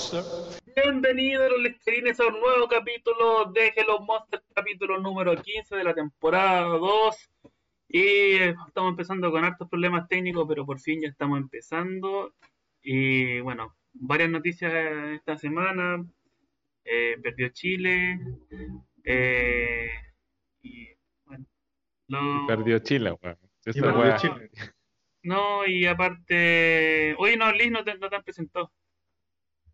Monster. Bienvenidos los lecterines a un nuevo capítulo de Hello Monster, capítulo número 15 de la temporada 2. Y estamos empezando con hartos problemas técnicos, pero por fin ya estamos empezando. Y bueno, varias noticias esta semana. Eh, perdió Chile. Eh, y bueno, lo- Perdió Chile, weón. Chile. No, y aparte. Oye, no, Liz no te, no te han presentado.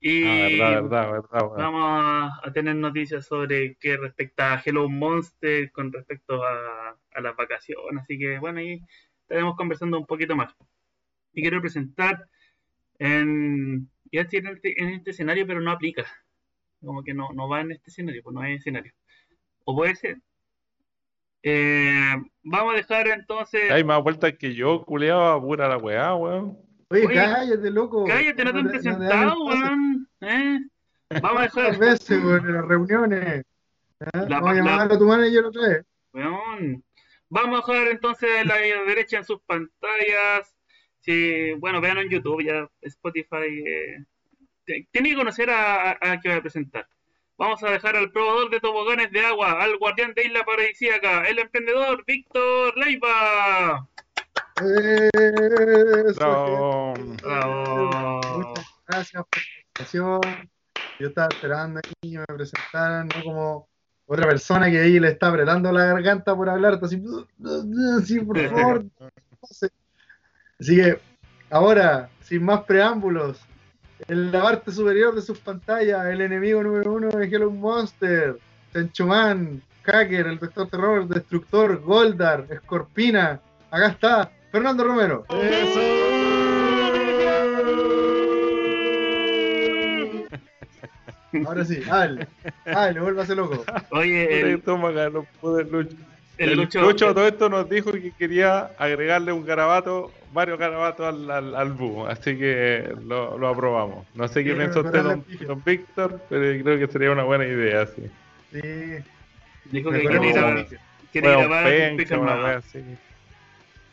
Y Ah, verdad, verdad, verdad, weón. vamos a, a tener noticias sobre qué respecta a Hello Monster con respecto a, a las vacaciones. Así que bueno, ahí estaremos conversando un poquito más. Y quiero presentar en. Iba a decir en este, en este escenario, pero no aplica. Como que no, no va en este escenario, pues no hay escenario. O puede ser. Eh, vamos a dejar entonces. Hay más vueltas que yo, culeaba pura la weá, weón. Oye, Oye, cállate, loco. Cállate, no te han presentado, weón. ¿Eh? Vamos a dejar. veces, weón, en las reuniones. La- Vamos a la- llamar a tu manager otra vez. Vamos a dejar entonces la derecha en sus pantallas. Si, bueno, vean en YouTube, ya Spotify. eh, tiene que conocer a, a, a que voy a presentar. Vamos a dejar al probador de toboganes de agua, al guardián de Isla Paradisíaca, el emprendedor Víctor Leiva. Eso, Bravo. Muchas gracias por Yo estaba esperando aquí que me presentaran, no como otra persona que ahí le está apretando la garganta por hablar, así, así por favor. no sé. Así que, ahora, sin más preámbulos, en la parte superior de sus pantallas, el enemigo número uno de Hello Monster, Chanchoman, Hacker, el Doctor Terror, Destructor, Goldar, Escorpina. Acá está, Fernando Romero. Ahora sí, hable, hable, vuélvase loco. Oye, el, Toma acá, no pude, Lucho. el El Lucho. Todo esto nos dijo que quería agregarle un garabato, varios garabatos al, al, al búho, así que lo, lo aprobamos. No sé qué piensa usted, don, Víctor, pero creo que sería una buena idea, sí. Sí, Dijo que quiere grabar, quiere Bueno, grabar.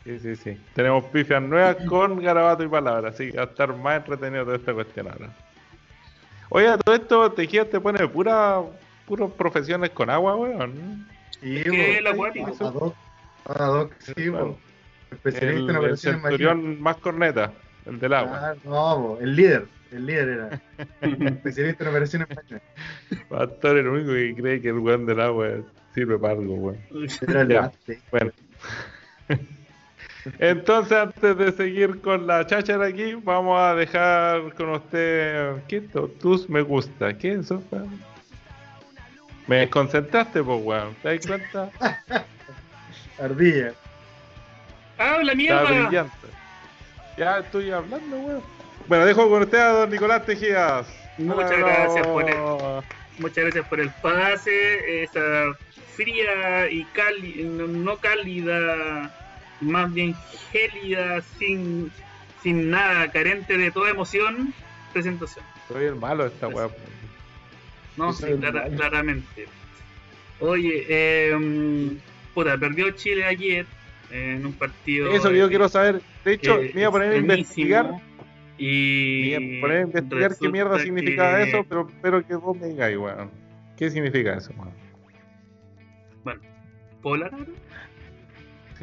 Sí, sí, sí. Tenemos pifias nuevas con garabato y palabras, así que va a estar más entretenido toda esta cuestión ahora. Oye, todo esto Tejidas te pone pura, puras profesiones con agua, weón. Sí, Es que po. el acuático. Ad hoc, ad hoc, sí, po. Especialista El, en el operaciones marinas. centurión más corneta, el del agua. Ah, no, el líder, el líder era. Especialista en operaciones a estar el único que cree que el weón del agua sirve para algo, weón. Era el Ya. Bueno. Entonces, antes de seguir con la cháchara aquí, vamos a dejar con usted. ¿Qué esto? Tus me gusta. ¿Qué es eso, weón? Me desconcentraste, pues, weón. ¿Te das cuenta? Ardilla. ¡Habla Está mierda! brillante. Ya estoy hablando, weón. Bueno, dejo con usted a don Nicolás Tejidas. Muchas gracias por el- Muchas gracias por el pase, esa fría y cálida, no, no cálida, más bien gélida, sin, sin nada, carente de toda emoción, presentación. Soy el malo de esta weón. No, sí, claramente. Oye, eh, puta, perdió Chile ayer en un partido. Eso que yo eh, quiero saber. De hecho, me iba a poner a investigar. Y. Me iba a poner a investigar qué mierda significaba que- eso, pero espero que vos me digáis, weón. ¿Qué significa eso, weón? Bueno, ¿puedo hablar ahora?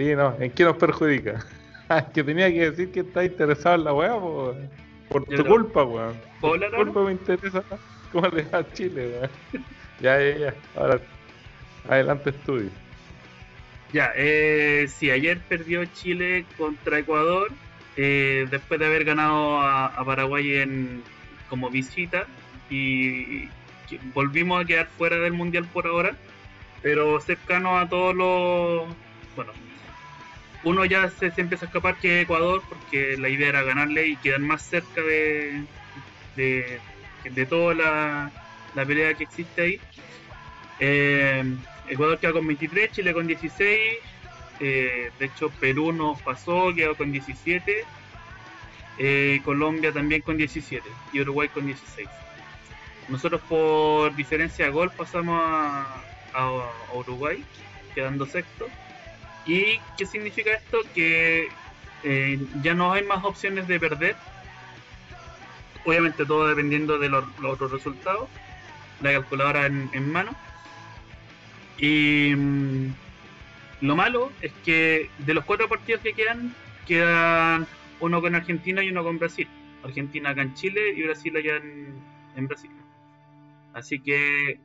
Sí, no, ¿en qué nos perjudica? que tenía que decir que está interesado en la weá, por Yo tu culpa, weón. ¿Puedo Por tu culpa me interesa cómo le va a Chile, weón. ya, ya, ya. Ahora, adelante estudio. Ya, eh, sí, ayer perdió Chile contra Ecuador, eh, después de haber ganado a, a Paraguay en, como visita, y que- volvimos a quedar fuera del Mundial por ahora, pero cercano a todos los... Bueno, uno ya se, empieza a escapar que Ecuador, porque la idea era ganarle y quedar más cerca de, de, de toda la, la pelea que existe ahí. Eh, Ecuador quedó con 23, Chile con 16. eh, de hecho, Perú nos pasó, quedó con 17. eh, Colombia también con 17 y Uruguay con 16. Nosotros por diferencia de gol pasamos a- a Uruguay, quedando sexto. ¿Y qué significa esto? Que eh, ya no hay más opciones de perder. obviamente todo dependiendo de los, otros resultados, la calculadora en, mano. Y mm, lo malo es que de los cuatro partidos que quedan, quedan uno con Argentina y uno con Brasil. Argentina acá en Chile y Brasil allá en, en Brasil. Así que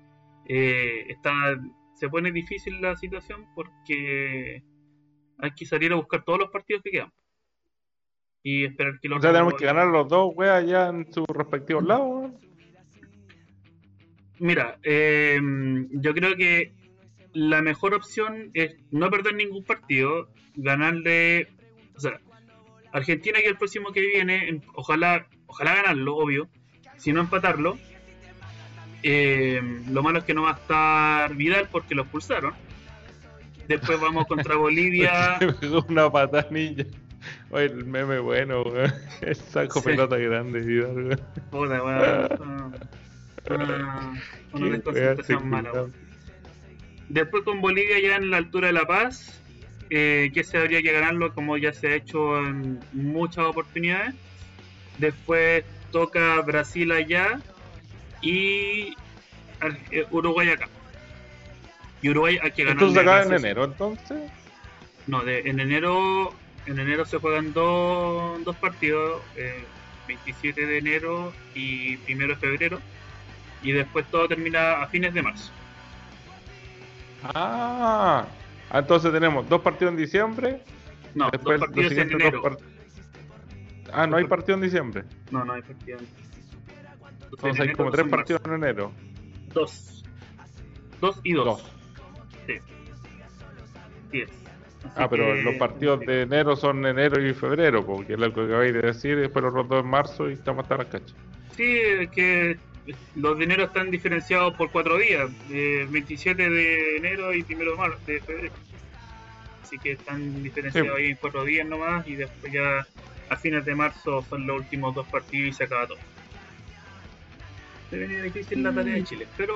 eh, está, se pone difícil la situación porque hay que salir a buscar todos los partidos que quedan. Y esperar que los O sea, tenemos que ganar los dos, weas, allá en sus respectivos lados. Mira, eh, yo creo que la mejor opción es no perder ningún partido, ganarle, o sea, Argentina que el próximo que viene, en- ojalá, ojalá ganarlo, obvio, si no empatarlo. Eh, lo malo es que no va a estar Vidal porque lo expulsaron. Después vamos contra Bolivia. Una patanilla. Oye, el meme bueno, weón. El saco Sí. pelota grande, Vidal. Puta, weón, una, desconcentración mala, weón. Después con Bolivia ya en la altura de La Paz, eh, que se habría que ganarlo como ya se ha hecho en muchas oportunidades. Después toca Brasil allá y eh, Uruguay acá. Y Uruguay hay que ganar. Se acaba en enero, entonces. No, de, en enero en enero se juegan dos, dos partidos, eh, 27 de enero y 1 de febrero. Y después todo termina a fines de marzo. Ah, ah, entonces tenemos dos partidos en diciembre. No, después dos partidos en enero. part- Ah, no hay partido en diciembre. No, no hay partido. en- Entonces, Entonces en hay enero, como tres partidos en enero. Dos. Dos y dos. Dos. Sí. Así Ah, pero que- los partidos de enero son enero y febrero, porque es lo que acabáis de decir, y después los dos en marzo y estamos hasta las cachas. Sí, que los dineros están diferenciados por cuatro días, eh, 27 de enero y 1 de, marzo, de febrero. Así que están diferenciados Sí. ahí en cuatro días nomás y después ya a fines de marzo son los últimos dos partidos y se acaba todo. Se venía difícil la tarea de Chile, pero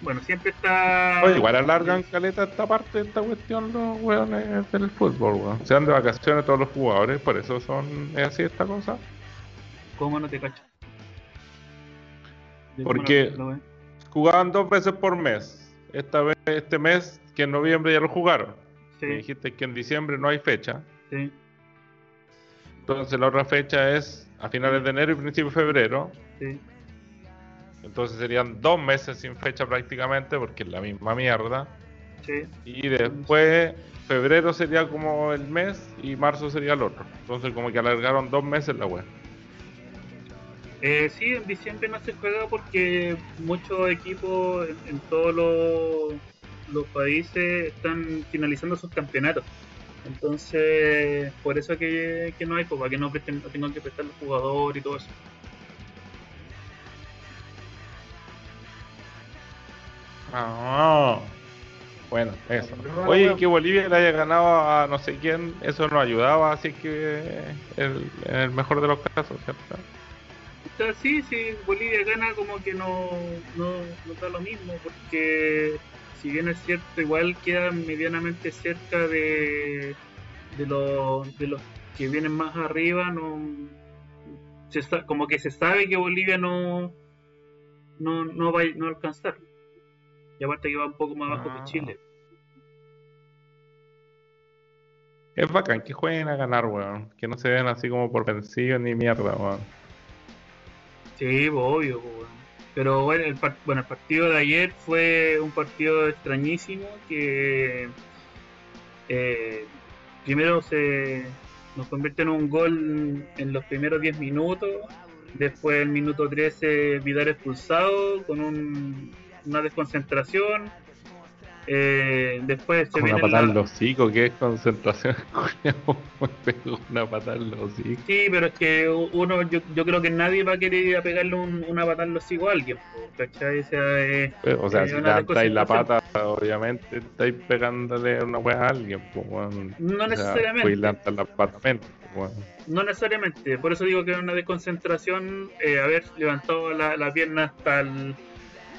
bueno, siempre está... Oye, igual alargan caleta esta parte de esta cuestión los weones del fútbol, weón. Se dan de vacaciones todos los jugadores, por eso son es así esta cosa. ¿Cómo no te cacho? ¿De Porque- Jugaban dos veces por mes. Esta vez, este mes, que en noviembre ya lo jugaron. Me Sí, dijiste que en diciembre no hay fecha. sí, Entonces la otra fecha es a finales de enero y principio de febrero. sí. Entonces serían dos meses sin fecha prácticamente, porque es la misma mierda. sí. Y después febrero sería como el mes y marzo sería el otro. Entonces como que alargaron dos meses la web. Eh, sí, en diciembre no se juega porque muchos equipos en, en todos los, los países están finalizando sus campeonatos. Entonces, por eso que, que no hay, pues, para que no, presten, no tengan que prestar los jugadores y todo eso. Ah, bueno, eso. Oye, que Bolivia le haya ganado a no sé quién, eso no ayudaba, así que en el mejor de los casos, ¿cierto? Sí, sí, Bolivia gana como que no, no, no da lo mismo, porque si bien es cierto, igual queda medianamente cerca de, de, los, de los que vienen más arriba, no se como que se sabe que Bolivia no, no, no va no va a alcanzar. Y aparte que va un poco más abajo Ah. que Chile. Es bacán que jueguen a ganar, weón. Que no se den así como por vencidos ni mierda, weón. Sí, pues, obvio, pues, weón. Pero bueno el, bueno, el partido de ayer fue un partido extrañísimo que eh, primero se nos convierte en un gol en los primeros 10 minutos, después el minuto 13 Vidal expulsado con un- una desconcentración, eh, después se viene una patada la- en los hocico, que es concentración. Me pegó una patada en los hocicos. Sí, pero es que uno, yo, yo creo que nadie va a querer ir a pegarle un- una patada en los hocico a alguien, ¿cachai? O sea, eh, O sea, Eh, si levantáis la desconcentración. pata, obviamente estáis pegándole una weá a alguien, pues. No O necesariamente. la pata pues. No necesariamente, por eso digo que es una desconcentración eh, haber levantado la, la pierna hasta el-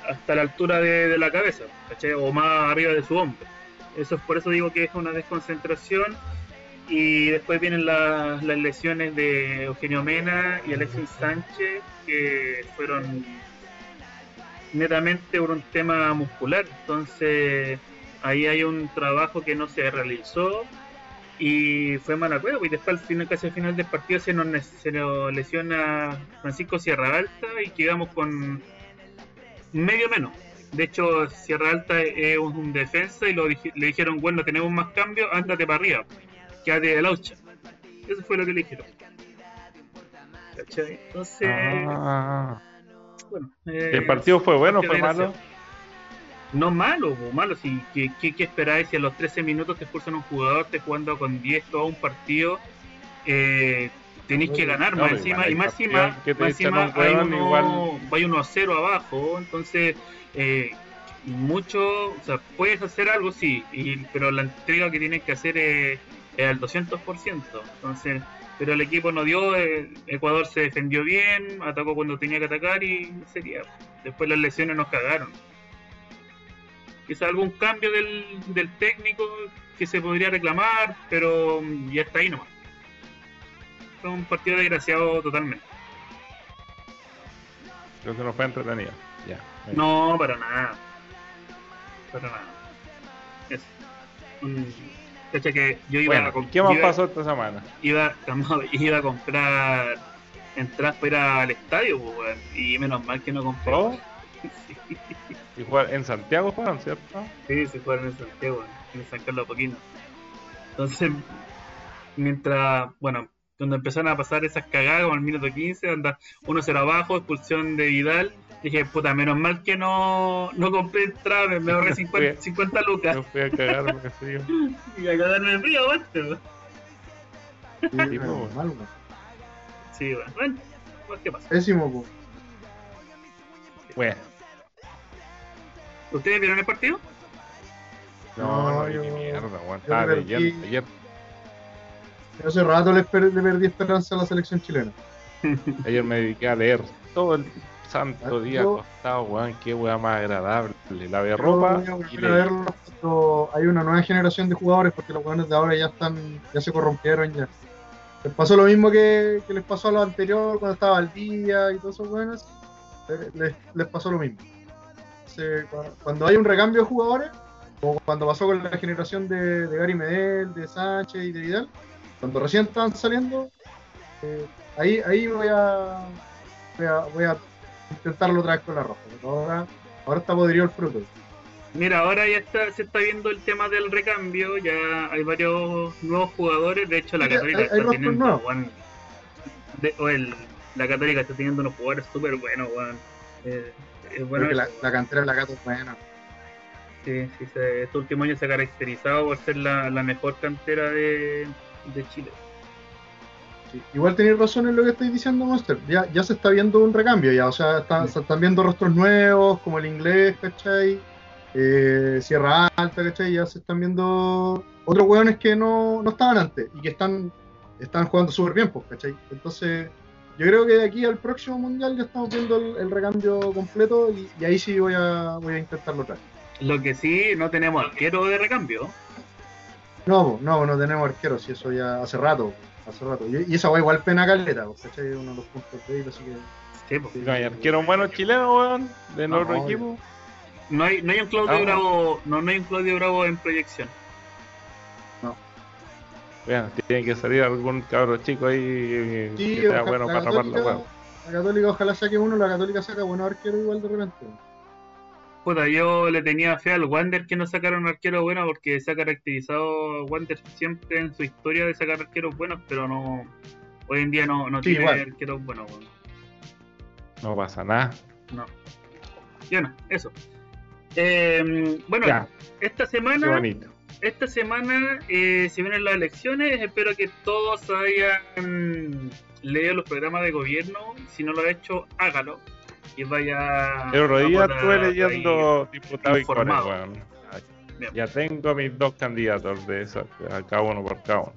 hasta la altura de, la cabeza, ¿cachai? O más arriba de su hombro. Eso es por eso digo que es una desconcentración Y después vienen las, lesiones de Eugenio Mena y Alexis Sánchez, que fueron netamente por un tema muscular. Entonces, ahí hay un trabajo que no se realizó y fue mala prueba. Y después, al final, casi al final del partido, se nos, se nos lesiona Francisco Sierra Alta y quedamos con medio menos. De hecho, Sierra Alta es un defensa y lo le dijeron, bueno, tenemos más cambios, ándate para arriba, quédate de laucha. Eso fue lo que le dijeron. ¿Cachai? Entonces, Ah. bueno. eh, ¿El partido fue bueno o fue malo? No malo, malo. Si, ¿qué, qué, qué esperáis si a los 13 minutos te expulsan un jugador, te jugando con 10 todo un partido? Eh, tenéis que ganar No, más encima, y más encima, más encima hay uno, igual- hay uno a cero abajo, entonces eh, mucho, o sea, puedes hacer algo, sí, y, pero la entrega que tienes que hacer es, es al 200%, entonces, pero el equipo no dio, eh, Ecuador se defendió bien, atacó cuando tenía que atacar y sería, después las lesiones nos cagaron. Quizá algún cambio del, del técnico que se podría reclamar, pero mm, ya está ahí nomás. Fue un partido desgraciado totalmente. Entonces no fue entretenido. Ya. No, para nada. Para nada. Es un- cacha que yo iba a Bueno, comp- ¿qué más iba- pasó esta semana? Iba, no, iba a comprar entradas para ir al estadio, pues, y menos mal que no compré. ¿Oh? Sí, Y jugar en Santiago fueron, ¿cierto? sí, se fueron en Santiago, en San Carlos de Apoquindo. Entonces, mientras, bueno, cuando empezaron a pasar esas cagadas, como al minuto 15, anda 1-0 abajo, expulsión de Vidal, dije, puta, menos mal que no, no compré entrada, me, me ahorré 50, 50 lucas. Yo fui a cagar porque frío. Y a cagarme de frío, aguante, weón. Sí, mal, weón. Sí, bueno, bueno, pues, ¿qué pasa? Pésimo, po. Bueno, ¿Ustedes vieron el partido? no, No, no, yo- ni mierda, weón. yo Estaba leyendo ayer. Hace rato le, per- le perdí esperanza a la selección chilena. Ayer me dediqué a leer todo el santo Ah, día yo- acostado, weón. Qué weá más agradable. Lavé ropa y volver a leí. verlo cuando hay una nueva generación de jugadores porque los jugadores de ahora ya están, ya se corrompieron ya. Les pasó lo mismo que, que les pasó a los anteriores cuando estaba al día y todos esos buenos. Les, les pasó lo mismo. Se- cuando hay un recambio de jugadores, como cuando pasó con la generación de, de Gary Medel, de Sánchez y de Vidal, cuando recién estaban saliendo, eh, ahí, ahí voy a, voy a voy a intentarlo otra vez con la roja. Ahora, ahora está podrido el fruto. Mira, ahora ya está, se está viendo el tema del recambio, ya hay varios nuevos jugadores, de hecho la Católica hay- hay está rostros teniendo, de- o el- la Católica está teniendo unos jugadores súper buenos. Eh, bueno la, cantera de la Cato es buena. Sí, sí, se- este último año se ha caracterizado por ser la, la mejor cantera de, de Chile. Sí. Igual tenéis razón en lo que estáis diciendo, Monster. Ya, ya se está viendo un recambio, ya. O sea, está- se están viendo rostros nuevos, como el inglés, ¿cachai? Eh, Sierra Alta, ¿cachai? Ya se están viendo otros hueones que no, no estaban antes y que están, están jugando súper bien, pues, ¿cachai? Entonces, yo creo que de aquí al próximo mundial ya estamos viendo el, el recambio completo y, y ahí sí voy a, voy a intentarlo otra vez. Lo que sí, no tenemos arquero de recambio. No, no, no tenemos arqueros, y eso ya hace rato, hace rato. Y, y esa weá igual pena caleta, ¿cachai? Uno de los puntos de así que. Sí. No hay arquero bueno chileno, weón, de No, nuestro obvio. equipo. No hay, no hay un Claudio Ah. Bravo, no, no hay un Claudio Bravo en proyección. Vean, tiene que salir algún cabro chico ahí Sí, que sea bueno para tapar la católica, hueá. la católica ojalá saque uno, la católica saca buenos arqueros igual de repente. Puta, yo le tenía fe al Wander que no sacaron arquero bueno porque se ha caracterizado Wander siempre en su historia de sacar arqueros buenos, pero no hoy en día no, no Sí, tiene igual. arqueros buenos. No pasa nada. No. Ya no, eso. Eh, bueno, Ya, esta semana, esta semana eh, si vienen las elecciones, espero que todos hayan leído los programas de gobierno. Si no lo ha hecho, hágalo. Vaya. El otro día estuve leyendo diputado y. Bien. Ya tengo mis dos candidatos de esos, a cada uno por cada uno.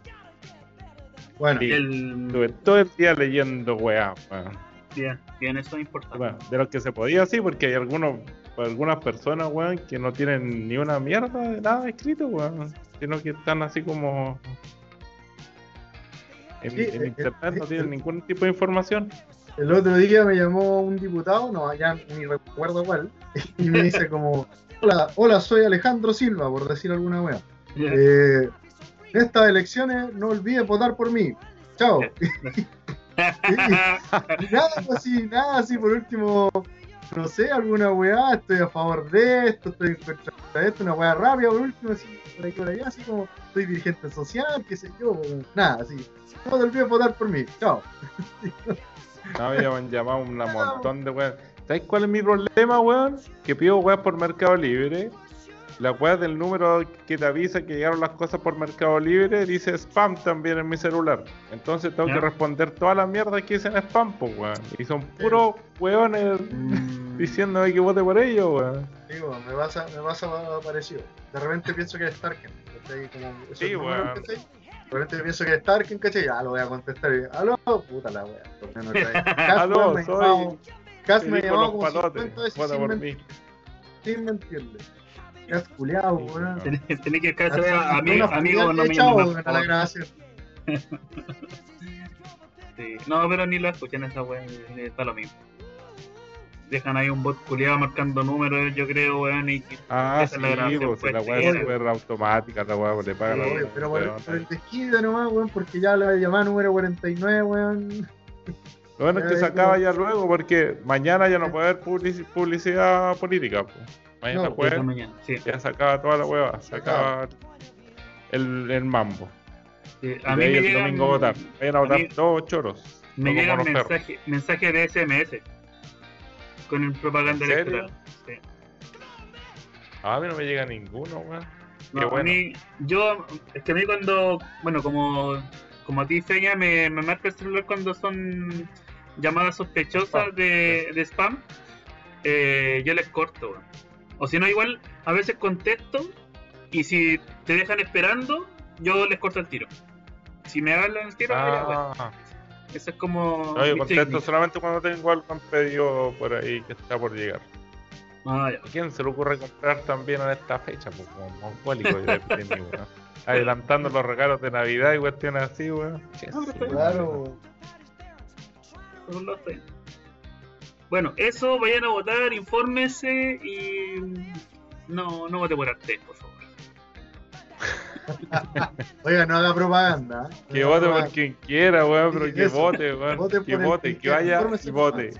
Bueno, Sí. El... Estuve todo el día leyendo weá, weón. Bien, bien, eso es importante. Bueno, de los que se podía sí, porque hay algunos, algunas personas, weón, que no tienen ni una mierda de nada escrito, weón. Sino que están así como En, Sí, en eh, internet eh, no tienen eh, ningún tipo de información. El otro día me llamó un diputado, no, ya ni recuerdo cuál, y me dice como, hola, hola, soy Alejandro Silva, por decir alguna wea. Eh, en estas elecciones no olvides votar por mí. Chao. Y nada pues, así, nada así, por último, no sé, alguna weá, estoy a favor de esto, estoy en contra de esto, una weá rápida, por último, así, por aquí por allá, así como, soy dirigente social, qué sé yo, nada, así. No te olvides votar por mí. Chao. No, ya me han llamado un montón de weón. ¿Sabes cuál es mi problema, weón? Que pido weón por Mercado Libre. La weá del número que te avisa que llegaron las cosas por Mercado Libre dice spam también en mi celular. Entonces tengo Ya. que responder todas las mierdas que dicen spam, pues, weón. Y son puros weones Mm, diciéndome que vote por ellos, weón. Digo, me pasa, me pasa parecido. De repente pienso que es Starken. Sí, weón. De repente pienso que es Starken, ¿cachai? Ya lo voy a contestar. Y, Aló, puta la wea. Aló, me soy llamado- Cas me los como palotes. 50 veces sin, mentir, mí. sin mentirle. Cas culiado, weón. Tenés que hasta a amigo, filial no me weón, más, a la grabación. Sí. No, pero ni la escuchan esa weá, eh, está lo mismo. Dejan ahí un bot culiado marcando números, yo creo, weón, y Ah, Esa sí, es la grabación, pues, si la pues, weá es súper automática, la weá pues, le pagan Sí, a Obvio, los pero por, weones. por el desquite nomás, weón, porque ya la llamada número 49, weón. Lo bueno es que Ya, se ya. acaba ya luego porque mañana ya no puede haber publici- publicidad política. pues. Mañana No, jueves mañana, sí. ya se acaba toda la hueva, se acaba el, el mambo. Sí, Y A mí ahí me el llegan, domingo a votar. Vayan a votar mí- todos choros. me llegan mensajes mensaje de SMS con el propaganda ¿En serio? electoral. Sí. A mí no me llega ninguno, weón. No, Qué a bueno. mí, yo, es que a mí cuando, bueno, como, como a ti, Feña, me, me marca el celular cuando son llamadas sospechosas Spam, de, de spam, eh, yo les corto, weón. O si no, igual, a veces contesto y si te dejan esperando, yo les corto el tiro. Si me hablan el tiro, bueno, Ah, eso es como... no, yo contesto técnica. solamente cuando tengo algo en pedido por ahí que está por llegar. Ah, ya. ¿A quién se le ocurre comprar también en esta fecha? Pues como mongólico weón. Adelantando los regalos de Navidad y cuestiones así, weón. Su Claro. Bueno, eso, vayan a votar, infórmense y no, no vote por Arte, por favor. Oiga, no haga propaganda. ¿eh? Que No vote por quien quiera, weón, pero que vote, weón. Que por vote, que que vaya y vote.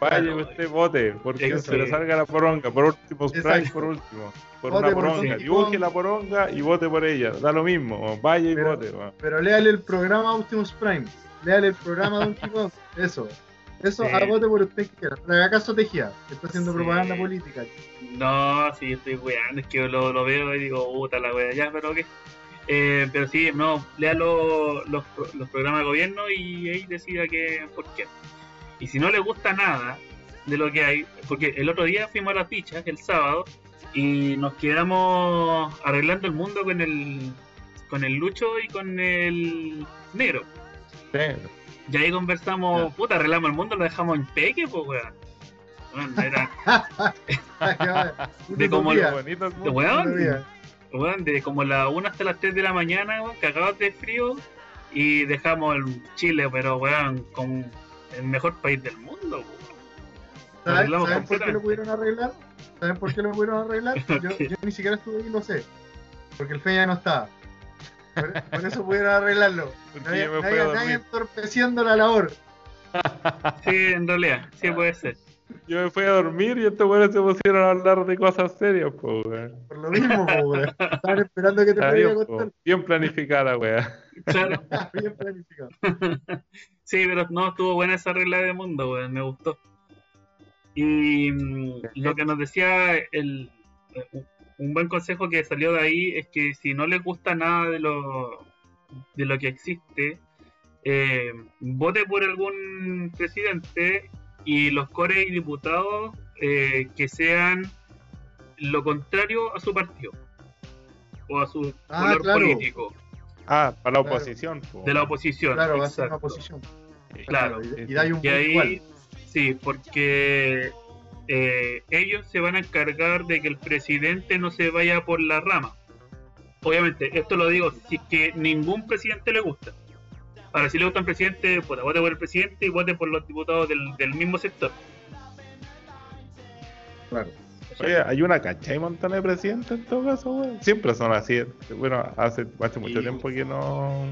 Vaya Claro. y usted vote, porque Eso se le salga la poronga. Por último, strike por último. Por Vote una por poronga. Donkey Dibuje la poronga y vote por ella. Da lo mismo. Vaya y Pero- vote, weón. Pero léale el programa Optimus Prime. Léale el programa Donkey Kong. Eso. Eso, Sí. a vote por usted que quiera. No le haga caso a Tejía, que está haciendo Sí. propaganda política. No, sí, estoy weando, es que lo, lo veo y digo, puta la wea, ya, pero qué. Eh, pero sí, no, lea lo- los, los programas de gobierno y ahí decida que, por qué. Y si no le gusta nada de lo que hay, porque el otro día fuimos a las dichas, el sábado, y nos quedamos arreglando el mundo con el, con el Lucho y con el Negro. Sí. Y ahí conversamos, puta, arreglamos el mundo, lo dejamos en peque, pues weón. Bueno, era De como Utopía, bonito el de weón. de como la 1 hasta las 3 de la mañana, weón, cagados de frío y dejamos el Chile, pero weón, con el mejor país del mundo, weón. ¿Saben, Arreglamos ¿saben por qué lo pudieron arreglar? ¿Saben por qué lo pudieron arreglar? Yo, yo ni siquiera estuve ahí, lo sé. Porque el Feña no estaba. Por, por eso pudieron arreglarlo. Porque Nadie, a entorpeciendo la labor. Sí, en realidad, sí puede ser. Yo me fui a dormir y estos weones se pusieron a hablar de cosas serias, pues, weón. Por lo mismo, po, weón. Estaban esperando que te Está pudiera bien, contar. po. Bien planificada, weón. Claro. Bien planificado. Sí, pero no, estuvo buena esa regla de mundo, weón, me gustó. Y mm, lo que nos decía el, un buen consejo que salió de ahí es que si no les gusta nada de lo, de lo que existe, eh, vote por algún presidente y los cores y diputados eh, que sean lo contrario a su partido o a su Ah, color claro. político Ah, para la Claro. oposición, po. de la oposición. Claro, va a ser una oposición. Claro. Y, y un ahí, igual. sí, porque eh, ellos se van a encargar de que el presidente no se vaya por la rama. Obviamente, esto lo digo si es que ningún presidente le gusta. Ahora, si le gusta el presidente, puta, vote por el presidente y vote por los diputados del, del mismo sector. Claro. Oye, hay una cacha y montón de presidentes en todo caso. Siempre son así. Bueno, hace, hace mucho tiempo que no.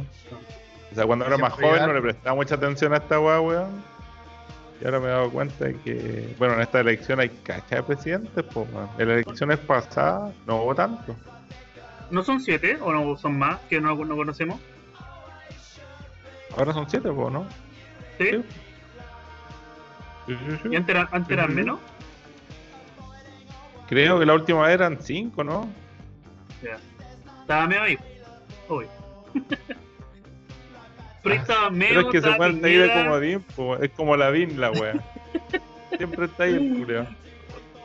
O sea, cuando era más joven no le prestaba mucha atención a esta weá, weón. Y ahora me he dado cuenta de que, bueno, en esta elección hay cacha de presidentes, pues. En las elecciones pasadas no hubo tanto. ¿No son siete o no son más que no, no conocemos? Ahora son siete, pues, ¿no? ¿Sí? Sí. Sí, sí, sí. ¿Y antes, antes eran menos? Creo que la última vez eran cinco, ¿no? Ya. Estaba medio ahí. Obvio. Medio. Pero es que se pueden ahí de comodín, pues, es como la VIN, la wea. Siempre está ahí el culiao.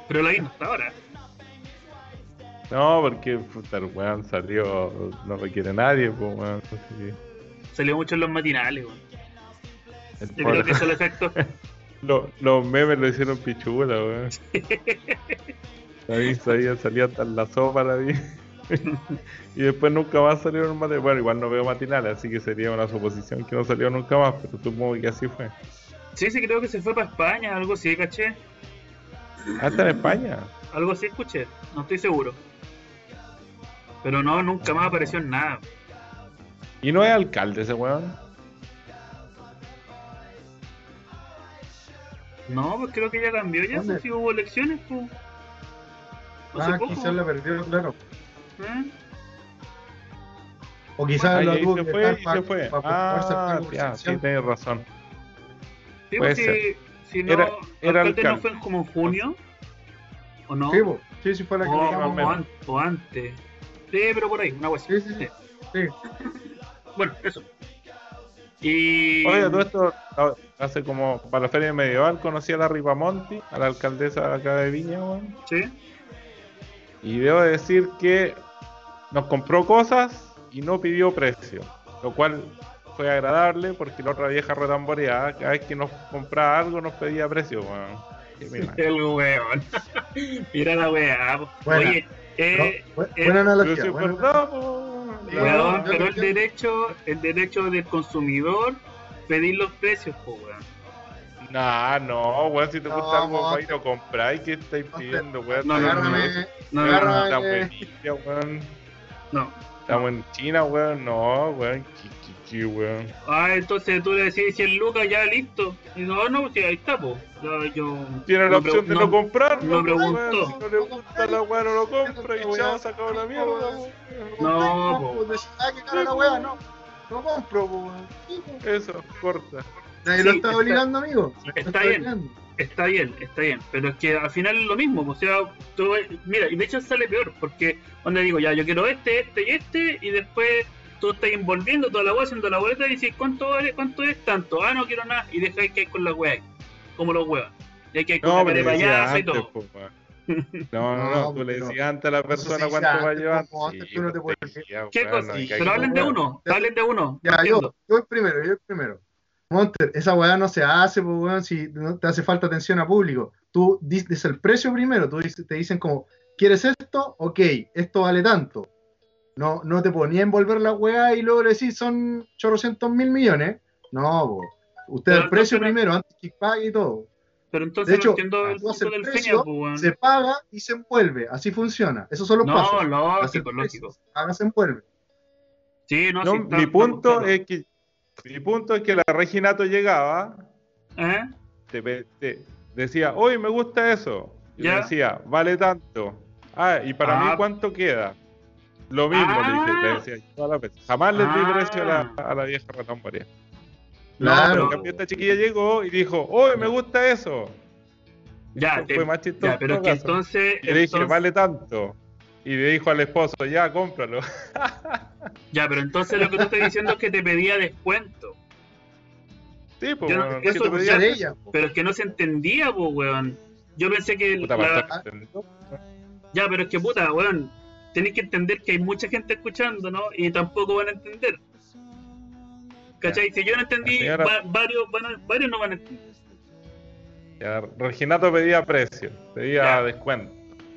Pero la vi no está ahora. No, porque puta, el weón salió, no requiere nadie, pues weón. Salió mucho en los matinales, weón. Yo creo que eso es el efecto. Lo- los memes lo hicieron pichula, weón. Ahí salía, salía hasta en la sopa la vi. y después nunca más salieron matinales. Bueno, igual no veo matinales, así que sería una suposición que no salió nunca más, pero supongo que así fue. Sí, sí, creo que se fue para España, algo así, caché. Hasta en España. Algo así escuché, no estoy seguro. Pero no, nunca más apareció en nada. Y no es alcalde ese weón. No, pues creo que ya cambió ya, ¿Dónde? pues si hubo elecciones, pues. Ah, quizás la perdió, claro. O quizás lo tuvo se que fue fue. Ah, ya, sí, tienes razón. Sí, Puede si, ser. si no, Era- era alcalde no fue como en junio, ¿o no? Sí, sí, sí fue la que o, más o digamos. o menos. an- o antes. Sí, pero por ahí, una cosa Sí, sí, sí. Sí. Bueno, eso. Y. Oye, todo esto hace como para la feria medieval conocí a la Ripamonti, a la alcaldesa de acá de Viña, weón. Sí, Y debo decir que nos compró cosas y no pidió precio, lo cual fue agradable porque la otra vieja retamboreada, cada vez que nos compraba algo nos pedía precio, weón. Qué mira. el weón. Mira la weá. Buena. Oye, eh, No, eh, buena analogía. buena- verdad, weón, yo pero el derecho, el derecho del consumidor pedir los precios, po, weón. Nah, no, weón, si te gusta No, algo, y lo compráis, ¿qué estáis pidiendo, weón? No, no, eh. weón. no. Estamos en China, weón. No, weón. Chi, weón. Ah, entonces tú le decís 100 lucas, ya listo. Y no, no, sí, ahí está, po. Yo, yo Tiene la no opción de no, comprar, no weón. preguntó. Si no le gusta la weón, no lo compra y se acabó la mierda, weón. No, po. decís, qué cara la wea, no. No compro, po. Eso, corta. Nadie lo Sí, está está- obligando, amigo. está bien. Está bien, está bien, pero es que al final es lo mismo, o sea, tú- mira, y de hecho sale peor, porque donde digo, ya, yo quiero este, este y este, y después tú estás envolviendo toda la wea, haciendo la boleta y dices, ¿cuánto vale? ¿Cuánto es tanto? Ah, no quiero nada, y dejáis que hay con la wea, ahí, como los huevas. Y hay que ir con No, la payaso y todo. No, no, no, tú le decías antes a la persona cuánto va a llevar. como antes tú no te puedes- decía, ¿Qué cosa? Pero hablen de no. uno, hablen de uno. Ya, yo, yo el primero, yo el primero. Monter, esa weá no se hace, pues, weón, si no te hace falta atención a público. Tú dices el precio primero, tú dices, te dicen como, ¿quieres esto? Ok, esto vale tanto. No, no te ponía a envolver la weá y luego le decís, son chorrocientos mil millones. No, po. usted Pero el precio no- primero, antes que pague y todo. Pero entonces De hecho, no entiendo el punto el del precio, feña, pues, weón. Se paga y se envuelve, así funciona. Esos son los No, pasos. Haces el lógico, lógico. Se paga, se envuelve. Sí, no, No, sí, está- mi está punto claro. es que mi punto es que la Reginato llegaba, ¿Eh? te, decía, hoy me gusta eso. Y Ya. le decía, vale tanto. Ah, y para Ah. mí cuánto queda. Lo mismo le, dije, Ah. le decía todas las veces. Jamás le di Ah. precio a la, a la vieja ratamborea. No, Claro. Pero en cambio esta chiquilla llegó y dijo, hoy me gusta eso. Ya, te- fue más chistoso. ya, pero es que caso. entonces. Y le dije, entonces- vale tanto. Y le dijo al esposo, ya, cómpralo. Ya, pero entonces lo que tú estás diciendo es que te pedía descuento. Sí, pues, no- bueno, eso ¿qué te ya pedía? de ella. po. Pero es que no se entendía, pues, weón. Yo pensé que. Puta, la-. Ya, pero es que puta, weón. Tenéis que entender que hay mucha gente escuchando, ¿no? Y tampoco van a entender. ¿Cachai? Si yo no entendí, La señora- va- varios, van a- varios no van a entender. Ya, Reginato pedía precio, pedía Ya. descuento.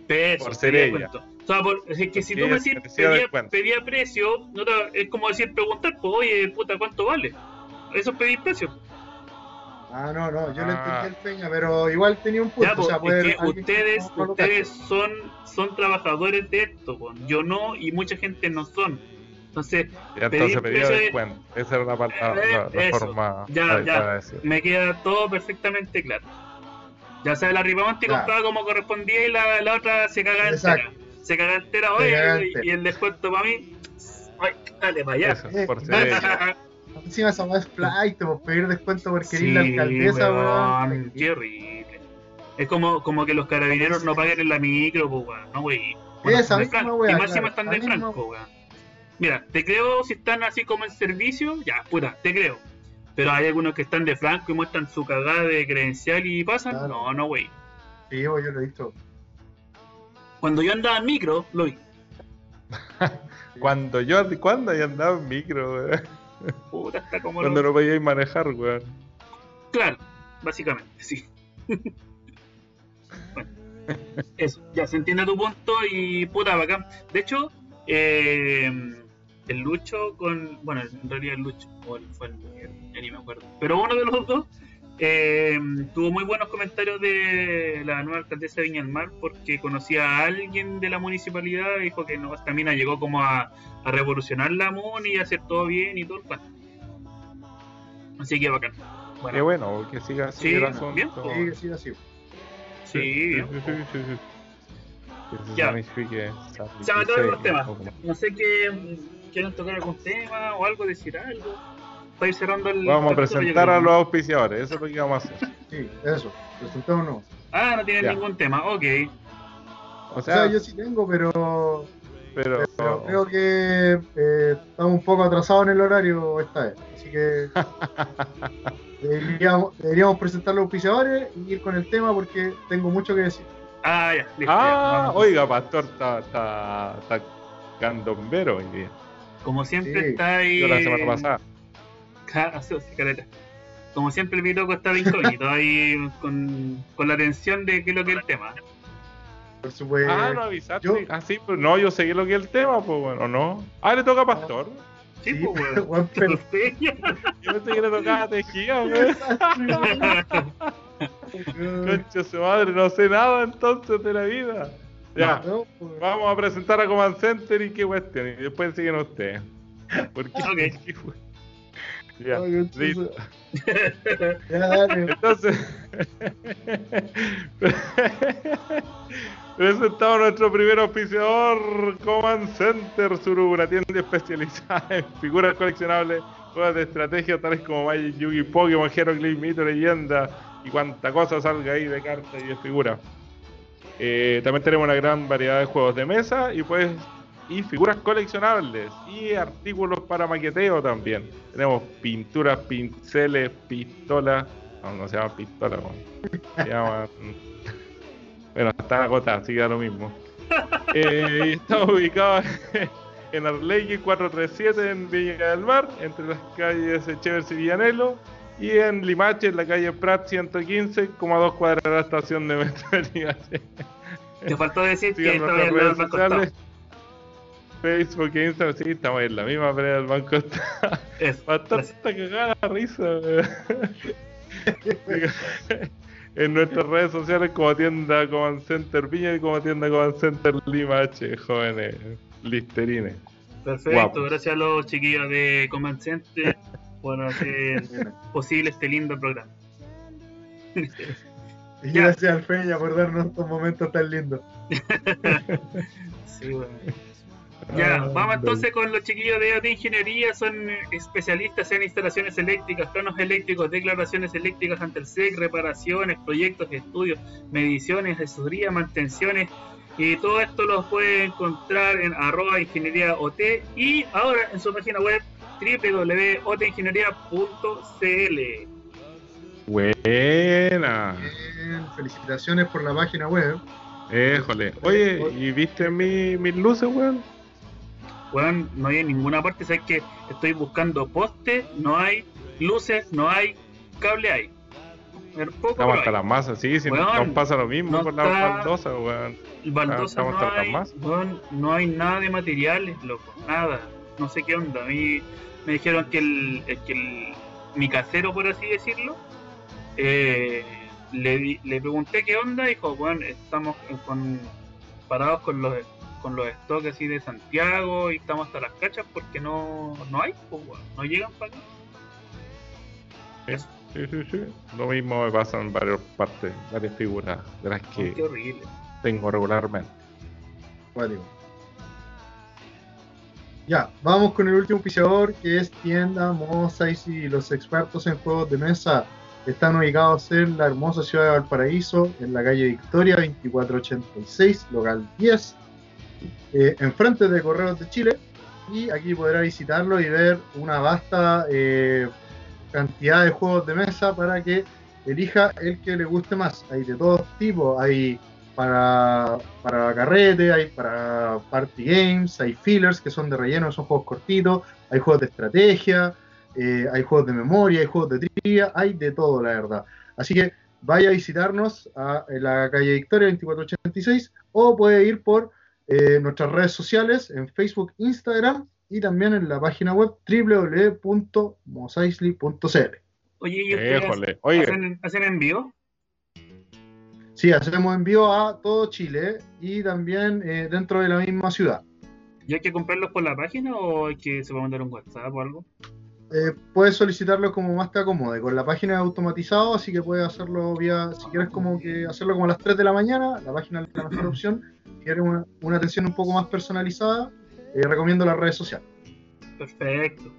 Peso, Por ser pedía ella. O sea, por- es que si tú me decís pedía, descuento. pedía precio, no te- es como decir preguntar, pues, oye, puta, ¿cuánto vale? eso es pedir precio. Ah, no, no, yo le Ah. entendí el peña, pero igual tenía un punto. Ya, po, o sea, es que ustedes, no ustedes son, son trabajadores de esto, po. yo no y mucha gente no son. Entonces, Y entonces pedía precio de- descuento. Esa era la, la- la- la Eh, forma Ya, ya. me queda todo perfectamente claro. Ya sabes, la Ripamonte Ya. compraba como correspondía y la, la otra se cagaba Exacto. entera. Se cagaba entera hoy y, el descuento para mí, ay, dale para allá. Eso, por Encima esa es flight, pedir descuento porque Sí, eres la alcaldesa, weón, weón. qué horrible. Es como, como que los carabineros no paguen en la micro, pues, weón, no, wey. Esa de misma weá, Y más encima claro, están de franco, weón. Mira, te creo si están así como en servicio, ya, puta, te creo. Pero hay algunos que están de franco y muestran su cagada de credencial y pasan. Claro. No, no, wey. Sí, weón, yo lo he visto. Cuando yo andaba en micro, lo vi. Cuando yo, cuando yo andaba en micro, weón. Puta, está como Cuando lo- no podíais manejar, weón. Claro, básicamente, sí. bueno, eso, ya se entiende tu punto y puta bacán. De hecho, eh, el Lucho con. Bueno, en realidad el Lucho, o el- fue el Miguel, ya ni me acuerdo. Pero uno de los dos eh, tuvo muy buenos comentarios de la nueva alcaldesa de Viña del Mar porque conocía a alguien de la municipalidad y dijo que no, esta mina llegó como a, a revolucionar la muni y a hacer todo bien y todo el. Así que bacán. Bueno, Qué bueno, que siga así Sí, asunto. bien, Sí, que siga así. Sí, sí, sí, sí, sí, sí. Que se Ya. Se me acaban los temas. No sé qué. ¿Quieren tocar algún tema o algo? ¿Decir algo? Para ir cerrando el. Vamos a presentar a los auspiciadores, eso es lo que vamos a hacer. Sí, eso. Presentémonos. Ah, no tienen Ya. ningún tema. Ok. O O sea, yo sí tengo, pero, pero, pero creo que eh, estamos un poco atrasados en el horario esta vez. Así que deberíamos, deberíamos presentar los auspiciadores y ir con el tema porque tengo mucho que decir. Ah, ya. listo, Ah, oiga, Pastor está, está, está candombero hoy día. Como siempre Sí, está ahí. Yo la semana pasada. Ca- sí, caleta. Como siempre el Pitoco está de incógnito ahí con, con la atención de qué es lo que es el tema. Por supuesto. ah, no avisaste. yo- Ah, sí, pues no, yo seguí lo que es el tema, pues bueno, ¿no? Ah, le toca a Pastor. Sí, Sí, pues, weón. Pero- Yo pensé que le tocaba a Tejía, weón. Concha su madre, no sé nada entonces de la vida. Ya, No, pues, vamos a presentar a Command Center y qué cuestión. Y después siguen ustedes. Porque Ok. Ya, entonces- listo. ya, dale. Entonces, presentamos nuestro primer auspiciador, Command Center Suru, una tienda especializada en figuras coleccionables, juegos de estrategia tales como Magic, Yugi, Pokémon, Hero, Clip, Mito, Leyenda y cuanta cosa salga ahí de cartas y de figuras. Eh, también tenemos una gran variedad de juegos de mesa y pues y figuras coleccionables y artículos para maqueteo también. Tenemos pinturas, pinceles, pistolas. No, no se llaman pistolas, se llaman. Bueno, están agotadas, así que da lo mismo. Eh, y estamos ubicados en Arlequín 437 en Villa del Mar, entre las calles Echeverri y Villanelo. Y en Limache, en la calle Prat 115, como a dos cuadras de la estación de metro de Limache. Te faltó decir que estaba Facebook e Instagram, sí, estamos en la misma pelea del banco. Estado. Eso, Bastante cagada la risa. En nuestras redes sociales como tienda Command Center Viña y como tienda Command Center Lima H, jóvenes listerines. Perfecto, Guapos. gracias a los chiquillos de Command Center por hacer posible este lindo programa. Y gracias al Peña por darnos estos momentos tan lindos. Sí, bueno. Ya, Ah, vamos entonces con los chiquillos de OT Ingeniería, son especialistas en instalaciones eléctricas, planos eléctricos, declaraciones eléctricas ante el SEC, reparaciones, proyectos, estudios, mediciones, asesoría, mantenciones y todo esto los puede encontrar en arroba ingeniería OT y ahora en su página web www.otingeniería.cl Buena. Bien, felicitaciones por la página web. Éjole. Oye, ¿y viste mi, mis luces, weón? Weón, no hay en ninguna parte, sabes que estoy buscando postes, no hay, luces, no hay, cable hay. Estamos hasta hay. las masas, sí, si Weón, nos pasa lo mismo no con las está- baldosas, weón. Baldosa no hay, weón, no hay nada de materiales, loco, nada. No sé qué onda. A mí me dijeron que el, que el, mi casero, por así decirlo, eh, le, le pregunté qué onda, dijo, bueno, estamos con, parados con los con los stocks así de Santiago y estamos hasta las cachas porque no, no hay, pues, no llegan para acá. Sí, sí, sí. Lo mismo me pasa en varias partes, varias figuras de las que horrible. tengo regularmente. Cuático. Ya, vamos con el último auspiciador que es Tienda Mosaic y los expertos en juegos de mesa están ubicados en la hermosa ciudad de Valparaíso, en la calle Victoria 2486, local 10, eh, enfrente de Correos de Chile. Y aquí podrá visitarlo y ver una vasta eh, cantidad de juegos de mesa para que elija el que le guste más. Hay de todos tipos, hay para, para carrete, hay para party games, hay fillers que son de relleno, son juegos cortitos, hay juegos de estrategia, eh, hay juegos de memoria, hay juegos de trivia, hay de todo, la verdad. Así que vaya a visitarnos a en la calle Victoria 2486 o puede ir por eh, nuestras redes sociales en Facebook, Instagram y también en la página web www.mosaisli.cl. Oye, ¿y ustedes Éjole. Oye, hacen, hacen envío? Sí, hacemos envío a todo Chile y también eh, dentro de la misma ciudad. ¿Y hay que comprarlos por la página o hay que se va a mandar un WhatsApp o algo? Eh, puedes solicitarlo como más te acomode. Con la página es automatizado, así que puedes hacerlo vía, si quieres como que hacerlo como a las 3 de la mañana, la página es la mejor opción. Si quieres una, una atención un poco más personalizada, eh, recomiendo las redes sociales. Perfecto.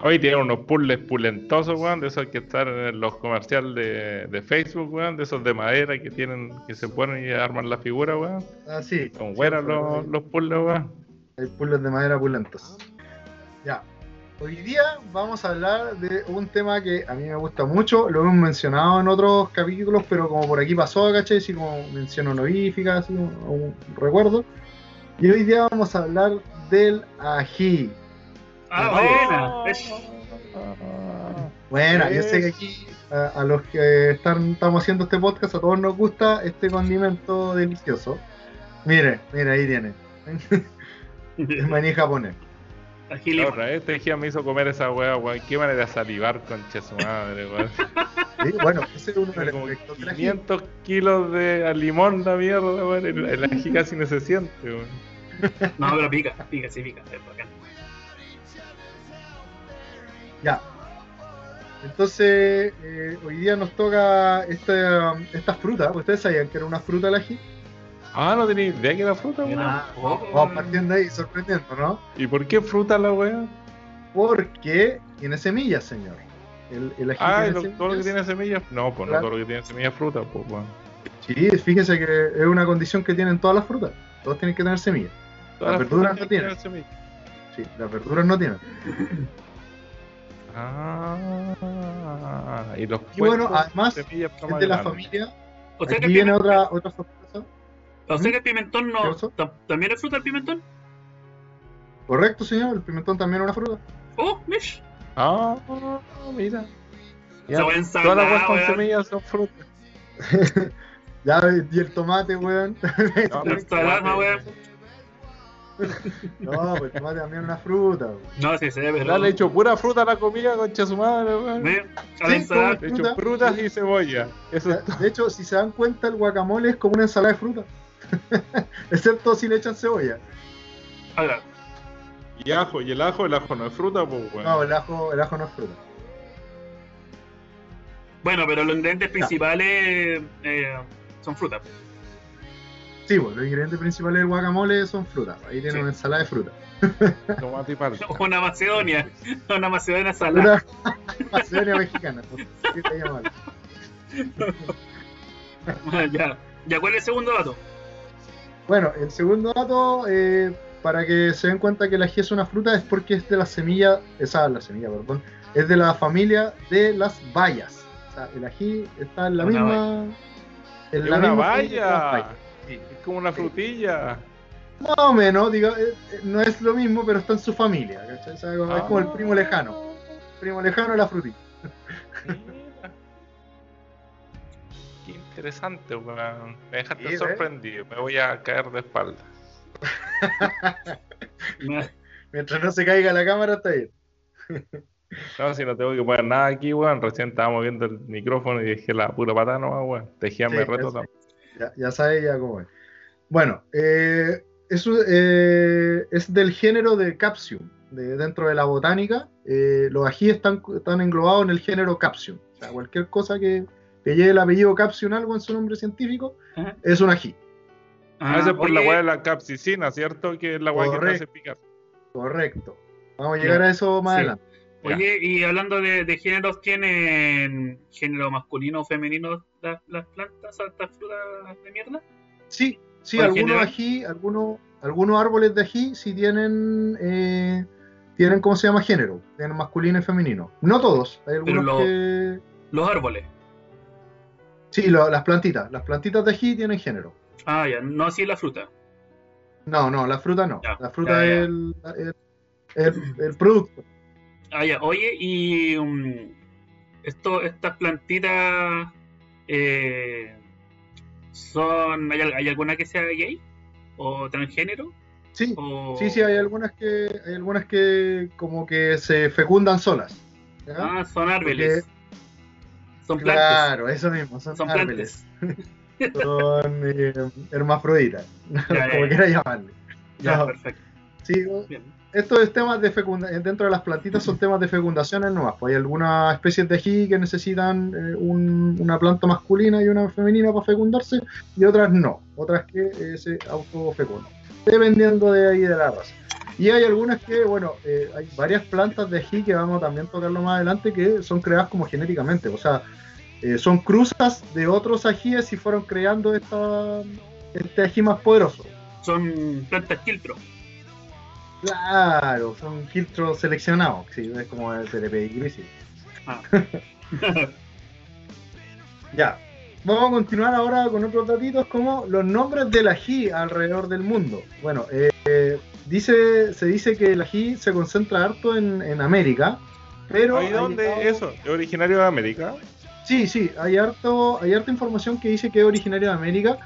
hoy tienen unos puzzles pulentosos, weón, de esos que están en los comerciales de, de Facebook, weón, de esos de madera que tienen, que se ponen y arman la figura, weón. Ah, sí. Son buenos los, los puzzles, weón. Hay puzzles de madera pulentos. Ya. Hoy día vamos a hablar de un tema que a mí me gusta mucho. Lo hemos mencionado en otros capítulos, pero como por aquí pasó, ¿cachai? Así como mención honorífica, así un, un recuerdo. Y hoy día vamos a hablar del ají. Ah, buena. Es- Bueno, yo sé que aquí a, a los que están, estamos haciendo este podcast, a todos nos gusta este condimento delicioso. Mire, mire, ahí tiene. Es maní japonés. La otra vez Tejía me hizo comer esa weá, weón. Qué manera de salivar, concha su madre, weón. Sí, bueno, ese es uno de los como efectos del ají. 500 kilos de limón la mierda, weón. El, el ají casi no se siente, weón. No, pero pica, pica, sí pica. Es bacán. Ya. Entonces, eh, hoy día nos toca esta, esta fruta. ¿Ustedes sabían que era una fruta el ají? Ah, no tenía idea que era fruta, weón. Vamos, vamos partiendo ahí, sorprendiendo, ¿no? ¿Y por qué fruta la weá? Porque tiene semillas, señor. El, el ají Ah, ¿y tiene lo- todo lo que semillas. tiene semillas. No, pues no todo lo que tiene semillas es fruta, pues weón. Sí, fíjese que es una condición que tienen todas las frutas. Todos tienen que tener semillas. Todas Las las verduras no tienen. semillas. Sí, las verduras no tienen. Ah, y los Y bueno, además, más de la familia. O sea que Aquí viene otra, otra. O sea que el pimentón ¿Qué no. ¿También es fruta el pimentón? Correcto, señor. El pimentón también es una fruta. Oh, mish. Ah, mira. Ya, weá todas las weas con semillas son frutas. Ya, y el tomate, weón. No, weón. No, pues el tomate también es una fruta. weón. No, sí, se pero. Ya le he hecho pura fruta a la comida, concha su madre, weón. Sí, ensalada. Le he hecho fruta. frutas y cebolla. Eso todo. De hecho, si se dan cuenta, el guacamole es como una ensalada de fruta. Excepto si le echan cebolla. Ahora, Y ajo, y el ajo, el ajo no es fruta, pues weón. No, el ajo, el ajo no es fruta. bueno, pero los ingredientes principales eh, son frutas. Sí, pues, los ingredientes principales del guacamole son frutas. Ahí tiene Sí. una ensalada de fruta. Tomate y palta. Una macedonia. Una macedonia salada. Macedonia mexicana. pues, ¿qué se llama? ya. Ya, ¿cuál es el segundo dato? Bueno, el segundo dato, eh, para que se den cuenta que el ají es una fruta, es porque es de la semilla, esa la semilla, perdón, es de la familia de las bayas. O sea, el ají está en la Una misma. En la una misma valla. Sí. Es como una frutilla. Más o menos, diga, eh, eh, no es lo mismo, pero está en su familia. ¿cachai? O sea, es como el primo lejano. Primo lejano de la frutilla. Interesante, weón. Me dejaste Sí, ¿ves? sorprendido. Me voy a caer de espaldas. Mientras no se caiga la cámara, está bien. No, si no tengo que poner nada aquí, weón. Recién estábamos viendo el micrófono y dije la pura patada nomás, weón. Tejíame Sí, reto también. Ya, ya sabes ya cómo es. Bueno, eh, eso, eh, es del género de Capsium. De, dentro de la botánica, eh, los ajíes están, están englobados en el género Capsium. O sea, cualquier cosa que, que lleve el apellido Capsium algo en su nombre científico Ajá. es un ají. Ah, ese es por la weá de la capsicina, ¿cierto? Que es la weá que te hace picar. Correcto. Vamos a llegar Ya. a eso más Sí. adelante. Oye, y hablando de, de géneros, ¿tienen género masculino o femenino las, las plantas, estas frutas de mierda? Sí, sí, ¿O en algunos ají, algunos, algunos árboles de ají sí tienen, eh, tienen, ¿cómo se llama? Género, tienen masculino y femenino. No todos, hay algunos lo- que... Los árboles. Sí, lo- las plantitas, las plantitas de ají tienen género. Ah, ya, no así la fruta. No, no, la fruta no. Ya, la fruta ya, ya. es el, el- el- el producto. Ah, ya. Oye, y um, esto, estas plantitas eh, son. ¿hay, ¿Hay alguna que sea gay? ¿O transgénero? Sí, O... sí, sí, hay algunas que, hay algunas que como que se fecundan solas. ¿ya? Ah, son árboles. Son plantas. claro, eso mismo, son, Son árboles. Son eh, hermafroditas, como ya, ya. quiera llamarle. Ya, No, perfecto. sí, Bien. estos temas de fecundación, dentro de las plantitas son temas de fecundaciones nomás. Pues hay algunas especies de ají que necesitan eh, un- una planta masculina y una femenina para fecundarse, y otras no, otras que eh, se autofecundan, dependiendo de ahí de la raza. Y hay algunas que, bueno, eh, hay varias plantas de ají que vamos a también tocarlo más adelante que son creadas como genéticamente, o sea, eh, son cruzas de otros ajíes y fueron creando esta, este ají más poderoso. Son plantas quiltro. Claro, son filtros seleccionados, sí, es como el pedigrí, sí. Ah. Ya, vamos a continuar ahora con otros datitos como los nombres del ají alrededor del mundo. Bueno, eh, dice, se dice que el ají se concentra harto en, en América, pero... ¿Ahí ha dónde llegado- eso? ¿Es originario de América? Sí, sí, hay, harto, hay harta información que dice que es originario de América,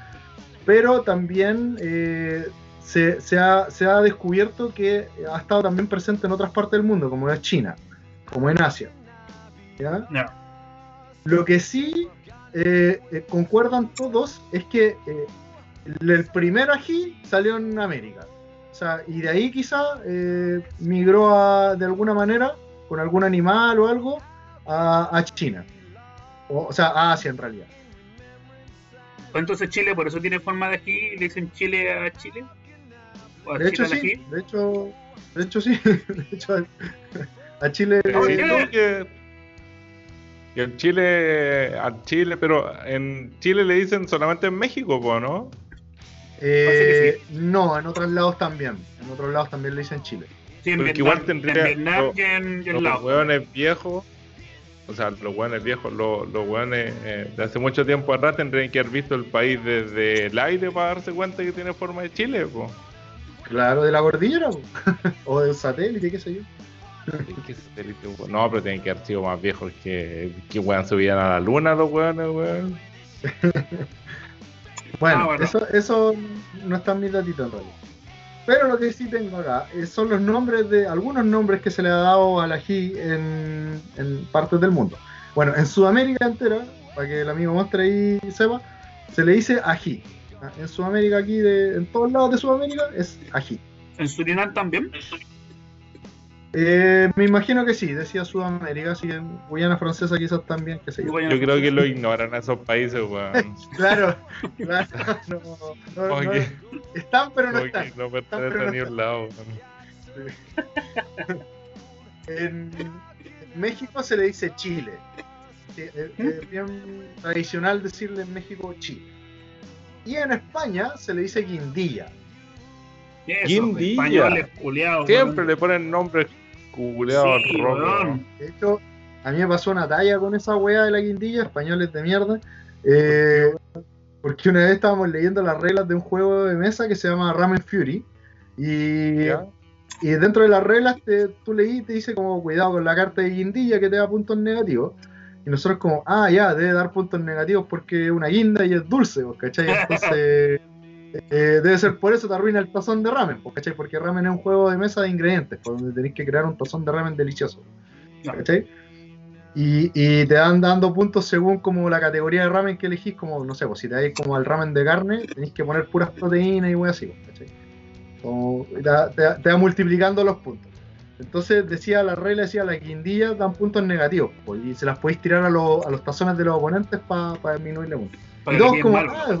pero también eh, se, se ha, se ha descubierto que ha estado también presente en otras partes del mundo, como es China, como en Asia. ¿ya? Ya. Lo que sí eh, eh, concuerdan todos es que eh, el el primer ají salió en América. O sea, y de ahí quizá eh, migró a- de alguna manera, con algún animal o algo, a, a China. O, o sea, a Asia en realidad. O entonces Chile, por eso tiene forma de ají, le dicen Chile a Chile. O a De hecho, Chile sí. ají. De hecho, de hecho, sí. De hecho, a Chile. Eh, ya. ¿no? que, que en Chile, a Chile, pero en Chile le dicen solamente en México, ¿no? Eh, No, en otros lados también. En otros lados también le dicen Chile. Sí, en Porque Vietnam, igual tendría- en Vietnam lo- y en, y en Los Laos. hueones viejos, o sea, los hueones viejos, los, los hueones eh, de hace mucho tiempo atrás tendrían que haber visto el país desde el aire para darse cuenta que tiene forma de Chile, po. Claro, de la cordillera. po. o del satélite, qué sé yo. ¿Qué satélite, po? No, pero tienen que haber sido más viejos que, que weón subían a la luna los hueones, weón. Bueno, Ah, bueno. Eso, eso no está en mis datitos en realidad. Pero lo que sí tengo acá eh, son los nombres de algunos nombres que se le ha dado al ají en, en partes del mundo. Bueno, en Sudamérica entera, para que el amigo muestre ahí y sepa, se le dice ají. Ah, En Sudamérica, aquí, de, en todos lados de Sudamérica, es ají. En Surinam también. Eh, me imagino que sí, decía Sudamérica, así en Guyana Francesa quizás también, qué sé yo. Creo que lo ignoran a esos países, weón. Claro, claro, no, no, no, que, están pero no están. que no a lado. En en México se le dice Chile. Es es bien tradicional decirle en México Chile. Y en España se le dice guindilla. Eso, Guindilla. Españoles, culiados. Siempre weón. le ponen nombres culeados Sí, weón. De hecho, a mí me pasó una talla con esa wea de la guindilla, españoles de mierda. eh, porque una vez estábamos leyendo las reglas de un juego de mesa que se llama Ramen Fury. Y, y dentro de las reglas te, tú leí y te dice como cuidado con la carta de guindilla que te da puntos negativos. Y nosotros como, ah, ya, debe dar puntos negativos porque es una guinda y es dulce, ¿cachai? Entonces, eh, debe ser por eso te arruina el tazón de ramen, ¿cachai? Porque ramen es un juego de mesa de ingredientes, por donde tenéis que crear un tazón de ramen delicioso. Y, y te dan dando puntos según como la categoría de ramen que elegís, como, no sé, pues si te dais como al ramen de carne, tenéis que poner puras proteínas y wey así, ¿cachai? Como, te, te va- te va multiplicando los puntos. Entonces decía la regla, decía las guindillas dan puntos negativos, pues, y se las podéis tirar a, los- a los tazones de los oponentes para disminuirle puntos. Para Y que todos como, ah,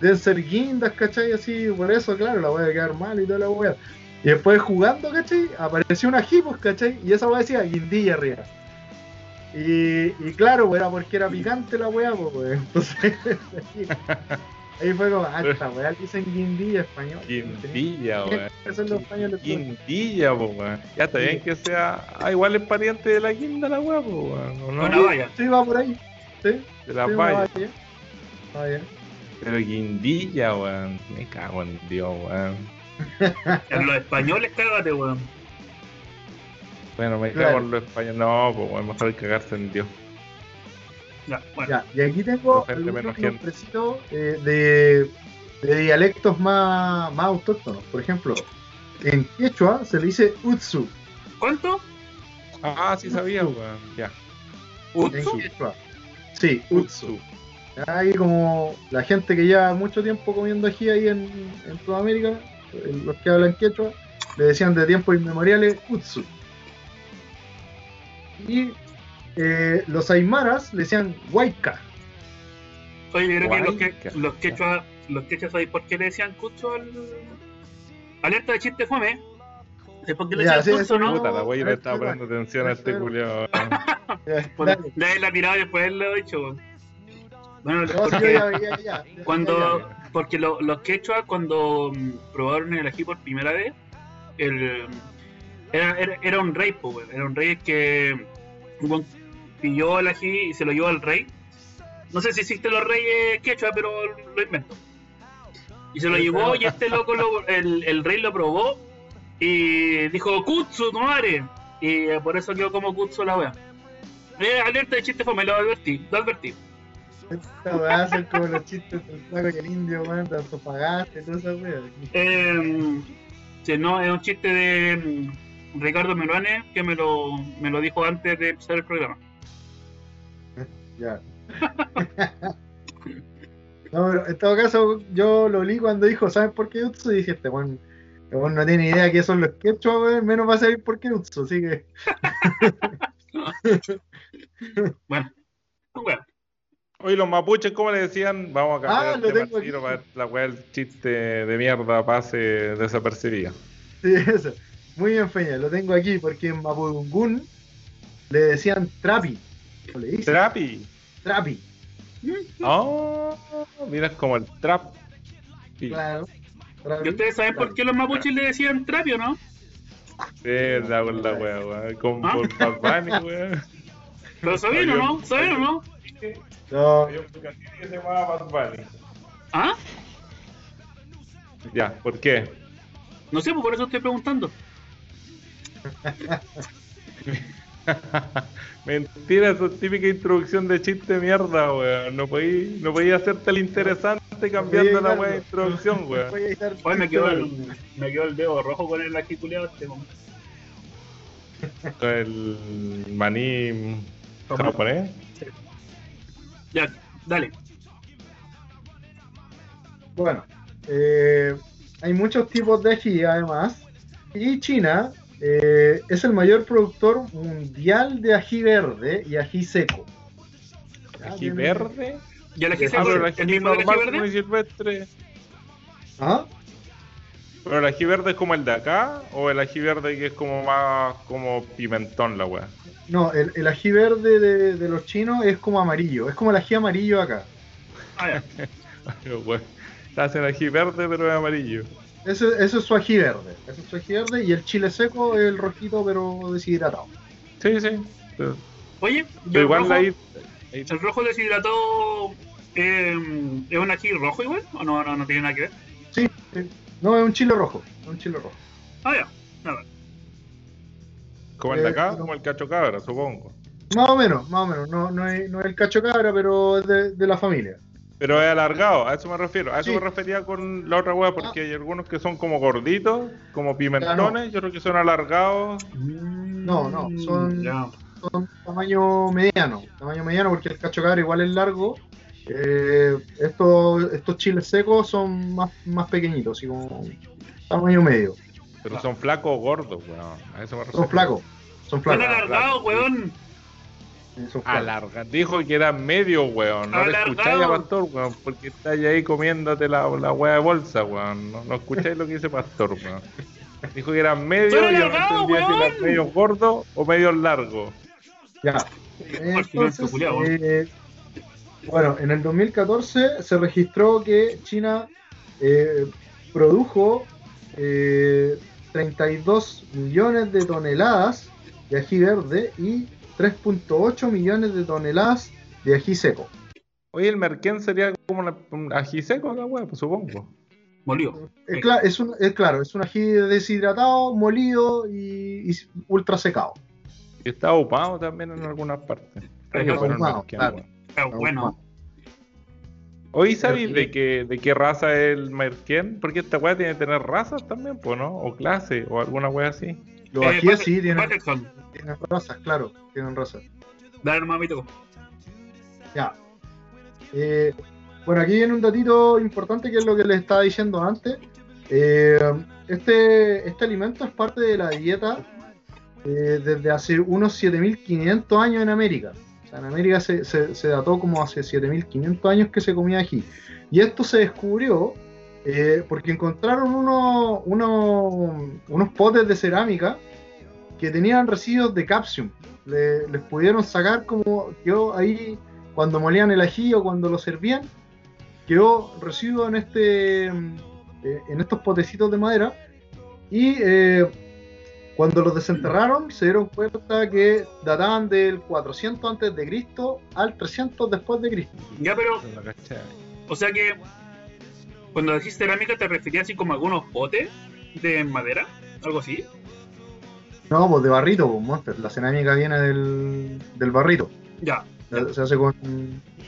deben ser, guindas, ¿cachai? Así, por eso, claro, la voy a quedar mal y toda la weá. Y después jugando, ¿cachai? Apareció una hipos, ¿cachai? Y esa weá decía guindilla arriba. Y, y claro, pues, era porque era picante la weá, pues. Entonces, ahí, fue como, ah, esta weá le dicen guindilla español. Guindilla, ser los españoles, pues. Guindilla, po, weón. Ya está bien que sea. Ah, igual es pariente de la guinda la weá, po, weón. ¿o no? Una valla. Sí, va por ahí. Sí, De la sí, valla. Valla. Pero guindilla, weón. Me cago en Dios, weón. En los españoles, cágate, weón. Bueno, me Claro. cago en lo español. No, pues weón, mejor cagarse en Dios. Ya, bueno. Ya, y aquí tengo algunos gente. nombrecitos eh, de, de dialectos más, más autóctonos. Por ejemplo, en quechua se le dice utsu. ¿Cuánto? Ah, sí sabía, weón. Ya. En ¿Utsu? quechua. Sí, utsu. Utsu. Ahí como la gente que lleva mucho tiempo comiendo ají ahí en, en Sudamérica, los que hablan quechua, le decían de tiempos inmemoriales utsu. Y eh, los aymaras le decían huayca. Oye, yo creo que los, que, los quechua, los quechua, ¿sabéis por qué le decían cucho al. Alerta de chiste fome? ¿Sabéis por qué le decían sí, eso no? Puta, la wey le ver, estaba poniendo atención a este culiao. Le la tirado y después le he dicho, weón. Bueno, No, sí, yo porque, ya veía, ya, ya, ya, cuando, ya. porque lo- los quechua cuando mm, probaron el ají por primera vez, el, era, era, era un rey, weón. era un rey que weón, pilló el ají y se lo llevó al rey. No sé si existen los reyes quechua, pero lo invento. Y se lo llevó y este loco, lo- el, el rey lo probó y dijo, Kutsu, tu madre. Y eh, por eso quedó como Kutsu la wea. Eh, alerta de chiste fome, lo advertí, lo advertí. Esta weá hacen como los chistes del flaco y el indio, weón, de Antofagasta y toda esa weá. Eh, sí, no, es un chiste de mm, Ricardo Meruane que me lo, me lo dijo antes de empezar el programa. Ya. No, pero en todo caso, yo lo li cuando dijo, ¿sabes por qué Utsu? Y dije, este weón, este no tiene idea qué son los quechua, weón, menos va a saber por qué Utsu, así que. Bueno, bueno, Oye, los mapuches, ¿cómo le decían? Vamos a cambiar Ah, el lo tema tengo aquí. para la weá del chiste de mierda pase desapercibida. Sí, eso. Muy bien, Feña, lo tengo aquí porque en Mapudungún le decían trapi. ¿O le dicen? Trapi. trapi. Oh, mira, es como el trap. Sí, Claro. trapi, ¿y ustedes saben por qué los mapuches le decían trapio, no? sí, la, la weá, weá. Con ¿Ah? por Bad Bunny, weá. ¿Pero sabían o no? ¿Saben o no? No, Había un canción que se llamaba Bad Bunny. ¿Ah? Ya, ¿por qué? No sé, pues por eso estoy preguntando. Mentira, esa es típica introducción de chiste de mierda, weón. No podía, no podía hacerte el interesante cambiando la weá de introducción, weón. Hoy me quedó el, me quedó el dedo rojo con el aquí culiado este, weón. Con el maní japonés. Ya, dale. Bueno, eh, hay muchos tipos de ají además. Y China eh, es el mayor productor mundial de ají verde y ají seco. Ají verde. ¿Ya el ají Ah, seco, el el mismo ají verde? silvestre. ¿Ah? Pero el ají verde es como el de acá o el ají verde que es como más como pimentón la weá. No, el, el ají verde de, de los chinos es como amarillo. Es como el ají amarillo acá. Ah, hacen ají verde pero es amarillo. Eso, eso es su ají verde. Eso es su ají verde. Y el chile seco es el rojito pero deshidratado. Sí, sí. Pero, Oye, ¿y pero el igual rojo, ahí. ahí- el rojo deshidratado eh, es un ají rojo igual? ¿O no, no, no tiene nada que ver? Sí, sí. No, es un chile rojo. Es un chile rojo. Ah, ya. Nada. como el de acá, eh, como el cacho cabra, supongo. Más o menos, más o menos. No, no, es, no es el cacho cabra, pero es de, de la familia. Pero es alargado, a eso me refiero. A eso Sí. me refería con la otra weá, porque hay algunos que son como gorditos, como pimentones, yo creo que son alargados. No, No, son- son tamaño mediano, tamaño mediano porque el cacho cabro igual es largo. Eh, estos, estos chiles secos son más, más pequeñitos, así como tamaño medio. Pero son flacos o gordos, weón. A eso me refiero. Son flacos, son Son flacos. alargados, weón. son flacos. Alarga. Dijo que era medio, weón. No le Alargado. escucháis a Pastor, weón. Porque estáis ahí comiéndote la, la weá de bolsa, weón. No, no escucháis lo que dice Pastor, weón. Dijo que eran medio Son y yo no entendía si eran weón. medios gordos o medios largos. Ya. Entonces, eh, bueno, en el 2014 se registró que China eh, produjo eh, 32 millones de toneladas de ají verde y 3.8 millones de toneladas de ají seco. Oye, el merquén sería como un ají seco, la weá, pues supongo. Molido. Es, un, es claro, es un ají deshidratado, molido y, y ultra secado. Y está ahumado también en algunas partes. Hay que Está bueno. Oye, ¿sabéis de qué, de qué raza es el merquén? Porque esta weá tiene que tener razas también, pues, ¿no? O clase, o alguna weá así. Los Eh, ajíes Bate- sí tienen, tienen razas, claro, tienen razas. Dale toco. Ya. Eh, bueno, aquí viene un datito importante que es lo que les estaba diciendo antes. Eh, este, este alimento es parte de la dieta eh, desde hace unos 7500 años en América. O sea, en América se, se- se dató como hace 7500 años que se comía ají. Y esto se descubrió eh, porque encontraron unos, unos, unos potes de cerámica que tenían residuos de capsium. Le- les pudieron sacar como quedó ahí cuando molían el ají o cuando lo servían, quedó residuo en este eh, en estos potecitos de madera y eh, cuando los desenterraron se dieron cuenta que databan del 400 antes de Cristo al 300 después de Cristo. Ya, pero, o sea que cuando decís cerámica te referías así como a algunos botes de madera, algo así. No, pues de barrito, pues, Monster. La cerámica viene del, del barrito. Ya. Se hace con,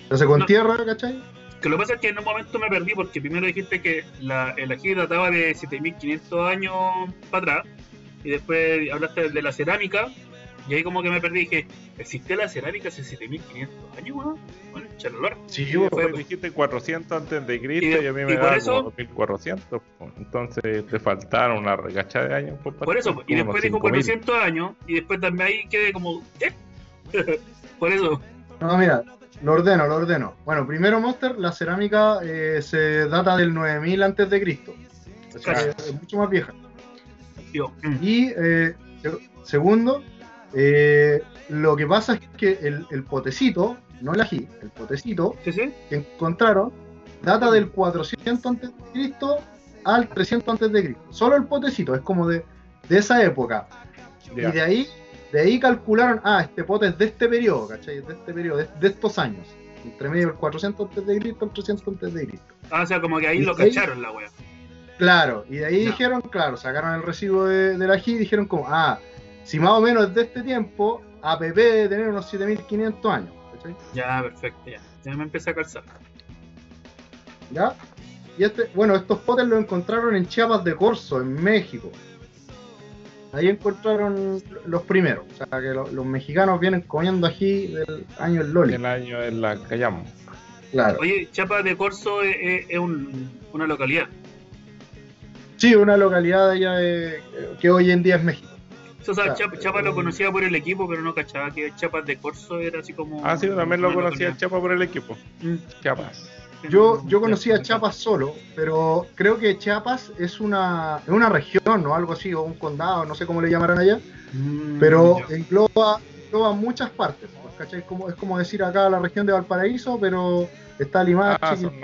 se hace con No. tierra, ¿cachai? Que lo que pasa es que en un momento me perdí porque primero dijiste que la, el ají databa de 7500 años para atrás y después hablaste de la cerámica y ahí como que me perdí dije, ¿existe la cerámica hace 7500 años, weón? Bueno, chalolor. Sí, Y pues, después dijiste 400 antes de Cristo Y y, de- a mí me da eso- como 2400. Entonces te faltaron una regacha de años. Por eso, y después dijo 5000. 400 años y después también ahí quedé como, ¿qué? Por eso, No, mira, lo ordeno, lo ordeno. Bueno, primero Monster, la cerámica eh, se data del 9000 antes de Cristo. O sea, es mucho más vieja. Digo, mm, Y eh, se- segundo, eh, lo que pasa es que el, el potecito, no el ají, el potecito ¿sí, sí? que encontraron data del 400 antes de Cristo al 300 antes de Cristo. Solo el potecito, es como de, de esa época. Y de ahí, de ahí calcularon, ah, este pote es de este periodo, ¿cachai? De este periodo, de, de estos años. Entre medio del 400 antes de Cristo al 300 antes de Cristo. Ah, o sea, como que ahí Y lo ahí- cacharon la wea. Claro, y de ahí dijeron, claro, sacaron el recibo de, del ají y dijeron como, ah, si más o menos es de este tiempo, APP debe tener unos 7500 años, ¿cachai? Ya, perfecto, ya. Ya me empecé a calzar. ¿Ya? Y este, bueno, estos potes los encontraron en Chiapas de Corzo, en México. Ahí encontraron los primeros. O sea, que lo- los mexicanos vienen comiendo ají del año el Loli. El año en la callamos. Claro. Oye, Chapa de Corzo es, es- es un- una localidad. Sí, una localidad allá de- que hoy en día es México. O sea. Chapa, Chapa lo conocía por el equipo, pero no cachaba que Chapas de Corzo era así como. Ah, sí, también lo conocía. Chapa por el equipo. Mm. Chiapas. Yo, yo conocía a Chiapas solo, pero creo que Chiapas es una, es una región o algo así, o un condado, no sé cómo le llamarán allá, Mm, pero engloba, engloba muchas partes. ¿cachai? Como, es como decir acá la región de Valparaíso, pero está Limache. Ah, y- son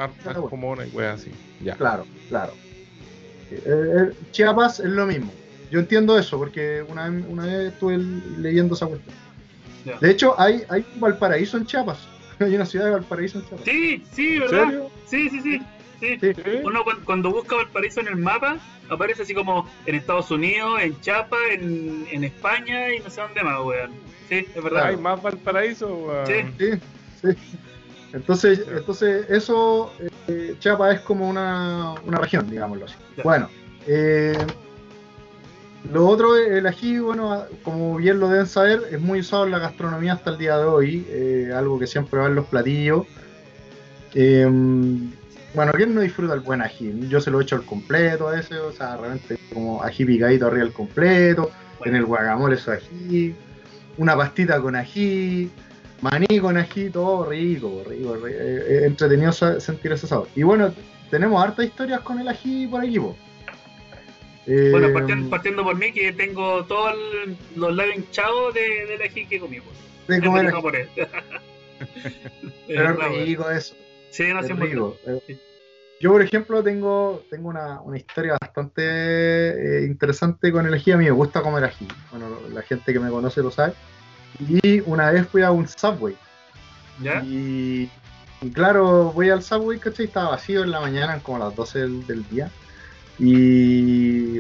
y weas así. Ya. Claro, claro. Eh, eh, Chiapas es lo mismo. Yo entiendo eso porque una vez, una vez estuve leyendo esa cuestión. De hecho, hay, hay Valparaíso en Chiapas. Hay una ciudad de Valparaíso en Chiapas. Sí, sí, ¿En ¿verdad? serio? Sí, sí, sí. sí. Sí. ¿Sí? Uno cuan- cuando busca Valparaíso en el mapa, aparece así como en Estados Unidos, en Chapa, en, en España y no sé dónde más, weón. Sí, es verdad. ¿Hay más Valparaíso? weón? Sí. Sí, sí. Entonces, entonces eso, eh, Chiapas es como una, una región, digámoslo así. Bueno, eh, Lo otro, el ají, bueno, como bien lo deben saber, es muy usado en la gastronomía hasta el día de hoy, eh, algo que siempre va en los platillos. Eh, bueno, ¿quién no disfruta el buen ají? Yo se lo he hecho al completo a veces, o sea, realmente como ají picadito arriba al completo, en el guacamole eso ají, una pastita con ají, maní con ají, todo rico, rico, rico. Eh, eh, entretenido sentir ese sabor. Y bueno, tenemos hartas historias con el ají por aquí, po. Eh, Bueno, partiendo, partiendo por mí, que tengo todos los labios hinchados de, del ají que comí. de comer pero rico eso. Sí, no es rico. Eh, Yo, por ejemplo, tengo, tengo una, una historia bastante eh, interesante con el ají. A mí me gusta comer ají. Bueno, la gente que me conoce lo sabe. Y una vez fui a un Subway. ¿Ya? Y, y claro, voy al Subway, ¿cachai? Estaba vacío en la mañana, como a las 12 del, del día. Y,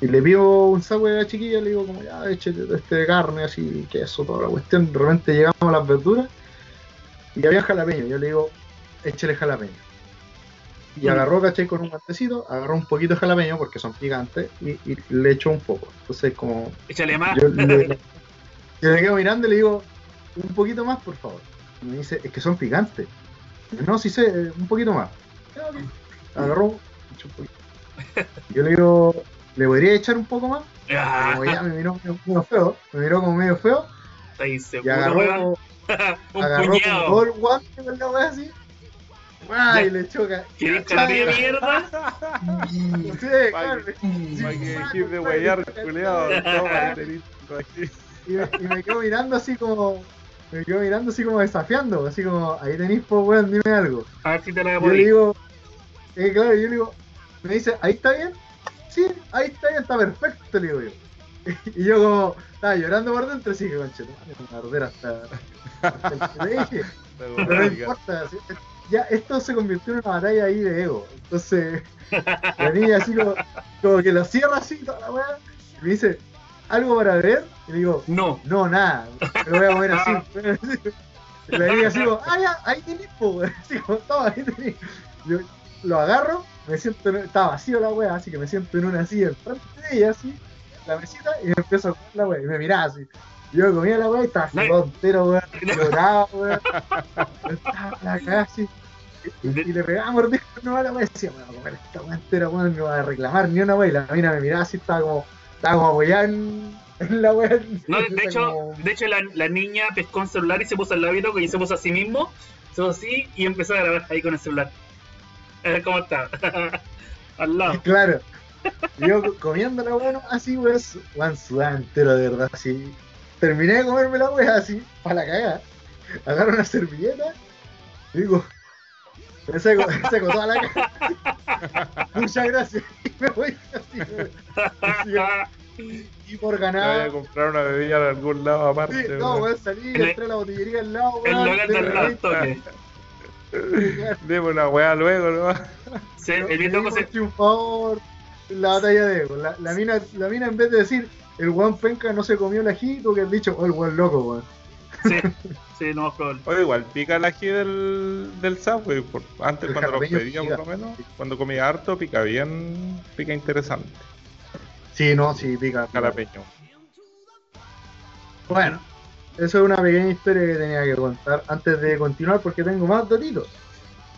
y le pido un Subway a la chiquilla, le digo como ya, échate este de carne, así, queso, toda la cuestión. De repente llegamos a las verduras y había jalapeño. Yo le digo, échale jalapeño. Y agarró, ¿cachai? Con un guantecito, agarró un poquito de jalapeño porque son picantes y, y le echó un poco. Entonces, como Échale más. yo le, yo le quedo mirando y le digo, un poquito más, por favor. Y me dice, es que son picantes. Y no, sí sé, eh, un poquito más. Ya, ok. Agarró, echó un poquito. Yo le digo, ¿le podría echar un poco más? Ah, Como ya me miró medio, medio feo, me miró como medio feo ahí y seguro, weón. agarró, Un agarró todo puñado. el guante con la wea así. ¡guau! Y le echó ca- ¿Querés ¿cachai? jalapeño de mierda? Sí, claro. sí, Para que de huellar, culiado. Toma, aquí. Y me, y me quedo mirando así como. Me quedo mirando así como desafiando, así como, ahí tenéis, pues weón, dime algo. A ver si te la Yo voy le digo, eh, claro, yo le digo, me dice, ¿ahí está bien? Sí, ahí está bien, está perfecto, le digo yo. Y yo como, estaba llorando por dentro, así que conche, no, me arder hasta, hasta el dije. Pero no importa, ¿sí? ya esto se convirtió en una batalla ahí de ego. Entonces, la niña así como, como que lo cierra así, toda la weá, y me dice, ¿algo para beber? Y le digo, No. no, nada, me voy a mover así. Y la niña así como, ah, ya, ahí tenés, po. Así como, toma, ahí tenés. Yo lo agarro, me siento, en- está vacío la wea, así que me siento en una silla enfrente de ella, así, la mesita, y me empiezo a comer la wea, y me miraba así. Yo comía la wea y estaba así entero, weón, lloraba, weón. Estaba la cagada así. Y, y le pegaba mordisco no a la wea y decía, bueno, comer esta wea entera, weón, no va a reclamar ni una wea. Y la mina me miraba así, estaba como, estaba como apoyada en, la. No, de hecho, como- de hecho la, la niña pescó un celular y se puso al lado y se puso a sí mismo, se puso así y empezó a grabar ahí con el celular. A ver cómo está. al lado. Claro. Yo comiendo la nomás así, weón, weón, sudaba entero de verdad, así. Terminé de comerme la weá así, para la cagada. Agarro una servilleta digo, me saco toda la cara. Muchas gracias. Y me voy así. Así, y por Me voy a ganar. comprar una bebida en algún lado aparte. Sí, no, weón. salí, El- entré a la botillería al lado, El weón. local de del. Deme una weá luego, ¿no? Yo- el loco se, por triunfador la batalla de ego. La, la mina, la mina en vez de decir el weón penca no se comió el ají, tuvo que haber dicho, oh el weón loco, weón. Sí, sí, no más probable. Oye, igual pica el ají del, del Subway. por- antes, El cuando lo pedía, pica. por lo menos, cuando comía harto, pica bien, pica interesante. Sí, no, sí, pica. Jalapeño. Bueno, eso es una pequeña historia que tenía que contar antes de continuar porque tengo más datitos.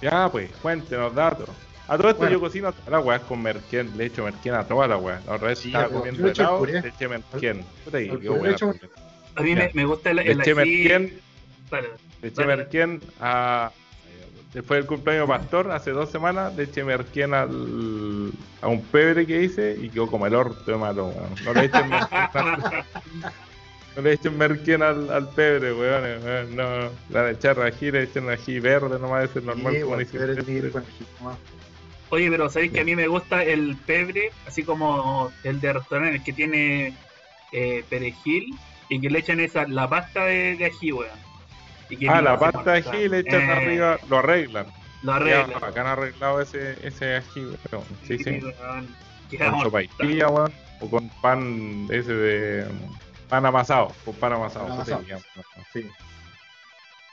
Ya, pues, cuéntenos datos. A todo esto Bueno. yo cocino toda la weá con merquén, le echo merquén a toda la weá. La otra vez Sí, estaba pero comiendo helado, le eché merquén. Puta, y qué weá. A mí me, me gusta el, el ají. Dale. merquén a... Después del cumpleaños de Pastor, hace dos semanas, le eché merquén al, a un pebre que hice y quedó como el orto de malo, weón. No le echen no le echen merquén al, al pebre, weón. eh, No, la de echar ají, le echen ají verde, nomás es normal Sí, como con ají nomás. Oye, pero sabéis que a mí me gusta el pebre, así como el de restaurante, el que tiene eh, perejil y que le echan esa, la pasta de, de ají, weón. Y que Ah, la pasta de ají le echan Eh, arriba, lo arreglan. Lo Ya, arreglan. acá han arreglado ese, ese ají, weón. Sí, sí. weón. Con sopaipilla, weón. O con pan ese de. Pan amasado. Con pan amasado. Pan amasado. Sí.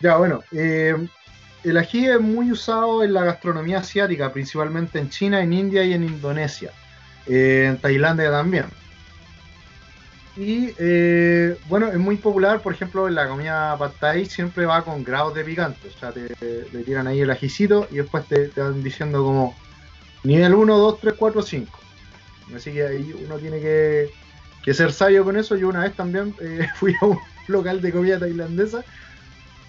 Ya, bueno, eh, el ají es muy usado en la gastronomía asiática, principalmente en China, en India y en Indonesia. Eh, en Tailandia también. Y eh, bueno, es muy popular, por ejemplo, en la comida pad siempre va con grados de picante. O sea, te, tiran ahí el ajicito y después te, te van diciendo como nivel 1, 2, 3, 4, 5. Así que ahí uno tiene que, que ser sabio con eso. Yo una vez también eh, fui a un local de comida tailandesa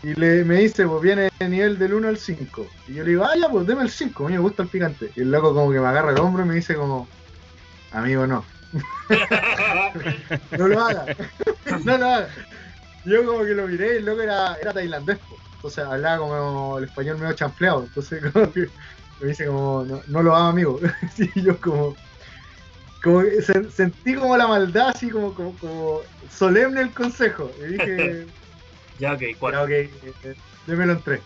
y le, me dice, pues viene el nivel del 1 al 5. Y yo le digo, ah, ya, pues deme el 5, a mí me gusta el picante. Y el loco como que me agarra el hombro y me dice como, amigo, no. no lo haga, no lo haga. Yo como que lo miré y el loco era, era tailandés, po. entonces hablaba como el español medio chanfleado, entonces como que me dice como, no, no lo haga amigo. y yo como, como que sentí como la maldad, así como, como, como solemne el consejo. Y dije, Ya, ok, cuatro. ok, eh, démelo en tres.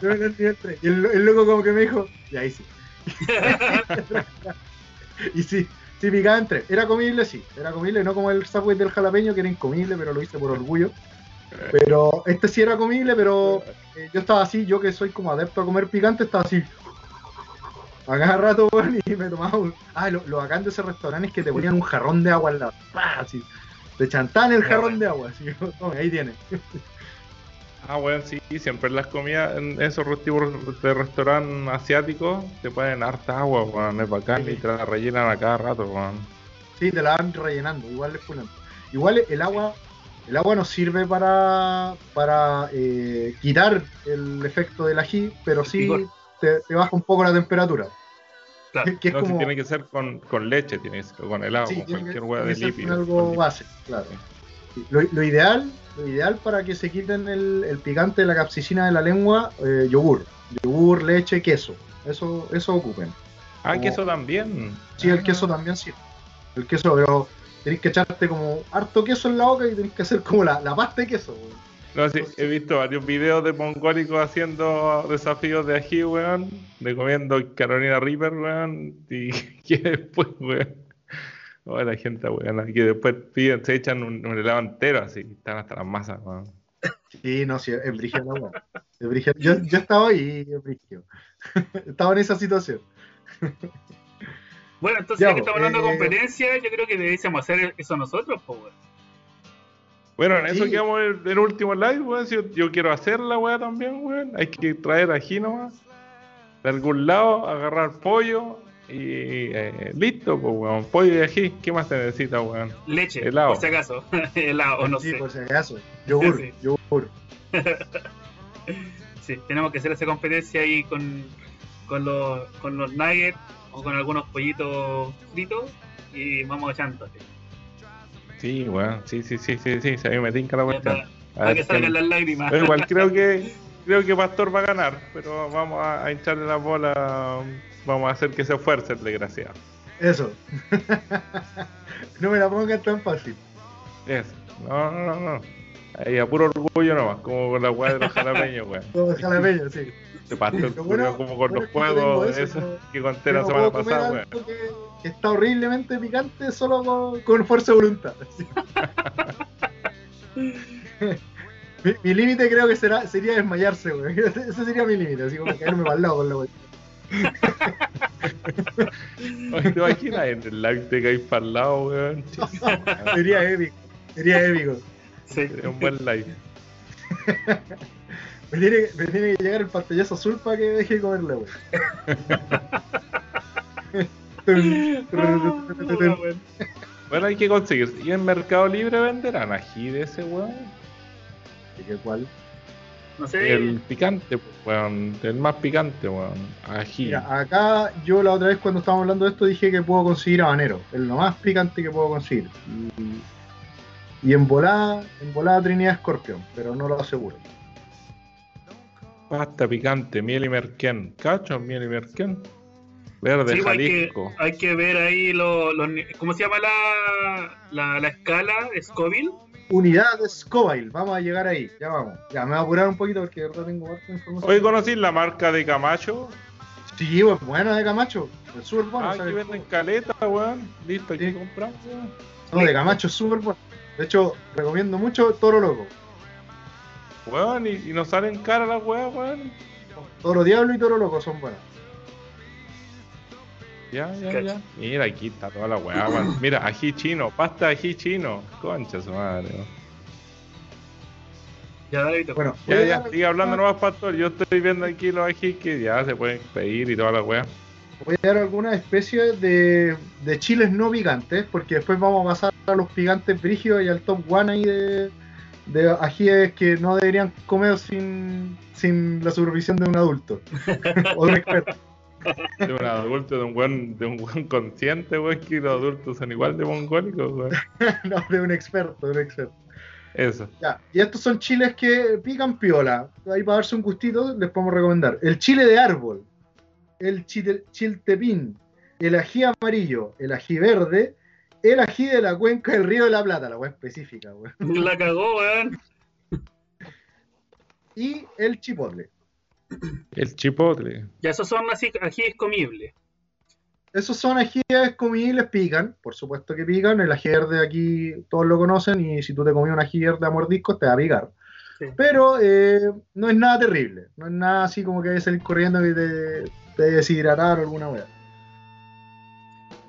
démelo en tres. Y el, el loco como que me dijo, ya sí. y sí, sí picaba en tres. Era comible, sí. Era comible, no como el subway del jalapeño, que era incomible, pero lo hice por orgullo. Pero este sí era comible, pero eh, yo estaba así, yo que soy como adepto a comer picante, estaba así. A rato, weón, y me tomaba un... Ah, lo, lo bacán de ese restaurante es que te ponían un jarrón de agua al lado. ¡Pah! Así. Te chantaban el jarrón bueno. de agua, así. ahí tienes. Ah, bueno, sí, siempre las comidas, en esos tipos de restaurantes asiáticos, te ponen harta agua, weón, es bacán y te la rellenan a cada rato, weón. Sí, te la van rellenando, igual es pulento. Igual el agua, el agua nos sirve para, para eh, quitar el efecto del ají, pero sí te, te baja un poco la temperatura. Claro. Que es no, si tiene que ser con, con leche, tiene que ser con helado, sí, con cualquier hueá de lípido. algo con base, claro. Sí, Lo, lo ideal, lo ideal para que se quiten el, el picante de la capsicina de la lengua, eh, yogur. Yogur, leche, queso. Eso, eso ocupen. Ah, como- queso también. Sí, el Ah. queso también sí. El queso, pero tenéis que echarte como harto queso en la boca y tenéis que hacer como la, la pasta de queso. weón. No, sí, he visto varios videos de mongólicos haciendo desafíos de ají, weón, de comiendo Carolina Reaper, weón, y que después, weón, oh, la gente, weón, que después piden, se echan un, un helado entero, así, están hasta las masas, weón. Sí, no, sí, es brígido la brígido. Yo, yo estaba ahí es brígido. estaba en esa situación. Bueno, entonces Ya, ya que estamos hablando de eh, competencia, yo creo que deberíamos hacer eso nosotros, pues, weón. Bueno, en eso Sí. quedamos en el, el último live, weón, si yo, yo quiero hacer la weá también, weón, hay que traer ají nomás, de algún lado, agarrar pollo, y eh, listo, pues, weón, pollo y ají, ¿qué más se necesita, weón? Leche, Helado. por si acaso. helado, no sí, sé. por si acaso. Yogur, Sí, yogur. Sí, tenemos que hacer esa competencia ahí con, con, los, con los nuggets o con algunos pollitos fritos y vamos echando. Sí, weón, sí, sí, sí, sí, sí, se me me tinca la cuestión. Para, A que salgan las lágrimas. Pero igual creo que creo que Pastor va a ganar, pero vamos a, a hincharle la bola, vamos a hacer que se esfuerce el desgraciado. Eso. no me la pongan tan fácil. Eso. No, no, no, no. Ahí a puro orgullo nomás, como con la weá de los jalapeños, weón. Todo jalapeño, sí. Este pastor Lo bueno- como con bueno los juegos eso, no- que conté la semana pasada, weón. que, está horriblemente picante solo con, con fuerza de voluntad. mi mi límite creo que será, sería desmayarse, güey. Ese sería mi límite, así como caerme para el lado con la güey. Oye, ¿Te imaginas en el live te caes para el lado, weón? Sería épico. Sería épico. Sí. Sería un buen live. Me tiene, me tiene que llegar el pastellazo azul para que deje de comerle, güey. Weón. Bueno, hay que conseguir. ¿Y en Mercado Libre venderán ají de ese weón? ¿Y qué cuál? No sé. El picante, weón. El más picante, weón. Ají. Mira, acá yo la otra vez cuando estábamos hablando de esto dije que puedo conseguir habanero, es lo más picante que puedo conseguir. Y, y en volada, en volada Trinidad Scorpion, pero no lo aseguro. Pasta picante, miel y merquén. ¿Cacho? Miel y merquén. Verde, Sí, pues, hay, que, Jalisco. hay que ver ahí ni- ¿Cómo se llama la, la, la escala? ¿Scoville? Unidad de Scoville, vamos a llegar ahí, ya vamos. Ya me voy a apurar un poquito porque de verdad tengo harta información. Hoy conocí la marca de Camacho. Sí, pues buena de Camacho, es súper bueno. Ah, aquí venden caleta, weón. Listo, aquí Sí. compramos, weón. No, de Camacho es súper bueno. De hecho, recomiendo mucho Toro Loco. Weón, y, y nos salen caras las weas, weón. Toro Diablo y Toro Loco son buenas. Ya, ya, ya. Mira, aquí está toda la weá. weón. Mira, ají chino, pasta de ají chino. Concha su madre. weón. Ya, David. Bueno, Ya, ya, sigue hablando nomás, pastor. Yo estoy viendo aquí los ají que ya se pueden pedir y toda la weá. voy a dar alguna especie de, de chiles no picantes, porque después vamos a pasar a los picantes brígidos y al top one ahí de, de ajíes que no deberían comer sin, sin la supervisión de un adulto o de un experto. De un adulto, de un buen, de un buen consciente, weón, que los adultos son igual de mongólicos, weón. no, de un experto, de un experto. Eso. Ya, y estos son chiles que pican piola. Ahí para darse un gustito les podemos recomendar. El chile de árbol, el chile- chiltepín, el ají amarillo, el ají verde, el ají de la cuenca del río de la Plata, la weá específica, weón. La cagó, weón. Y el chipotle. El chipotle. Ya, esos son así ajíes comibles. Esos son ajíes comibles, pican, por supuesto que pican. El ají verde aquí todos lo conocen y si tú te comí un ají verde a mordiscos te va a picar. Sí. Pero eh, no es nada terrible, no es nada así como que hay que salir corriendo y te, te deshidratar o alguna weá.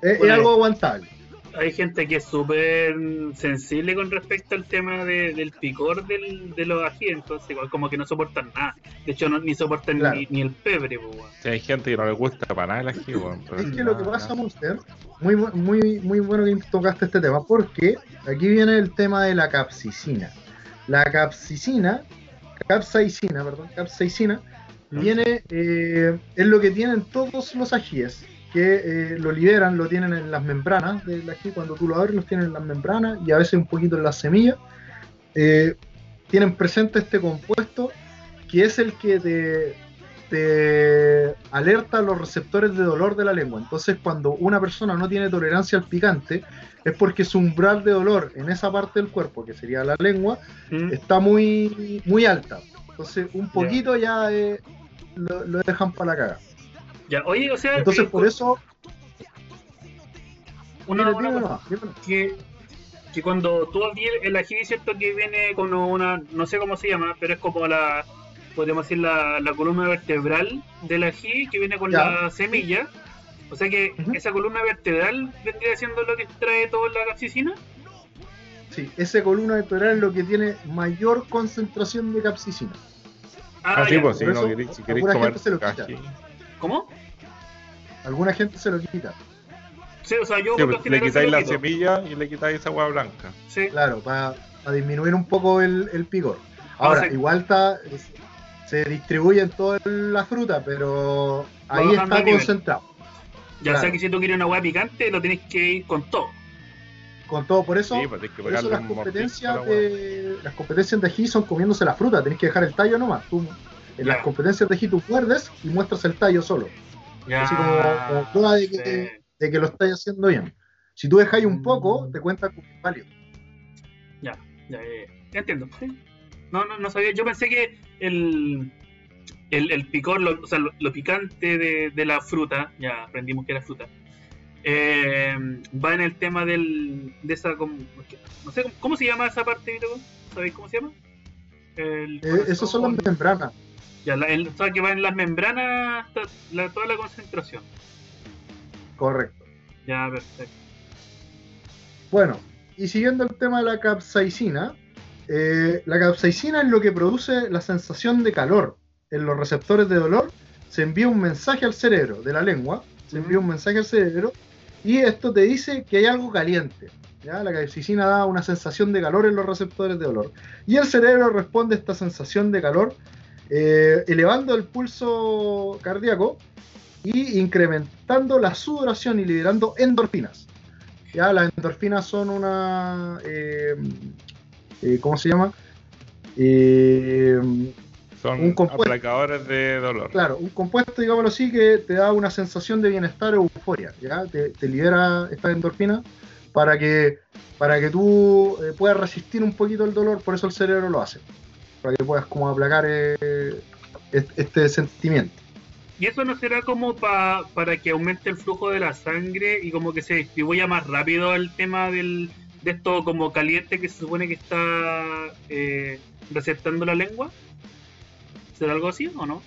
Es, algo aguantable. Hay gente que es súper sensible con respecto al tema de- del picor del, de los ajíes, entonces igual como que no soportan nada. De hecho, no, ni soportan Claro. ni, ni el pebre, pues. Si hay gente que no le gusta para nada el ají, Es que lo que pasa. Monster, muy, muy, muy bueno que tocaste este tema, porque aquí viene el tema de la capsicina. La capsicina, capsaicina, perdón, capsaicina, viene, eh, es lo que tienen todos los ajíes, que eh, lo liberan, lo tienen en las membranas del ají, cuando tú lo abres los tienen en las membranas y a veces un poquito en las semillas. Eh, tienen presente este compuesto que es el que te, te alerta a los receptores de dolor de la lengua. Entonces, cuando una persona no tiene tolerancia al picante, es porque su umbral de dolor en esa parte del cuerpo, que sería la lengua, ¿Mm? está muy, muy alta. Entonces, un poquito ya eh, lo, lo dejan para la caga. Ya, oye, o sea, Entonces, que- por eso. una, dime, una cosa, dime que, que cuando tú abrí el, ají, cierto que viene con una, no sé cómo se llama, pero es como la, podemos decir, la, la columna vertebral del ají que viene con Ya. la semilla. O sea que esa columna vertebral vendría siendo lo que trae toda la capsicina. Sí, esa columna vertebral es lo que tiene mayor concentración de capsicina. Ah, sí, ya. pues si no queréis, si queréis ají. ¿Cómo? Alguna gente se lo quita. Sí, o sea, yo Sí, pues, le quitáis la quito. semilla y le quitáis esa agua blanca. Sí. Claro, para disminuir un poco el, el picor. Ahora, Ah, sí. igual está, es- se distribuye en toda la fruta, pero ahí está concentrado. Ya Claro. sea que si tú quieres una hueá picante, lo tenés que ir con todo. Con todo, por eso, Sí, pues tienes que por eso las competencias hueá. de las competencias de ají son comiéndose la fruta, tenés que dejar el tallo nomás. Tú, en las competencias de ají tú muerdes y muestras el tallo solo. Ya. Así como, como prueba de que, sí. de que lo estás haciendo bien. Si tú dejáis un Mm. poco, te cuenta como válido. Ya, ya, ya, ya entiendo. No, no, no sabía. Yo pensé que el, el, el picor, lo, o sea, lo, lo picante de, de la fruta, ya aprendimos que era fruta, eh, va en el tema del, de esa. como- No sé, ¿cómo, se llama esa parte? ¿Sabéis cómo se llama? El Eh, esos son las membranas. Ya, la, el- o sea, que va en las membranas ta- la- toda la concentración. Correcto. Ya, perfecto. Bueno, y siguiendo el tema de la capsaicina, eh, la capsaicina es lo que produce la sensación de calor en los receptores de dolor. Se envía un mensaje al cerebro de la lengua, se envía un mensaje al cerebro y esto te dice que hay algo caliente. ¿ya? La capsaicina da una sensación de calor en los receptores de dolor y el cerebro responde a esta sensación de calor eh, elevando el pulso cardíaco y incrementando la sudoración y liberando endorfinas. Ya, las endorfinas son una. eh, eh, ¿Cómo se llama? Son un compuesto. aplacadores de dolor. claro, un compuesto, digámoslo así, que te da una sensación de bienestar o euforia. ¿ya? Te, te libera esta endorfina para que, para que tú puedas resistir un poquito el dolor, por eso el cerebro lo hace. Para que puedas como aplacar eh, est- este sentimiento. ¿Y eso no será como pa- para que aumente el flujo de la sangre y como que se distribuya más rápido el tema del, de esto como caliente que se supone que está eh, receptando la lengua? ¿Será algo así o no?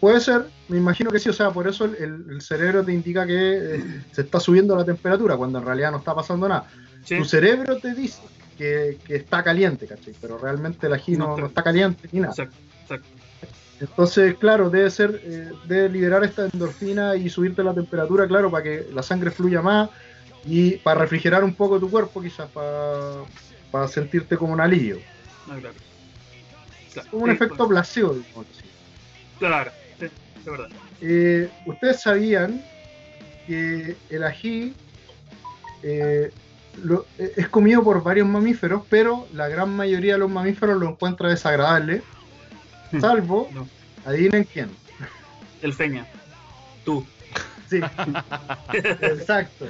puede ser, me imagino que sí, o sea, por eso el, el- el cerebro te indica que eh, se está subiendo la temperatura, cuando en realidad no está pasando nada. Sí. Tu cerebro te dice que, que está caliente, ¿cachai? Pero realmente el ají No no, está- no está caliente ni nada. Exacto, exacto. Entonces, claro, debe ser, eh, debe liberar esta endorfina y subirte la temperatura, claro, para que la sangre fluya más y para refrigerar un poco tu cuerpo, quizás para, para sentirte como un alivio. No, claro. Claro, Como un sí, efecto placebo, digamos así. Claro, sí, de verdad. Eh, Ustedes sabían que el ají eh, lo- eh, es comido por varios mamíferos, pero la gran mayoría de los mamíferos lo encuentra desagradable, salvo, No. adivinen quién. El feña. Tú. Sí, exacto.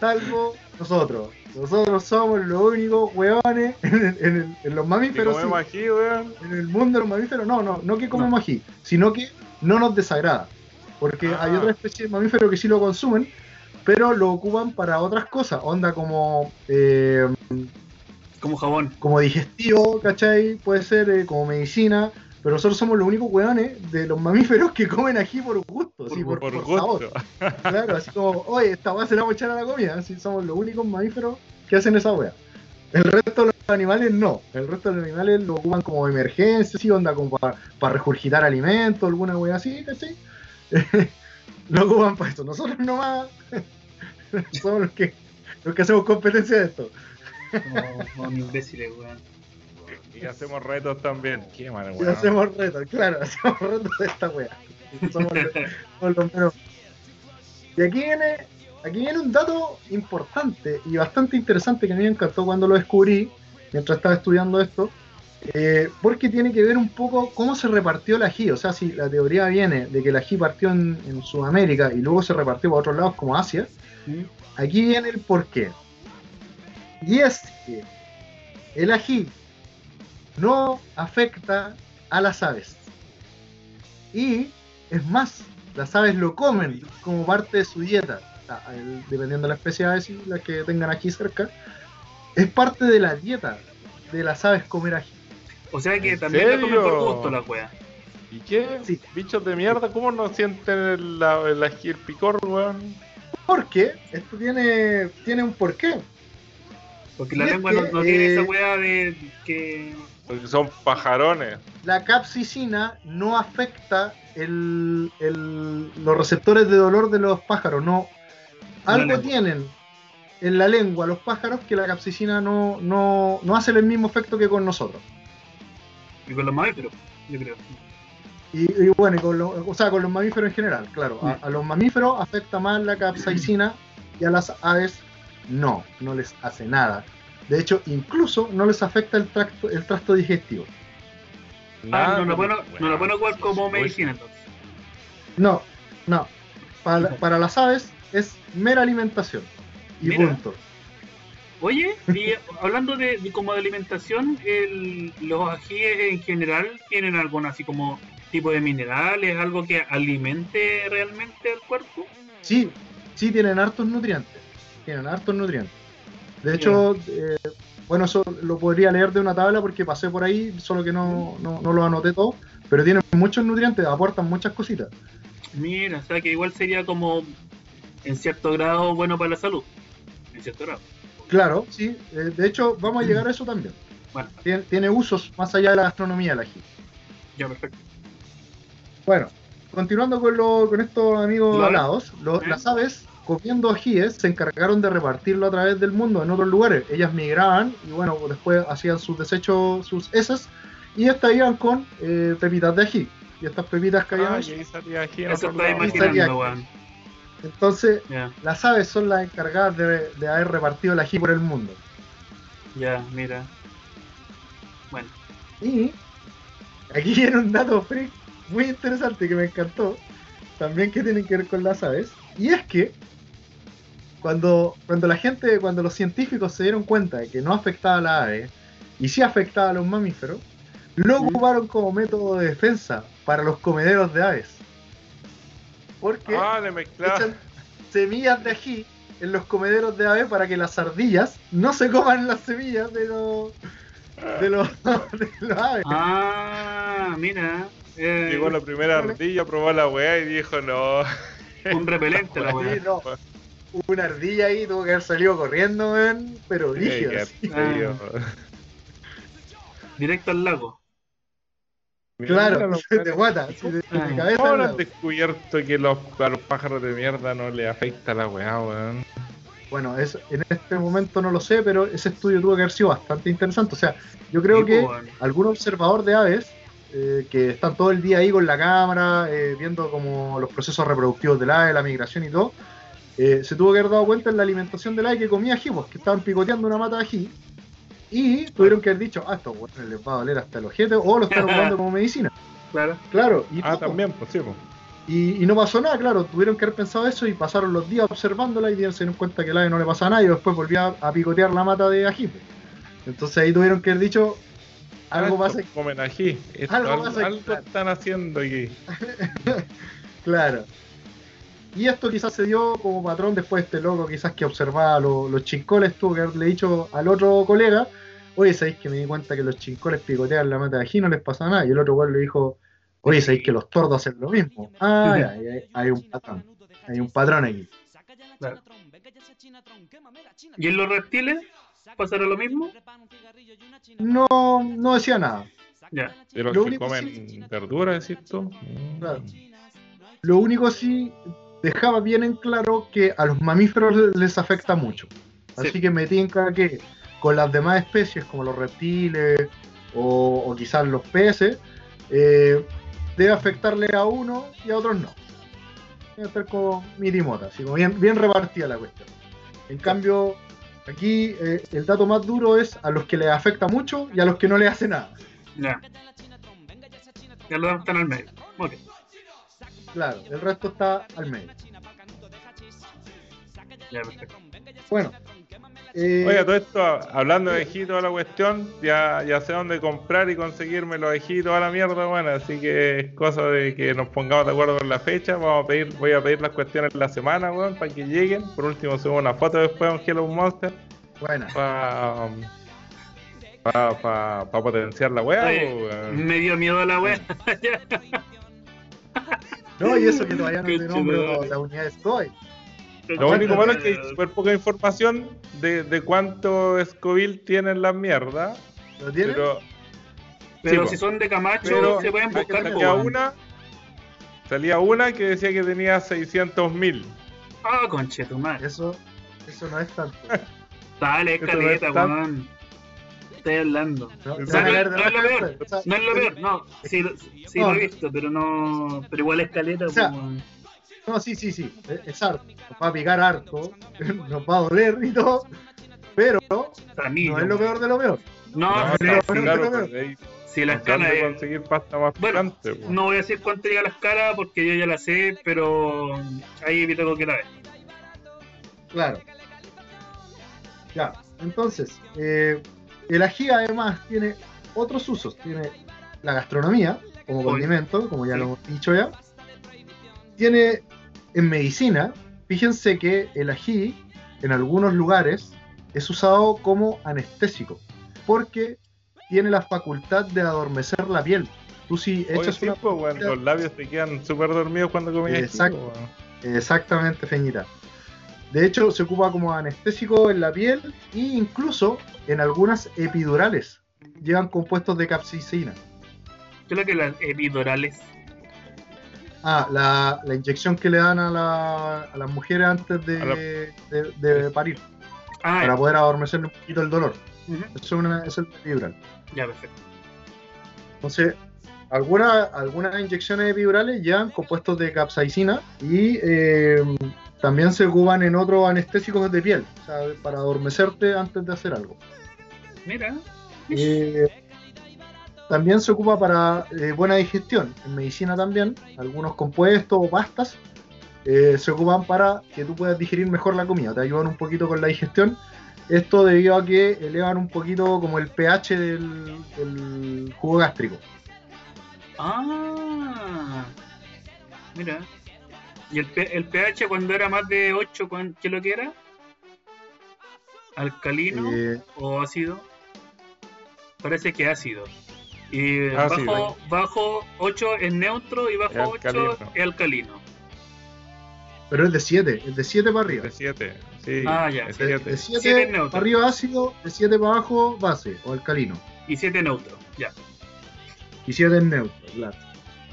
Salvo nosotros. Nosotros somos los únicos hueones en, el- en el- en los Que mamíferos. sí. aquí, weón. En el mundo de los mamíferos, no, no, no que comemos No. ají, sino que no nos desagrada. Porque Ah. hay otra especie de mamíferos que sí lo consumen, pero lo ocupan para otras cosas. Onda como, eh, Como jabón. como digestivo, ¿cachai? Puede ser eh, como medicina. Pero nosotros somos los únicos hueones de los mamíferos que comen ají por gusto, sí, por, Por por gusto. sabor. Claro, así como, oye, esta weá se la vamos a echar a la comida. Así somos los únicos mamíferos que hacen esa weá. El resto de los animales no. El resto de los animales lo ocupan como emergencia, sí, onda como para regurgitar alimentos, alguna weá así, ¿cachai? lo ocupan para eso. Nosotros nomás somos los que, los que hacemos competencia de esto. Como, como imbéciles, weón. Y hacemos retos también. Qué mal, Y weón. hacemos retos, claro, hacemos retos de esta weá. Somos los, somos los menos. Y aquí viene, aquí viene un dato importante y bastante interesante que a mí me encantó cuando lo descubrí, mientras estaba estudiando esto, eh, porque tiene que ver un poco cómo se repartió el ají. O sea, si la teoría viene de que el ají partió en, en Sudamérica y luego se repartió para otros lados como Asia, ¿Mm? aquí viene el porqué. Y es que el ají no afecta a las aves. Y es más, las aves lo comen como parte de su dieta. El- dependiendo de la especie de aves y las que tengan aquí cerca, es parte de la dieta de las aves comer ají. O sea que ¿En también la comen por gusto la wea. ¿Y qué? Sí. Bichos de mierda, ¿cómo no sienten el, el ají, el picor, weón? Porque esto tiene, tiene un porqué. Porque Y la lengua que, no, no tiene eh, esa wea de que. Porque son pajarones. La capsicina no afecta el- el- los receptores de dolor de los pájaros. No, algo tienen en la lengua los pájaros que la capsicina no, no, no hace el mismo efecto que con nosotros. Y con los mamíferos, yo creo. Y, y bueno, y con, los- o sea, con los mamíferos en general, claro. A, a los mamíferos afecta más la capsaicina y a las aves no, no les hace nada. De hecho, incluso no les afecta el tracto, el tracto digestivo. Ah, no, la pero- pueden, no pueden ocupar como sí, medicina entonces. No, no. Para, para las aves es mera alimentación. Y Mira. punto. Oye, y hablando de, de como de alimentación, el, los ajíes en general tienen algún así como tipo de minerales, algo que alimente realmente al cuerpo. Sí, sí tienen hartos nutrientes. Tienen hartos nutrientes. De hecho, eh, bueno, eso lo podría leer de una tabla porque pasé por ahí, solo que no, no, no lo anoté todo. Pero tienen muchos nutrientes, aportan muchas cositas. Mira, o sea que igual sería como en cierto grado bueno para la salud. En cierto grado. Claro, sí. eh, de hecho, vamos a llegar a eso también. Bueno, Tiene, tiene usos más allá de la gastronomía el ají. ya perfecto. Bueno, continuando con, lo, con estos amigos Vale. alados, lo- ¿Eh? las aves comiendo ajíes se encargaron de repartirlo a través del mundo en otros lugares. Ellas migraban y bueno, después hacían sus desechos, sus heces, y estas iban con eh, pepitas de ají. Y estas pepitas caían. Ah, y ahí salía ají en Eso imaginando. Entonces, las aves son las encargadas de, de haber repartido el ají por el mundo. ya, mira. Bueno, Y aquí viene un dato freak muy interesante que me encantó, también que tiene que ver con las aves, y es que cuando, cuando la gente, cuando los científicos se dieron cuenta de que no afectaba a la ave y sí afectaba a los mamíferos, lo ocuparon como método de defensa para los comederos de aves. Porque Ah, echan semillas de ají en los comederos de aves para que las ardillas no se coman las semillas de los de los, de los aves. Ah, mira. Eh, Llegó la primera ardilla, probó la weá y dijo no. un repelente la Sí, weá. no. Una ardilla ahí tuvo que haber salido corriendo, weón, pero rígido. feo. Directo al lago. Claro, de guata, así de, de Ah. cabeza. ¿Cómo han descubierto que los, a los pájaros de mierda no les afecta la weá, weón? Bueno, es, en este momento no lo sé, pero ese estudio tuvo que haber sido bastante interesante. O sea, yo creo Sí, que algún observador de aves eh, que están todo el día ahí con la cámara, eh, viendo como los procesos reproductivos del ave, la migración y todo, eh, se tuvo que haber dado cuenta en la alimentación del ave que comía ají, pues, que estaban picoteando una mata de ají. Y tuvieron que haber dicho, ah, estos weones les va a doler hasta el ojete, o lo están ocupando como medicina. Claro. Claro, y Ah, no, también, pues sí, pues. y, y no pasó nada, claro, tuvieron que haber pensado eso y pasaron los días observándola y dieron se dieron cuenta que el ave no le pasa nada y después volvía a, a picotear la mata de ají. pues. Entonces ahí tuvieron que haber dicho, algo comen ají. Esto, Algo algo pasa algo claro. están haciendo aquí. Claro. Y esto quizás se dio como patrón después de este loco, quizás que observaba lo- los chincoles, tuvo que haberle dicho al otro colega, oye, sabéis que me di cuenta que los chincoles picotean la mata de ají, no les pasa nada. Y el otro güey le dijo, oye, sabéis que los tordos hacen lo mismo. Ah, ya, hay, hay un patrón. Hay un patrón aquí. Claro. ¿Y en los reptiles? ¿Pasará lo mismo? No, no decía nada. Ya. De los Lo que único comen sí- verduras. Mm. Claro. Lo único sí dejaba bien en claro que a los mamíferos les afecta mucho. Así Sí. que me tinca que con las demás especies, como los reptiles o, o quizás los peces, eh, debe afectarle a uno y a otros no. Debe estar como mirimota, así como bien, bien repartida la cuestión. En cambio, aquí eh, el dato más duro es a los que les afecta mucho y a los que no les hace nada. Ya. Ya lo están al medio. Ok. Claro, el resto está al medio. Ya, perfecto. Bueno. Eh, Oiga, todo esto, hablando de ají, toda la cuestión, ya, ya sé dónde comprar y conseguirme los ají, toda la mierda, bueno, así que es cosa de que nos pongamos de acuerdo con la fecha, vamos a pedir, voy a pedir las cuestiones la semana, weón, para que lleguen, por último subo una foto después a un Hello Monster buena. para pa, pa, pa potenciar la weá, Oye, weón. me dio miedo la wea. Ya. No, y eso que todavía no te nombro la unidad de Stoy. Lo único malo es que hay súper poca información de, de cuánto Scoville tienen las mierdas, ¿Lo tienes? pero Pero Sí, si son de Camacho, Pero se pueden buscar. salía una, salía una que decía que tenía 600 mil. Ah, conche tu madre. Eso, eso no es tanto. Dale, caleta, es tan- weón. Estoy hablando. No, O sea, es lo peor. No es lo peor, no. Sí, lo- sí No. lo he visto, pero no. Pero igual es caleta, O sea, po, weón. No, sí, sí, sí. Es, es harto. Nos va a picar harto. Nos va a doler y todo. Pero mí, no es lo peor de lo peor. No, claro, pues, ahí Si las caras. de conseguir pasta más Bueno, picante, pues. No voy a decir cuánto llega las caras porque yo ya la sé, pero ahí evito que la vea. Claro. Ya, entonces, eh, el ají además tiene otros usos. Tiene la gastronomía, como condimento, como ya Sí. lo hemos dicho ya. Tiene en medicina, fíjense que el ají en algunos lugares es usado como anestésico, porque tiene la facultad de adormecer la piel. Tú si Oye, echas sí, una... pues, weón, los labios te quedan súper dormidos cuando comías Exacto. ají, pues. Exactamente, Feñita. De hecho, se ocupa como anestésico en la piel e incluso en algunas epidurales. Llevan compuestos de capsicina. ¿Qué es lo que las epidurales? Ah, la, la inyección que le dan a, la- a las mujeres antes de, A la- de- de parir, Ah, para poder adormecerle un poquito el dolor. Eso es, una, es epidural. ya, perfecto. Entonces, algunas algunas inyecciones epidurales llevan compuestos de capsaicina y eh, también se ocupan en otros anestésicos de piel, o sea, para adormecerte antes de hacer algo. Mira. Eh, también se ocupa para eh, buena digestión. En medicina también, algunos compuestos o pastas eh, se ocupan para que tú puedas digerir mejor la comida. Te ayudan un poquito con la digestión. Esto debido a que elevan un poquito como el pH del, del jugo gástrico. Ah. Mira. ¿Y el, el pH cuando era más de 8, cuán- qué lo que era? ¿Alcalino Eh, o ácido? Parece que ácido. Y Ah, sí, bajo, bajo 8 es neutro y bajo Es 8 alcalino. es alcalino. Pero es de 7, es de 7 para arriba. De 7. Sí, Ah, ya. de De, siete. de Siete 7 neutro. para arriba ácido, de 7 para abajo base o alcalino. Y 7 neutro. Ya. Y 7 es neutro, claro.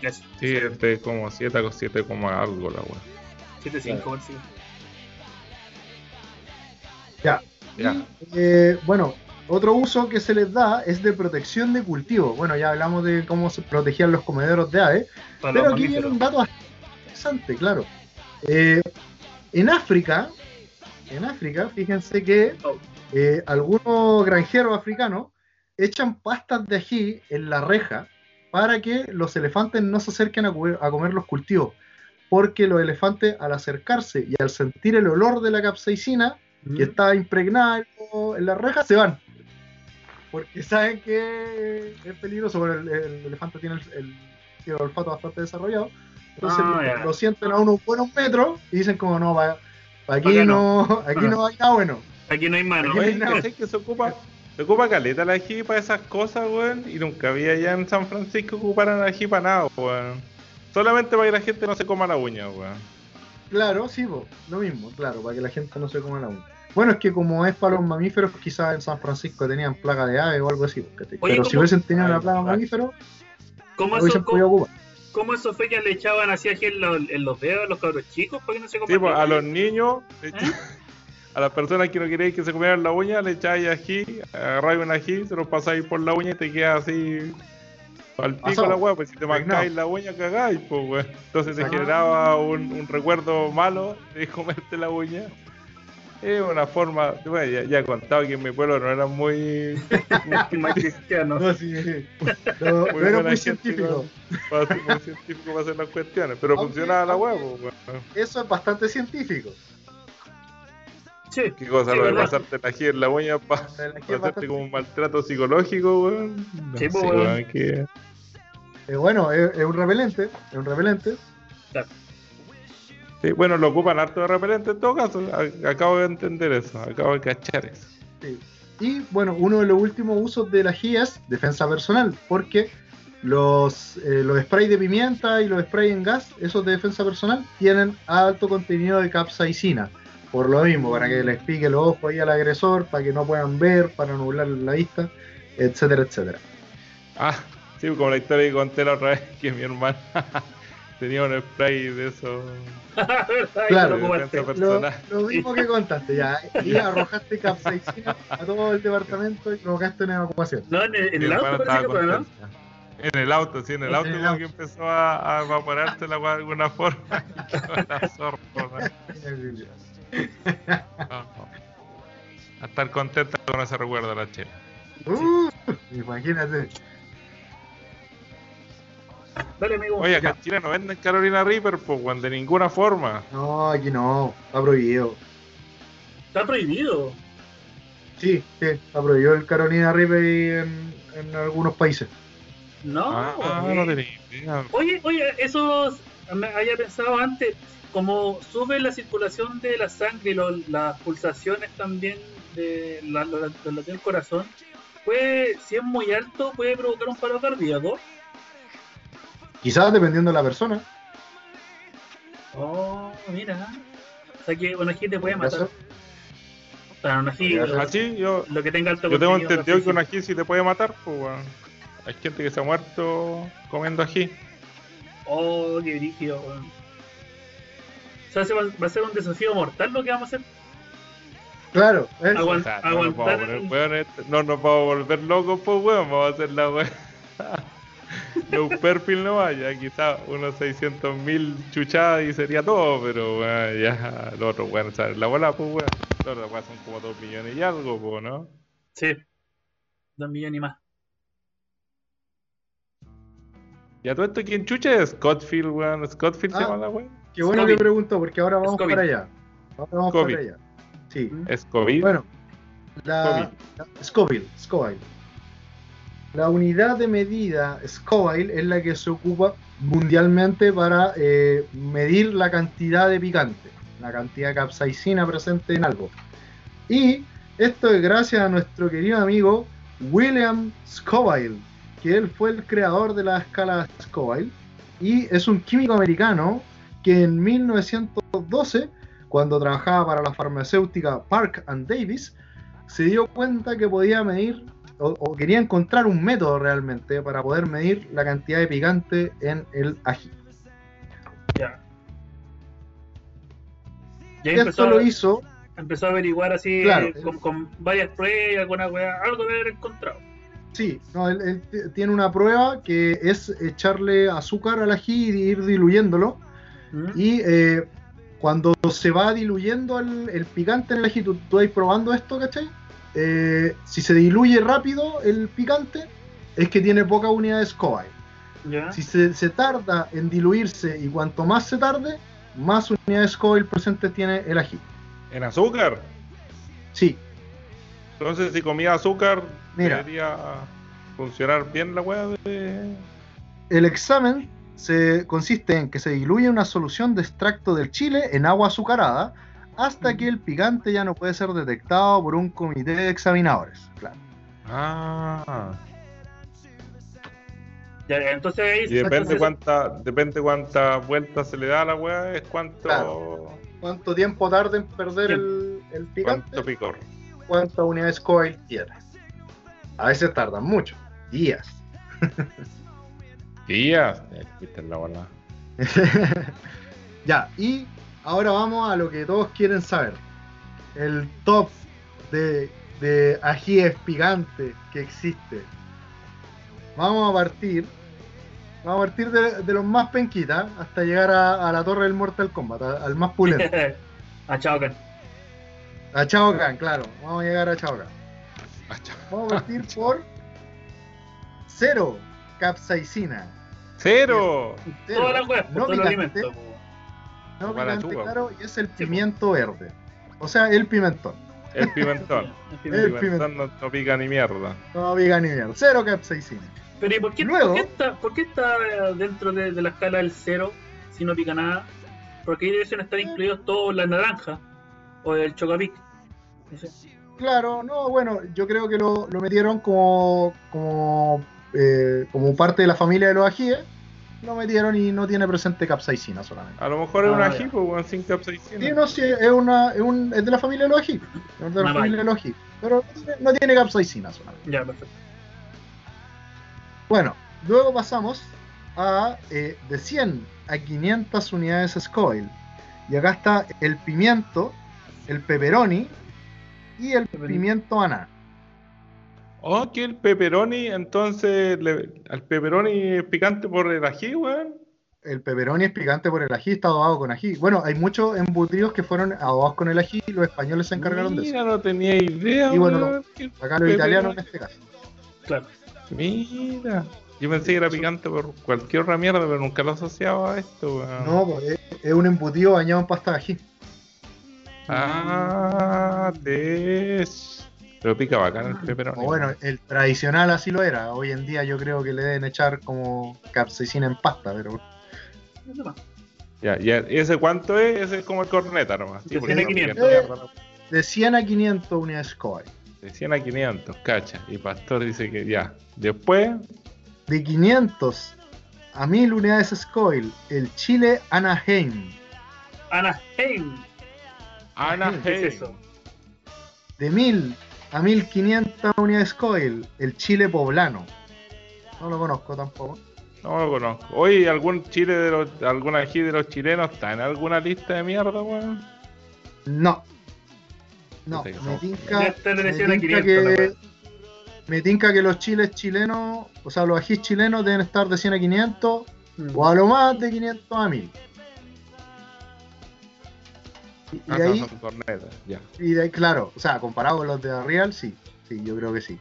Eso. Sí, este como 7 con 7 como algo la weá. 7, 5, por si. Ya. Y, eh, bueno, otro uso que se les da es de protección de cultivo. Bueno, ya hablamos de cómo se protegían los comederos de aves, Para pero aquí viene un dato bastante interesante, claro. Eh, en África, en África, fíjense que Oh. eh, algunos granjeros africanos echan pastas de ají en la reja para que los elefantes no se acerquen a, comer- a comer los cultivos. Porque los elefantes, al acercarse y al sentir el olor de la capsaicina, Mm. que está impregnada en la reja, se van. Porque saben que es peligroso, porque el, el elefante tiene el, el- tiene el olfato bastante desarrollado. Entonces Ah, lo, sienten a unos buenos metros y dicen como no, pa aquí no, aquí no hay nada bueno. Aquí no hay mano. Aquí- no. que sé que se ocupa, se ocupa caleta la ají para esas cosas, weón. Y nunca había allá en San Francisco ocuparan la ají para nada, weón. Solamente para que la gente no se coma la uña, weón. Claro, sí, po, lo mismo, claro, para que la gente no se coma la uña. Bueno, es que como es para los mamíferos, quizás en San Francisco tenían plaga de ave o algo así. Oye, Pero si ¿cómo- hubiesen tenido la plaga de mamíferos, ¿Cómo, eso, hubiesen podido cómo, ocupar. cómo esos fechas le echaban así ají en, los- en los dedos a los cabros chicos para que no se Sí, pues, a los niños, echa- a las personas que no queréis que se comieran la uña, le echáis ají, agarráis un ají, se lo pasáis por la uña y te queda así al pico la weá, pues si te marcáis la uña cagáis, pues weón. Entonces Exacto. generaba un, un recuerdo malo de comerte la uña. Es una forma, bueno, ya, ya he contado que en mi pueblo no era muy, Más cristiano. No, sí, no, no era muy científico. para ser muy científico para hacer las cuestiones, pero Aunque- funcionaba la pues weón. Eso es bastante científico. Sí. ¿Qué cosa? Sí, lo de ¿verdad? pasarte la ají en la uña para hacerte bastante- como un maltrato psicológico, weón. No Sí, sé, pues, que- Eh, bueno, es, es un repelente, es un repelente. Sí, bueno, lo ocupan harto de repelente en todo caso. Acabo de entender eso, acabo de cachar eso. sí. Y bueno, uno de los últimos usos de la ají es defensa personal, porque los, eh, los sprays de pimienta y los sprays en gas, esos de defensa personal, tienen alto contenido de capsaicina. Por lo mismo, para que les pique los ojos ahí al agresor, para que no puedan ver, para nublar la vista, etcétera, etcétera. Ah, sí, como la historia que conté la otra vez, que mi hermana tenía un spray de eso. Claro, lo Lo, mismo que contaste, ya. Y arrojaste capsaicina a todo el departamento y provocaste una evacuación. No, en el, en Mi el auto parece que. En el auto, sí, en el En auto el como auto. que empezó a, a evaporarse la weá de alguna forma. y quedó la zorra, ¿no? Ah, A estar contenta con ese recuerdo la chela. Uh, imagínate. Dale, amigo. Oye, acá en Chile no venden Carolina Reaper, pues, weón, de ninguna forma. No, aquí no, está prohibido. Está prohibido. Sí, sí, está prohibido el Carolina Reaper en, en algunos países. No. Ah, no tenía. Oye, oye, eso me había pensado antes, como sube la circulación de la sangre y lo- las pulsaciones también de la, la, la- la- del corazón, puede, si es muy alto, puede provocar un paro cardíaco. Quizás dependiendo de la persona. Oh, mira. O sea que ají te puede matar. Para ser. Así, yo, lo que tenga alto yo tengo entendido que de un ají sí te puede matar, pues, weón. Hay gente que se ha muerto comiendo ají. Oh, qué brígido, weón. O sea, se va, a ser un desafío mortal lo que vamos a hacer. Claro, es- Aguant- O sea, no nos vamos a aguantar el- no nos vamos a volver locos, pues, weón. Vamos a hacer la weón. No un perfil no vaya, quizás unos 600 mil chuchadas y sería todo, pero weón, ya los otros weón saben la bola, pues weón. Los otros weón son como 2 millones y algo, pues, ¿no? Sí. Dos millones y más. Y a todo esto, ¿quién chucha es? Scottfield, weón. Scottfield se Ah. llama la weón. qué bueno Scoville. que preguntó, porque ahora vamos para allá. Ahora vamos Scoville. para allá. Sí. Es COVID. Bueno, la la- Scoville, Scoville. La unidad de medida Scoville es la que se ocupa mundialmente para eh, medir la cantidad de picante, la cantidad de capsaicina presente en algo. Y esto es gracias a nuestro querido amigo William Scoville, que él fue el creador de la escala Scoville y es un químico americano que en 1912, cuando trabajaba para la farmacéutica Park and Davis, se dio cuenta que podía medir o, o quería encontrar un método realmente para poder medir la cantidad de picante en el ají. Ya. Y ahí esto lo a- hizo empezó a averiguar así Claro. con, con varias pruebas, weá, algo de haber encontrado. Sí, no, él, tiene una prueba que es echarle azúcar al ají y ir diluyéndolo. ¿Mm? Y eh, cuando se va diluyendo el, el picante en el ají, tú, tú vas probando esto, ¿cachai? Eh, si se diluye rápido el picante, es que tiene poca unidad de Scoville. ¿Ya? Si se, se tarda en diluirse y cuanto más se tarde, más unidad de Scoville presente tiene el ají. ¿En azúcar? Sí, Entonces, si comía azúcar, Mira. debería funcionar bien la weá de. El examen se consiste en que se diluye una solución de extracto del chile en agua azucarada hasta que el picante ya no puede ser detectado por un comité de examinadores. Claro. Ah. Entonces ahí Y depende entonces- cuánta, depende cuántas vueltas se le da a la weá, es cuánto, Claro. ¿Cuánto tiempo tarda en perder el, el picante? cuánto picor. ¿Cuántas unidades Scoville tiene? A veces tardan mucho, días. Días. Viste la bola. ya, y ahora vamos a lo que todos quieren saber. El top de, de ajíes picantes que existe. Vamos a partir. Vamos a partir de, de los más penquitas hasta llegar a, a la torre del Mortal Kombat, a- al más pulento. a Chao Kahn. a Chao Kahn, claro. Vamos a llegar a Chao Kahn. Ah, Vamos a partir por cero capsaicina. ¡Cero! Cero. No. No picante, chupa. claro, y es el pimiento verde. O sea, el pimentón. El pimentón. El pimentón no, no pica ni mierda. No pica ni mierda. Cero capsaicina. Pero ¿y por qué, Luego- por qué está, por qué está eh, dentro de, de la escala del cero si no pica nada? Porque ahí deben estar incluidos todos la naranja o el chocapic. No sé. Claro, no, bueno, yo creo que lo, lo metieron como, como, eh, como parte de la familia de los ajíes. Lo metieron y no tiene presente capsaicina solamente. A lo mejor es un Ah, ají, ya. pues, sin capsaicina. Sí, no, sí, es, una, es, un, es de la familia de los ají. Es de la familia de los ají. Pero no tiene, capsaicina solamente. Ya, perfecto. Bueno, luego pasamos a eh, de 100 a 500 unidades Scoville. Y acá está el pimiento, el pepperoni y el pimiento aná. Oh, que el pepperoni, entonces, le- al pepperoni es picante por el ají, weón. El pepperoni es picante por el ají, está adobado con ají. Bueno, hay muchos embutidos que fueron adobados con el ají y los españoles se encargaron de eso. Mira, no tenía idea, Y bueno, Acá los italianos en este caso. Claro. Mira. Yo pensé que era picante por cualquier otra mierda, pero nunca lo asociaba a esto, weón. No, pues, es, es un embutido bañado en pasta de ají. Ah, des. Pero pica bacán el pepperoni. O bueno, el tradicional así lo era. Hoy en día yo creo que le deben echar como capsaicina en pasta, pero. Ya, ya, ¿y ese cuánto es? Ese es como el corneta nomás. De porque 100 a no pica 500. mierda, no. de 100 a 500 unidades Scoville. De 100 a 500, cacha. Y Pastor dice que ya. Después, De 500 a 1000 unidades Scoville, el chile Anaheim. Anaheim. Anaheim. ¿Qué es eso? De 1000 a 1500 unidades Scoville, el chile poblano. No lo conozco tampoco. No lo conozco. Oye, ¿algún chile de los, algún ají de los chilenos está en alguna lista de mierda, weón? No. No, me tinca, me 100 a tinca 500 la que, me tinca que los chiles chilenos, o sea, los ajís chilenos deben estar de 100 a 500 Mm. o a lo más de 500 a 1000. Y, Ah, de no, ahí, son cornetas, ya. y de ahí, claro, o sea, comparado con los de Real, sí, sí, yo creo que sí.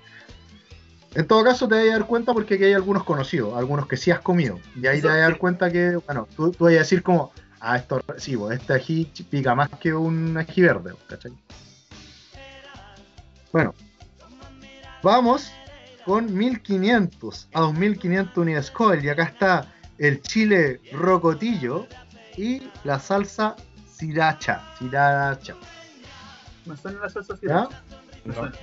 En todo caso, te vas a dar cuenta porque aquí hay algunos conocidos, algunos que sí has comido. Y ahí te vas a dar cuenta que, bueno, tú, tú vas a decir como, ah, esto sí, pues, este ají pica más que un ají verde, ¿cachai? Bueno, vamos con 1500 a 2500 unidades Scoville. Y acá está el chile rocotillo y la salsa sriracha. Sriracha. Me suena la salsa No,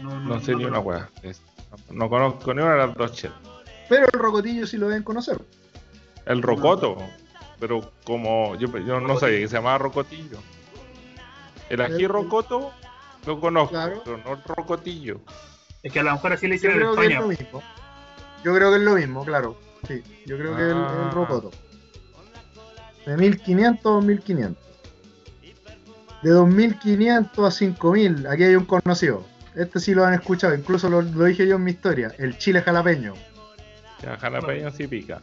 no, no sé ni una. Es- No conozco ni una de las dos chelas. Pero el rocotillo sí lo deben conocer. El rocoto. Pero como yo, yo no sabía que se llamaba rocotillo. El ají El- rocoto lo conozco, Claro. pero no el rocotillo. Es que a lo mejor así le hicieron en creo que es España. lo mismo. Yo creo que es lo mismo, claro. Sí, yo creo que es el, Ah. el rocoto. De 1500 a 2500. De 2500 a 5000, aquí hay un conocido. Este sí lo han escuchado, incluso lo, lo dije yo en mi historia. El chile jalapeño. Ya, jalapeño sí pica.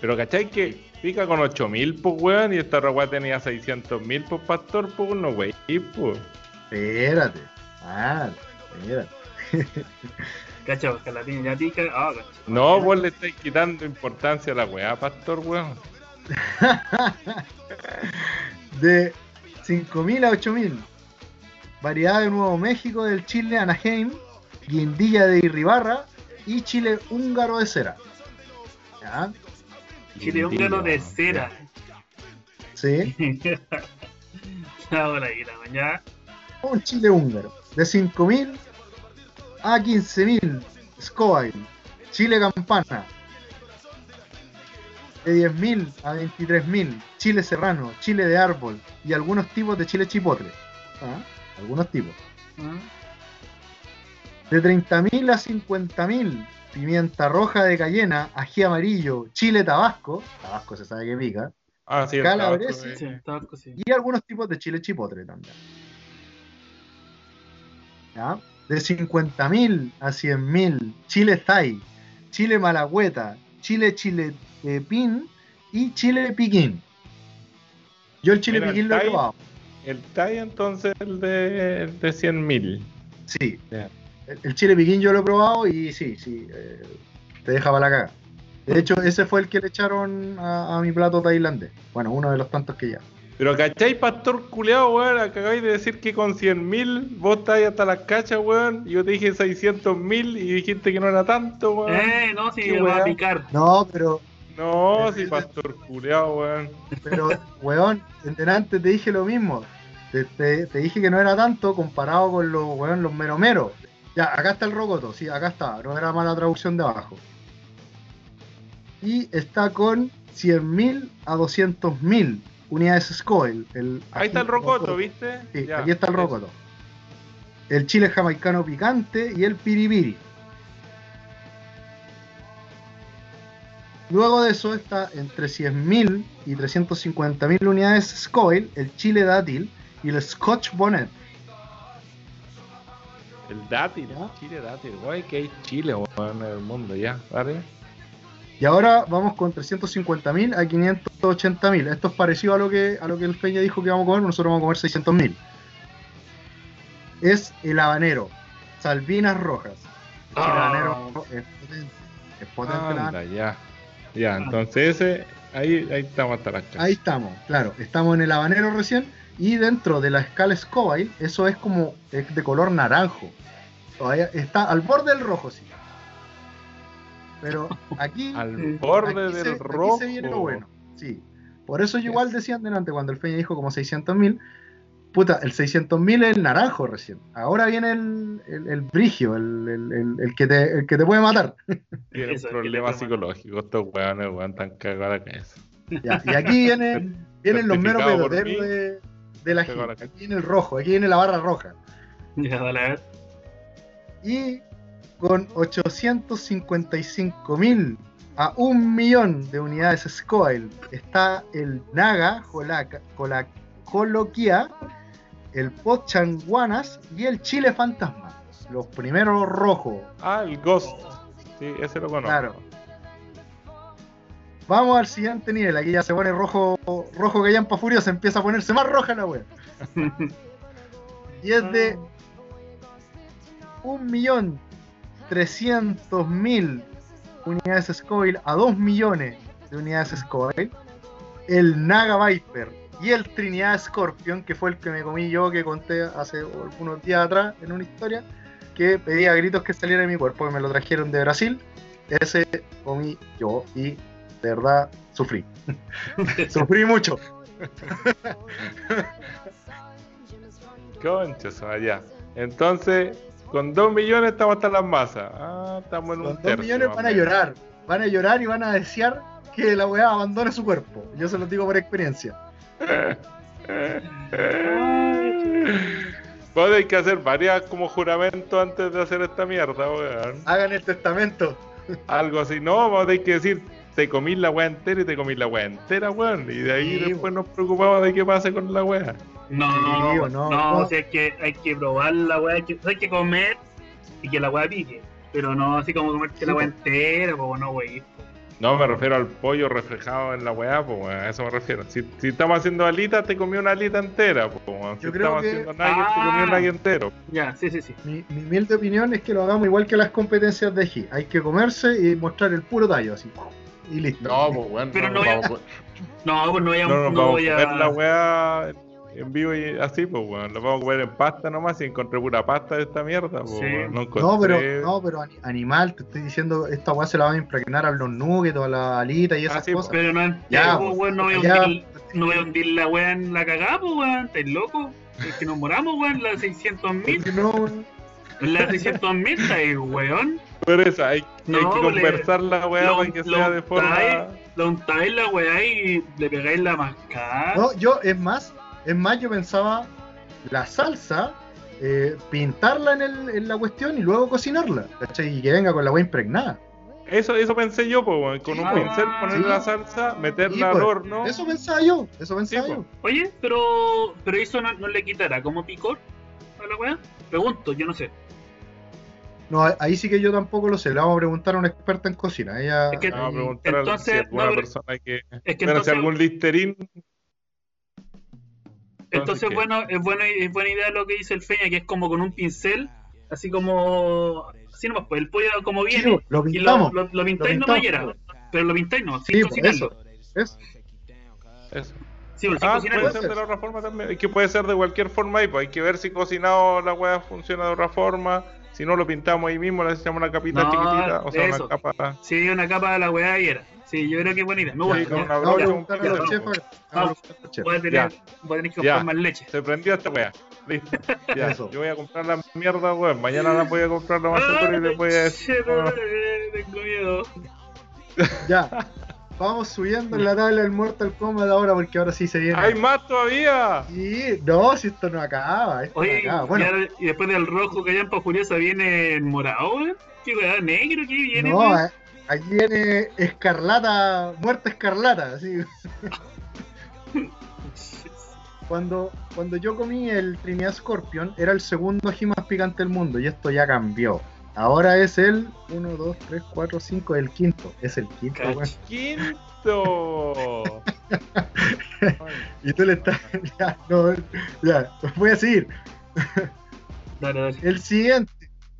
Pero ¿cachai que pica con 8000 pues weón? Y esta weá tenía 600.000 pues pastor, pues no wey, pues. Espérate. Ah, espérate. Cacha, piña ya pica. Ah. No, vos le estáis quitando importancia a la weá, pastor, weón. De 5000 a 8000. Variedad de Nuevo México, del chile Anaheim, guindilla de Irribarra y chile húngaro de cera. ¿Ya? Chile húngaro de cera. Sí. Ahora ahí la mañana. un chile húngaro de 5.000 a 15.000 Scoville, chile campana de 10.000 a 23.000 chile serrano, chile de árbol y algunos tipos de chile chipotle. ¿Ah? Algunos tipos. De 30.000 a 50.000 pimienta roja de cayena, ají amarillo, chile tabasco, tabasco se sabe que pica, Ah, sí, Sí, eh. tabaco, sí. y algunos tipos de chile chipotle también. ¿Ya? De 50.000 a 100.000, chile thai, chile malagüeta, chile chile eh, pin y chile piquín. Yo el chile Mira, el piquín lo he probado. El TAI entonces el de, el de 100.000. Sí. El, el chile piquín yo lo he probado y sí, sí. eh, te deja para la caga. De hecho, ese fue el que le echaron a, a mi plato tailandés. Bueno, uno de los tantos que ya. Pero ¿cachai, pastor culeado, weón? Acabáis de decir que con 100.000 vos estáis hasta las cachas, weón. Y yo te dije 600.000 y dijiste que no era tanto, weón. Eh, no, sí, Qué va a picar. No, pero No, si pastor culeado, weón. Pero, weón, antes te dije lo mismo. Te, te- te dije que no era tanto comparado con los, weón, los meromeros. Ya, acá está el rocoto, sí, acá está. No era mala traducción de abajo. Y está con 100.000 a 200.000 unidades Scoville. El Ahí está el rocoto, ¿viste? Sí, Ya, aquí está el rocoto. El chile jamaicano picante y el piripiri. Luego de eso está entre 100.000 y 350.000 unidades Scoville, el chile dátil y el Scotch Bonnet. El dátil, Ya. Chile dátil, güey, que hay Chile, en el mundo, ya, ¿vale? Y ahora vamos con 350.000 a 580.000. Esto es parecido a lo que a lo que el Peña dijo que vamos a comer, nosotros vamos a comer 600.000. Es el habanero, salvinas rojas. El Ah. habanero es potente, es potente. Anda, ya. Ya, entonces ese, ahí, ahí estamos hasta cachas. Ahí estamos, claro, estamos en el habanero recién y dentro de la escala Scoville eso es como es de color naranjo. Todavía está al borde del rojo, sí. Pero aquí, Al borde aquí del se, aquí rojo. se viene lo bueno. Sí. Por eso yo igual decía delante cuando el Peña dijo como 600.000, puta, el 600.000 es el naranjo recién. Ahora viene el, el, el brigio, el, el- el- el que te, el que te puede matar. Tiene un problema le psicológico, estos weones, weón, tan cagados la cabeza. Ya, Y aquí viene, vienen los meros mí. de, de la gente. Aquí viene el rojo, aquí viene la barra roja. Ya, dale a ver. Y con 855.000 a un millón de unidades Scoville está el Naga, Coloquia, el Pochanguanas y el Chile Fantasma. Los primeros rojos. Ah, el Ghost. Sí, ese lo conozco. Claro. Vamos al siguiente nivel. Aquí ya se pone rojo, rojo que llampa furioso, empieza a ponerse más roja la wea. Y es de 1.300.000 unidades Scoville a 2 millones de unidades Scoville. El Naga Viper y el Trinidad Scorpion, que fue el que me comí yo, que conté hace algunos días atrás en una historia, que pedía a gritos que saliera de mi cuerpo, que me lo trajeron de Brasil. Ese comí yo y de verdad sufrí. sufrí mucho. Su madre, ya. Entonces, con 2 millones estamos hasta las masas. Ah, estamos en un 2 tercio. millones van a llorar. van a llorar y van a desear que la weá abandone su cuerpo. Yo se los digo por experiencia. Vos hay que hacer varias como juramento antes de hacer esta mierda, weón. Hagan el testamento. Algo así, no, vos hay que decir, te comís la weá entera y te comís la weá entera, weón. Y de ahí Sí, después nos preocupamos de qué pase con la weá. No, Sí, no, no, no, no. o sea, hay que, hay que probar la weá, hay que, hay que comer y que la weá pique. Pero no así como comerte Sí, la weá entera, pues no, wey. No, me refiero al pollo reflejado en la weá, pues a eso me refiero. Si, si estamos haciendo alitas, te comí una alita entera, pues. Si Yo creo estamos que- haciendo nuggets, te comí un Ah. nugget entero. Ya, sí, sí, sí. Mi, mi humilde opinión es que lo hagamos igual que las competencias de G. Hay que comerse y mostrar el puro tallo, así. Y listo. No, pues weón, Pero no, no nos voy a- vamos a No, pues no voy a. no nos no vamos voy a a. comer la weá en- vivo y así, pues weón. Lo vamos a comer en pasta nomás y encontré pura pasta de esta mierda, pues Sí. No, pero, no, pero ani- animal, te estoy diciendo, esta weá se la van a impregnar a los nuggets a la alita y esas Ah, sí, cosas. Pero no Ya, pues, weón, no voy a ya. hundir, no voy a hundir la weá en la cagada, pues, weón. ¿Estáis loco? Es que nos moramos, weón, la 600 mil. No, weón. La 600 mil, estáis, weón. Por eso, hay, No, hay que le- conversar la weá lo- para que lo sea de forma... untáis la weá y le pegáis la mascada. No, yo, es más, es más, yo pensaba la salsa, eh, pintarla en, el, en la cuestión y luego cocinarla, ¿cachai? Y que venga con la weá impregnada. Eso, eso pensé yo, pues weón. Con un Ah, pincel poner sí. la salsa, meterla Sí, al horno. Eso pensaba yo, eso pensaba Sí, yo. Oye, pero, pero eso no, no le quitará como picor a la weá. Pregunto, yo no sé. No, ahí sí que yo tampoco lo sé, le vamos a preguntar a una experta en cocina. Ella, Es que- Vamos a preguntar a Entonces, si alguna no, persona que... Es que Bueno, si entonces, algún listerín... entonces ¿qué? bueno, es, bueno, es buena idea lo que dice el Feña, que es como con un pincel, así como. Así nomás, pues el pollo como Sí, viene. lo y lo, pintamos. lo, lo pintáis nomás pintamos. y. Pero lo pintáis no, sin Sí, pues, cocinarlo. eso. Eso. Sí, pero sin Ah, cocinarlo. puede ser. de la otra forma también. Es que puede ser de cualquier forma ahí, pues hay que ver si cocinado la weá funciona de otra forma. Si no lo pintamos ahí mismo, le hacemos una capita No, chiquitita, o sea, eso. una capa. Sí, una capa de la weá y era. Sí, yo creo que es buena idea. Me ya. a preguntarle. Ah, chefs. Voy a tener, voy a tener que Ya. comprar más leche. Se prendió esta weá. Listo. Ya, Eso. yo voy a comprar la mierda, weón. Mañana la voy a comprar lo más seguro y les voy a decir. Eh, Tengo miedo. Ya, vamos subiendo en la tabla del Mortal Kombat ahora porque ahora sí se viene. ¡Hay más todavía! Sí, no, si esto no acaba, esto Oye, no acaba. Bueno, ya- y después del rojo que hayan para Furiosa viene el morado, weón. ¿Qué weá? ¿Negro? ¿Qué viene? no, eh, aquí viene Escarlata, muerte Escarlata, así. Cuando, cuando yo comí el Trinidad Scorpion, era el segundo ají más picante del mundo y esto ya cambió. Ahora es el 1, 2, 3, 4, 5, el quinto. Es el quinto, weón. ¡Quinto! Y tú le estás. Ya, no, ya, voy a seguir. Dale, dale. El siguiente,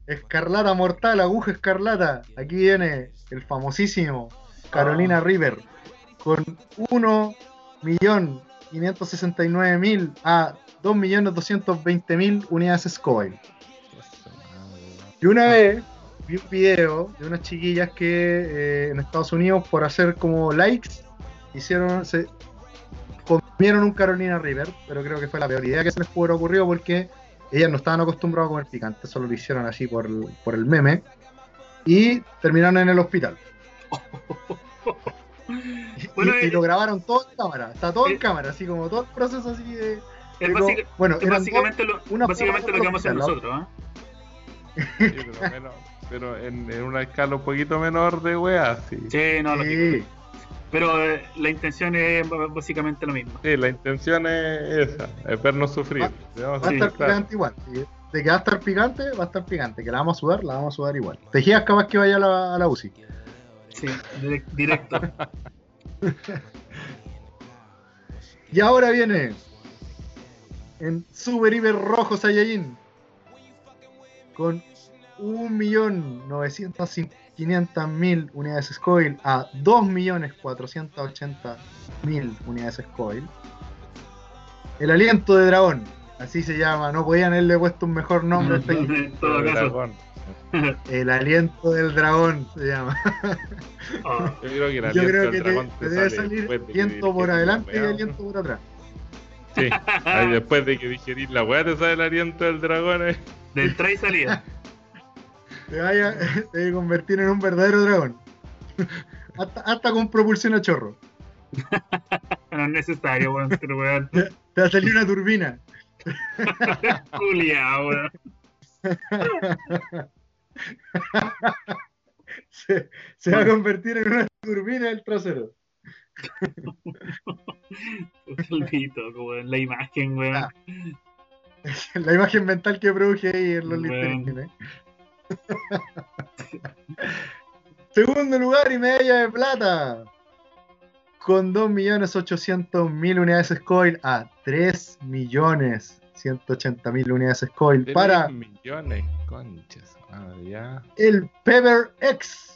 Escarlata Mortal, Aguja Escarlata. Aquí viene el famosísimo Carolina Ah. River con 1.569.000 a 2.220.000 unidades Scoville. Y una vez vi un video de unas chiquillas que eh, en Estados Unidos, por hacer como likes, hicieron, se comieron un Carolina River, pero creo que fue la peor idea que se les pudo ocurrido porque ellas no estaban acostumbradas a comer picante, solo lo hicieron así por, por el meme. Y terminaron en el hospital. Y- Bueno, y, y eh, lo grabaron todo en cámara, está todo en eh, cámara, así como todo el proceso así de... Es, básica- bueno, es básicamente, lo, una básicamente lo que vamos a hacer hospital, nosotros, ¿ah? Sí, pero, menos- pero en, en una escala un poquito menor de weá, sí. Sí, no, dos- lo sí. Pero eh, la intención es básicamente lo mismo. Sí, la intención es esa, es vernos sufrir. Va a estar claro. picante igual. sí. De que va a estar picante, va a estar picante. Que la vamos a sudar, la vamos a sudar igual. Tejías capaz que vaya a la, a la UCI. Sí, direct- directo. Y ahora viene en Super Hiper Rojo Saiyajin con 1.900.500.000 unidades Scoville a 2.480.000 unidades Scoville. El aliento de dragón, así se llama. No podían haberle puesto un mejor nombre a este equipo. en todo caso. dragón. El aliento del dragón se llama. Ah, Yo creo que, el Yo aliento creo del que te, dragón te debe salir de aliento por adelante y aliento por atrás. Sí, ahí después de que digerís la weá te sale el aliento del dragón. eh. de entrada y salida. Te vaya te a convertir en un verdadero dragón. hasta, hasta con propulsión a chorro. No es necesario, weón, pero weón. Te va a salir una turbina. Culiao, weón. Se, se va a convertir en una turbina el trasero. Olvito, weón, la imagen, weón. Ah. La imagen mental que produje ahí en los Bueno. listerines. Segundo lugar y medalla de plata. Con 2.800.000 unidades Scoil a 3.180.000 unidades Scoil para millones, conchas. Ah, ya. el Pepper X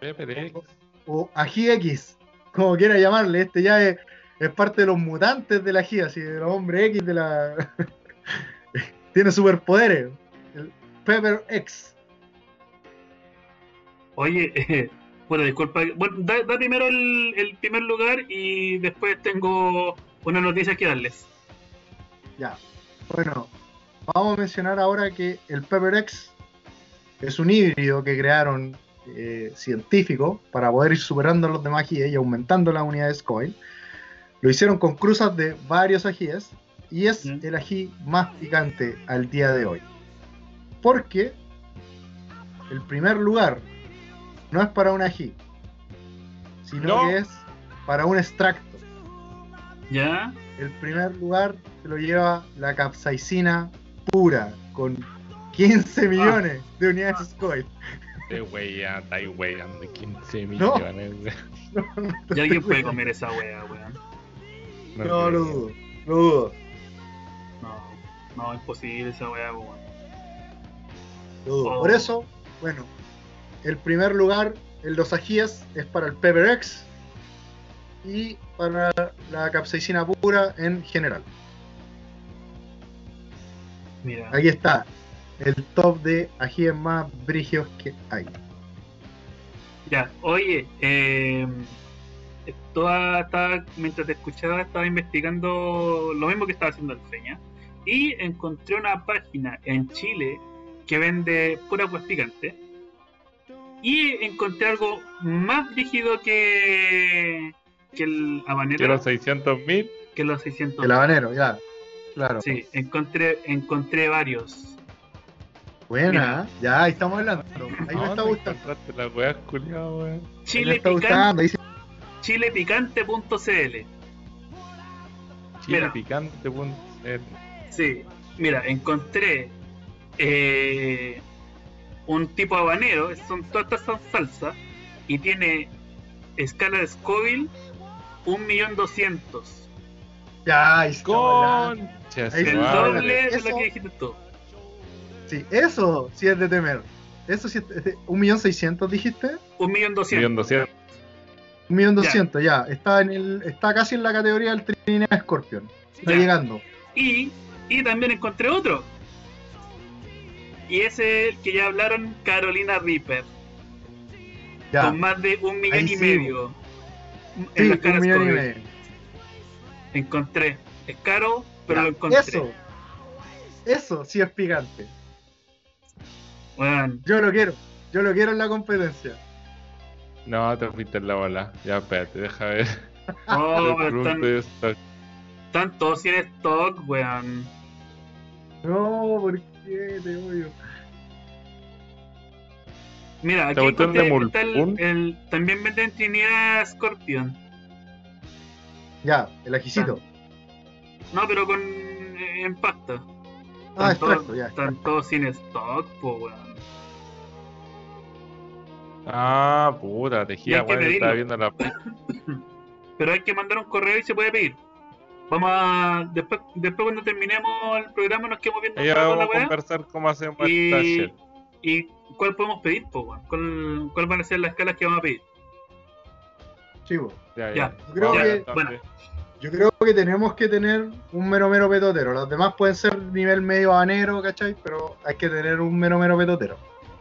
Pepper X. o Ají X, como quiera llamarle. Este ya es, es parte de los mutantes de la Ají, así de los hombres X de la. Tiene superpoderes. El Pepper X. Oye, eh, bueno, disculpa. Bueno, da, da primero el, el primer lugar y después tengo una noticia que darles. Ya. Bueno, vamos a mencionar ahora que el Pepper X es un híbrido que crearon eh, científicos para poder ir superando a los demás ajíes y aumentando las unidades coil. Lo hicieron con cruzas de varios ajíes y es el ají más picante al día de hoy. Porque el primer lugar no es para un ají, sino No. que es para un extracto. ¿Ya? El primer lugar se lo lleva la capsaicina pura, con 15 millones de unidades Scoil. Este wey ya está ahí weyando 15 No. millones. weón. ¿Y alguien puede comer esa wea, weón? No, lo dudo, lo dudo, No, imposible esa wea, weón. dudo. Oh. Por eso, bueno, el primer lugar en los ajíes es para el Pepper X y para la capsaicina pura en general. Mira. Aquí está el top de ajíes más brígidos que hay. Ya, oye, eh, toda, estaba, mientras te escuchaba estaba investigando lo mismo que estaba haciendo el Feña y encontré una página en Chile que vende pura pues picante y encontré algo más rígido que, que el habanero, Quiero 600 mil. que los 600. El habanero, ya. Claro. Sí, encontré, encontré varios. Buena, Mira. ¿eh? ya, ahí estamos hablando. Ahí me está gustando. la weón? Ahí me Chile está picante, gustando. Dice, chilepicante.cl. Chilepicante.cl. Sí, mira, encontré eh, un tipo habanero, son todas estas son salsa, y tiene escala de Scoville 1.200.000. ya, ahí su El doble de lo que dijiste tú. Sí, eso sí es de temer. Eso sí es de, ¿Un millón seiscientos dijiste? 1.200.000. Millón doscientos. Un millón doscientos, ya. Está, en el, está casi en la categoría del Trinidad Scorpion. Está Ya. llegando. Y, y también encontré otro. Y ese es el que ya hablaron, Carolina Reaper, Ya. con más de un millón Ahí y sí. medio. Sí, en la escala un millón y medio. Encontré. Es caro, pero Ya, lo encontré. Eso. Eso sí es picante. Weón, Yo lo quiero. Yo lo quiero en la competencia. No, te fuiste en la bola. Ya, espérate, deja ver. oh, están. Están todos sin stock, weón. No, ¿por qué? Te odio. Mira, aquí ¿Te gustó el de encontré- está el, también venden Trinidad Scorpion. Ya, el ajicito. No, pero con eh, en pasta. Ah, Están todos- ya. Están todos sin stock, pues, weón. Ah, puta, tejía, weón. Estaba viendo la. Pero hay que mandar un correo y se puede pedir. Vamos a. Después, después cuando terminemos el programa, nos quedamos viendo Ahí vamos la a conversar cómo hacemos Y-. ¿Y cuál podemos pedir, pues, weón? ¿Cuál, ¿Cuál van a ser las escalas que vamos a pedir? Chivo. Ya, ya. ya. Creo Vamos, que- bueno. Yo creo que tenemos que tener un mero mero petotero. Los demás pueden ser nivel medio habanero, ¿cachai? Pero hay que tener un mero mero petotero.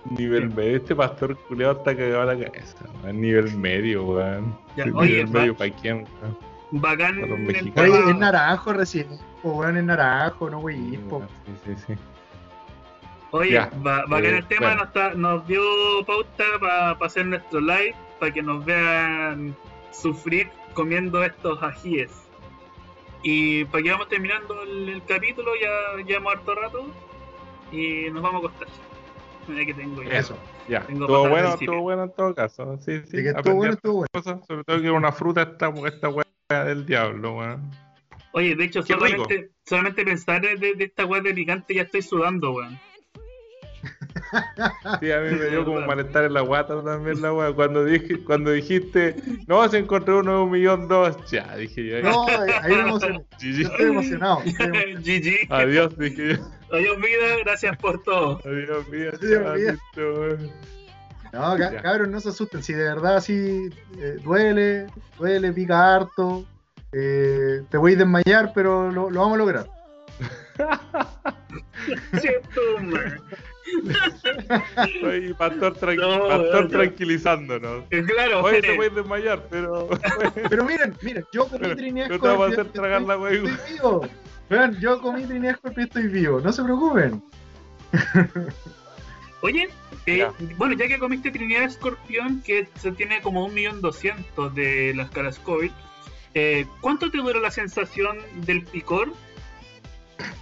Nivel medio, este pastor culeado está cagado a la cabeza. weón. Nivel medio, weón. Ya, Nivel oye, medio para quién, weón. Bacán. Oye, tema- es naranjo recién. O weón, es naranjo, no wey. Sí, sí, sí, sí. Oye, Ya, va, va eh, el tema, bueno. nos, dio pauta para hacer nuestro live, para que nos vean sufrir comiendo estos ajíes. Y para que vamos terminando el, el capítulo, ya llevamos harto rato y nos vamos a acostar. Mira que tengo ya. Eso. Ya, Tengo estuvo bueno, estuvo bueno en todo caso. Sí, sí. Estuvo bueno, estuvo bueno. sobre todo que una fruta esta, esta weá del diablo, weón. Oye, de hecho, Qué rico. solamente, solamente pensar de, de esta weá de picante ya estoy sudando, weón. Sí, a mí me dio como malestar en la guata también la weá. Cuando dije, cuando dijiste, no, se encontró uno de un millón dos, ya, dije yo. No, ahí. Yo estoy emocionado. estoy emocionado. GG. Adiós, dije yo. Adiós, vida. Gracias por todo. Adiós, mía. Adiós, mía. No, ca- Ya. cabros, no se asusten. Si de verdad sí eh, duele, duele, pica harto. eh, te voy a desmayar, pero lo, lo vamos a lograr. Soy pastor, tranqui- No, pastor ya. tranquilizándonos. Eh, Claro, Oye, eh, te puedes desmayar, pero. Pero miren, miren, yo comí pero Trinidad no te vamos a hacer tragar la weá. Estoy vivo. Vean, yo comí Trinidad Scorpion y estoy vivo. No se preocupen. Oye, eh, Ya. bueno, ya que comiste Trinidad Escorpión, que se tiene como un millón doscientos de las caras COVID, eh, ¿cuánto te duró la sensación del picor?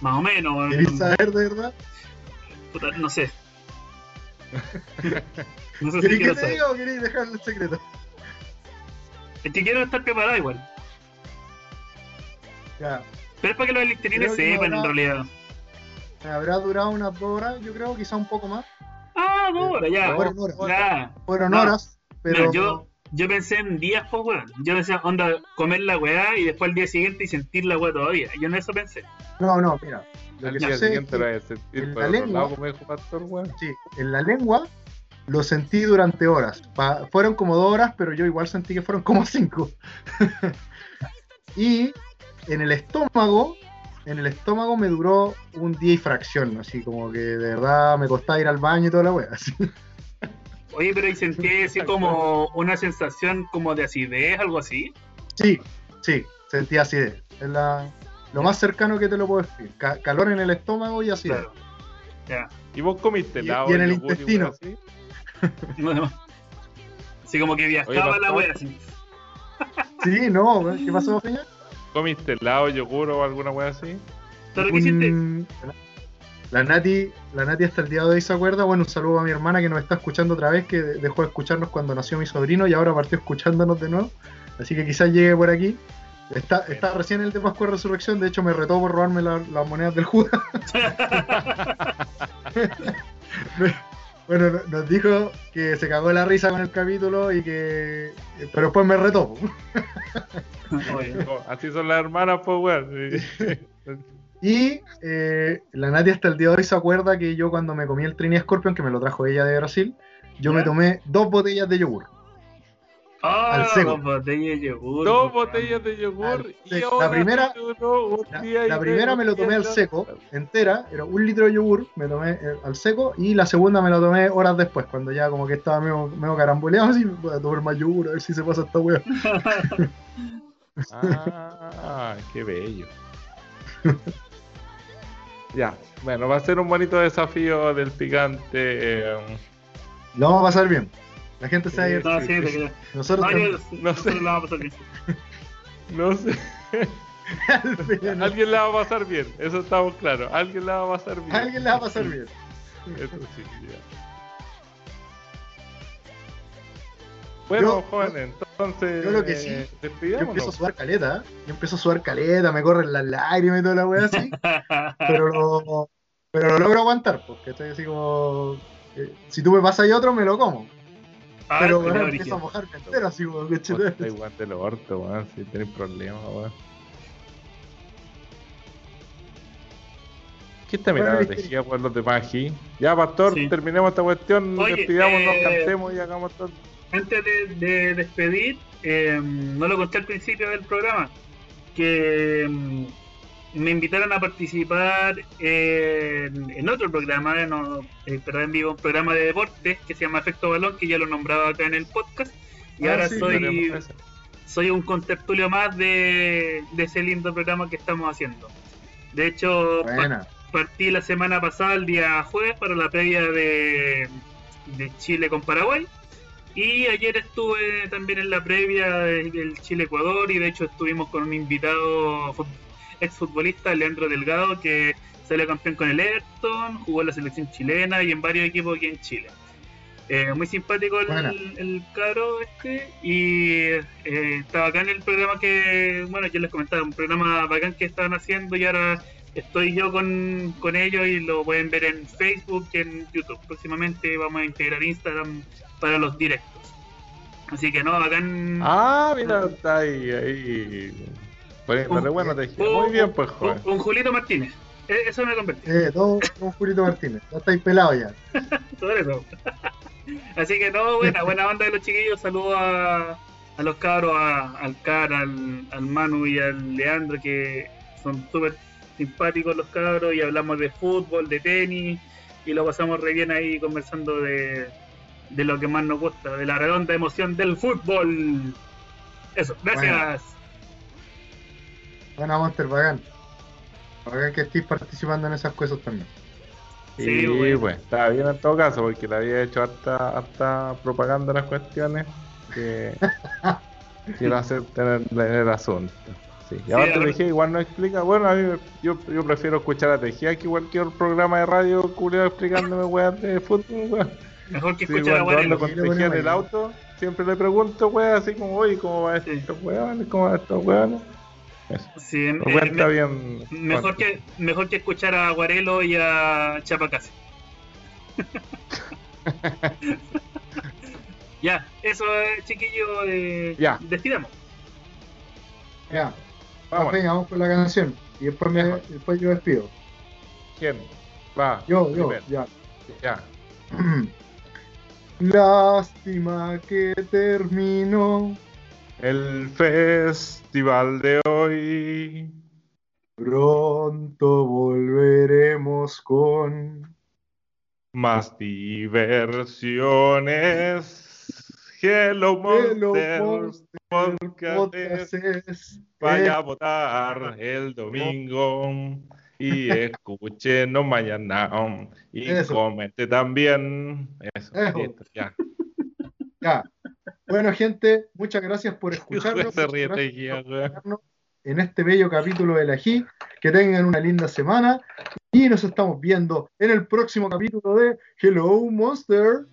Más o menos, ¿Queréis no, saber de verdad? puta, no sé. No sé si ¿Queréis que te saber. diga o queréis dejarle el secreto? Es que quiero estar preparado igual. Ya. Pero es para que los Creo que no sepan en realidad. Habrá durado unas dos horas, yo creo, quizá un poco más. Ah, dos horas, ya. Fueron horas. Ya. Fueron No. horas, pero. Mira, yo, yo pensé en días, pues, weón. Yo pensé, onda, comer la weá y después al día siguiente y sentir la weá todavía. Yo en eso pensé. No, no, mira. Lo que es sentir en la lengua- lado, como dijo Pastor, weón. sí, en la lengua lo sentí durante horas. Pa- fueron como dos horas, pero yo igual sentí que fueron como cinco. y en el estómago, en el estómago me duró un día y fracción, así como que de verdad me costaba ir al baño y toda la wea. así. Oye, pero ahí sentí así como una sensación como de acidez, algo así. Sí, sí, sentí acidez. Es la, lo más cercano que te lo puedo decir. Ca- calor en el estómago y acidez. Claro. Ya. ¿Y vos comiste Y- helado y en el intestino. así? Como que viajaba Oye, la wea así. Sí, no, ¿qué pasó, Peña? ¿Comiste helado, yogur o alguna weá así? ¿Pero qué hiciste? Un- La Nati, la Nati hasta el día de hoy se acuerda. Bueno, un saludo a mi hermana que nos está escuchando otra vez, que dejó de escucharnos cuando nació mi sobrino y ahora partió escuchándonos de nuevo. Así que quizás llegue por aquí. Está, está recién el de Pascua de Resurrección, de hecho me retó por robarme la- las monedas del Judas. bueno, no- nos dijo que se cagó la risa con el capítulo y que... Pero después me retó. Oye. Así son las hermanas, pues, weón. Sí. Y eh, la Nati hasta el día de hoy se acuerda que yo cuando me comí el Trini Scorpion, que me lo trajo ella de Brasil, yo ¿Ya? me tomé dos botellas de yogur. Ah, Al seco. dos botellas de yogur. Dos botellas de yogur y La primera- La, la primera me lo tomé al seco, entera, era un litro de yogur, me tomé eh, al seco, y la segunda me la tomé horas después, cuando ya como que estaba medio, medio caramboleado, así, voy a tomar más yogur, a ver si se pasa esta wea. Ah, qué bello. ya, bueno, va a ser un bonito desafío del picante. eh, Lo vamos a pasar bien. La gente se va a divertir. Creo. Nosotros No, sé. la vamos a pasar bien. no sé, alguien la va a pasar bien, eso estamos claros. Alguien la va a pasar bien. Alguien le va a pasar bien. Eso sí, ya. Bueno, Yo- jóvenes, entonces. yo lo que sí, eh, Yo empiezo a sudar caleta, ¿eh? yo empiezo a sudar caleta, me corren las lágrimas y toda la wea así, pero lo, pero lo logro aguantar, porque estoy así como. eh, si tú me pasas y otro, me lo como. Ah, pero bueno, empiezo a mojarme entero, así que Vos estáis igual del orto, weón, si tenéis problemas, weón. ¿Qué está mirando Bueno, tejida por los demás aquí? Ya, pastor, Sí. terminemos esta cuestión, Oye, despidámonos, eh, cantemos y hagamos todo. Antes de, de despedir, eh, no lo conté al principio del programa, que mm, me invitaron a participar en, en otro programa, no, eh, pero en vivo, un programa de deportes que se llama Efecto Balón, que ya lo nombraba acá en el podcast. Y Ah, ahora sí, soy, soy un contertulio más de, de ese lindo programa que estamos haciendo. De hecho, partí la semana pasada, el día jueves, para la previa de, de Chile con Paraguay. Y ayer estuve también en la previa del Chile-Ecuador y de hecho estuvimos con un invitado exfutbolista, Leandro Delgado, que salió campeón con el Everton, jugó en la selección chilena y en varios equipos aquí en Chile. Eh, muy simpático el, caro este y eh, está bacán el programa que, bueno, yo les comentaba, un programa bacán que estaban haciendo y ahora estoy yo con, con ellos y lo pueden ver en Facebook y en YouTube. Próximamente vamos a integrar Instagram para los directos. Así que no, bacán. Ah, mira, está ahí, ahí. Poniéndole Un- bueno, te dije. un- Muy bien, pues, un, joven. un Julito Martínez. E- Eso me convertí. Eh, todo con Julito Martínez. Ya estáis pelados ya. Todo eso. Así que no, buena, buena banda de los chiquillos. Saludos a, a los cabros, a- al Car, al, al Manu y al Leandro, que son súper simpáticos los cabros y hablamos de fútbol, de tenis y lo pasamos re bien ahí conversando de, de lo que más nos gusta, de la redonda emoción del fútbol. Eso, gracias. Buena Monster, bacán. Bacán que estéis participando en esas cosas también. Sí, Sí, bueno. pues, está bien en todo caso, porque le había hecho harta, harta propaganda las cuestiones que quiero hacer tener en el asunto. Sí. Y Sí, ahora te dije, igual no explica. Bueno, a mí yo, yo prefiero escuchar a Tejía que cualquier programa de radio culiado explicándome weas de fútbol, weón. Mejor que Sí, escuchar a Guarelo. con Tejía en el auto, siempre le pregunto, weón, así como, oye, ¿cómo va Sí. estos weones? ¿Cómo va estos weones? Sí, eh, me- bien. Mejor que, mejor que escuchar a Guarelo y a Chapacase. ya, eso es chiquillo. Eh, Ya. Despidamos. Ya, Vamos, venga, vamos con la canción. Y después, me, después yo despido. ¿quién? Va. Yo, yo, ya. Ya. Lástima que terminó. El festival de hoy. Pronto volveremos con Más diversiones. Hello Hello Monster Monster Vaya a votar el domingo y escúchenos mañana y Eso. comente también. Eso, Eso. listo, ya. Ya. Bueno, gente, muchas gracias por escucharnos. Por escucharnos en este bello capítulo de la G. Que tengan una linda semana y nos estamos viendo en el próximo capítulo de Hello Monster.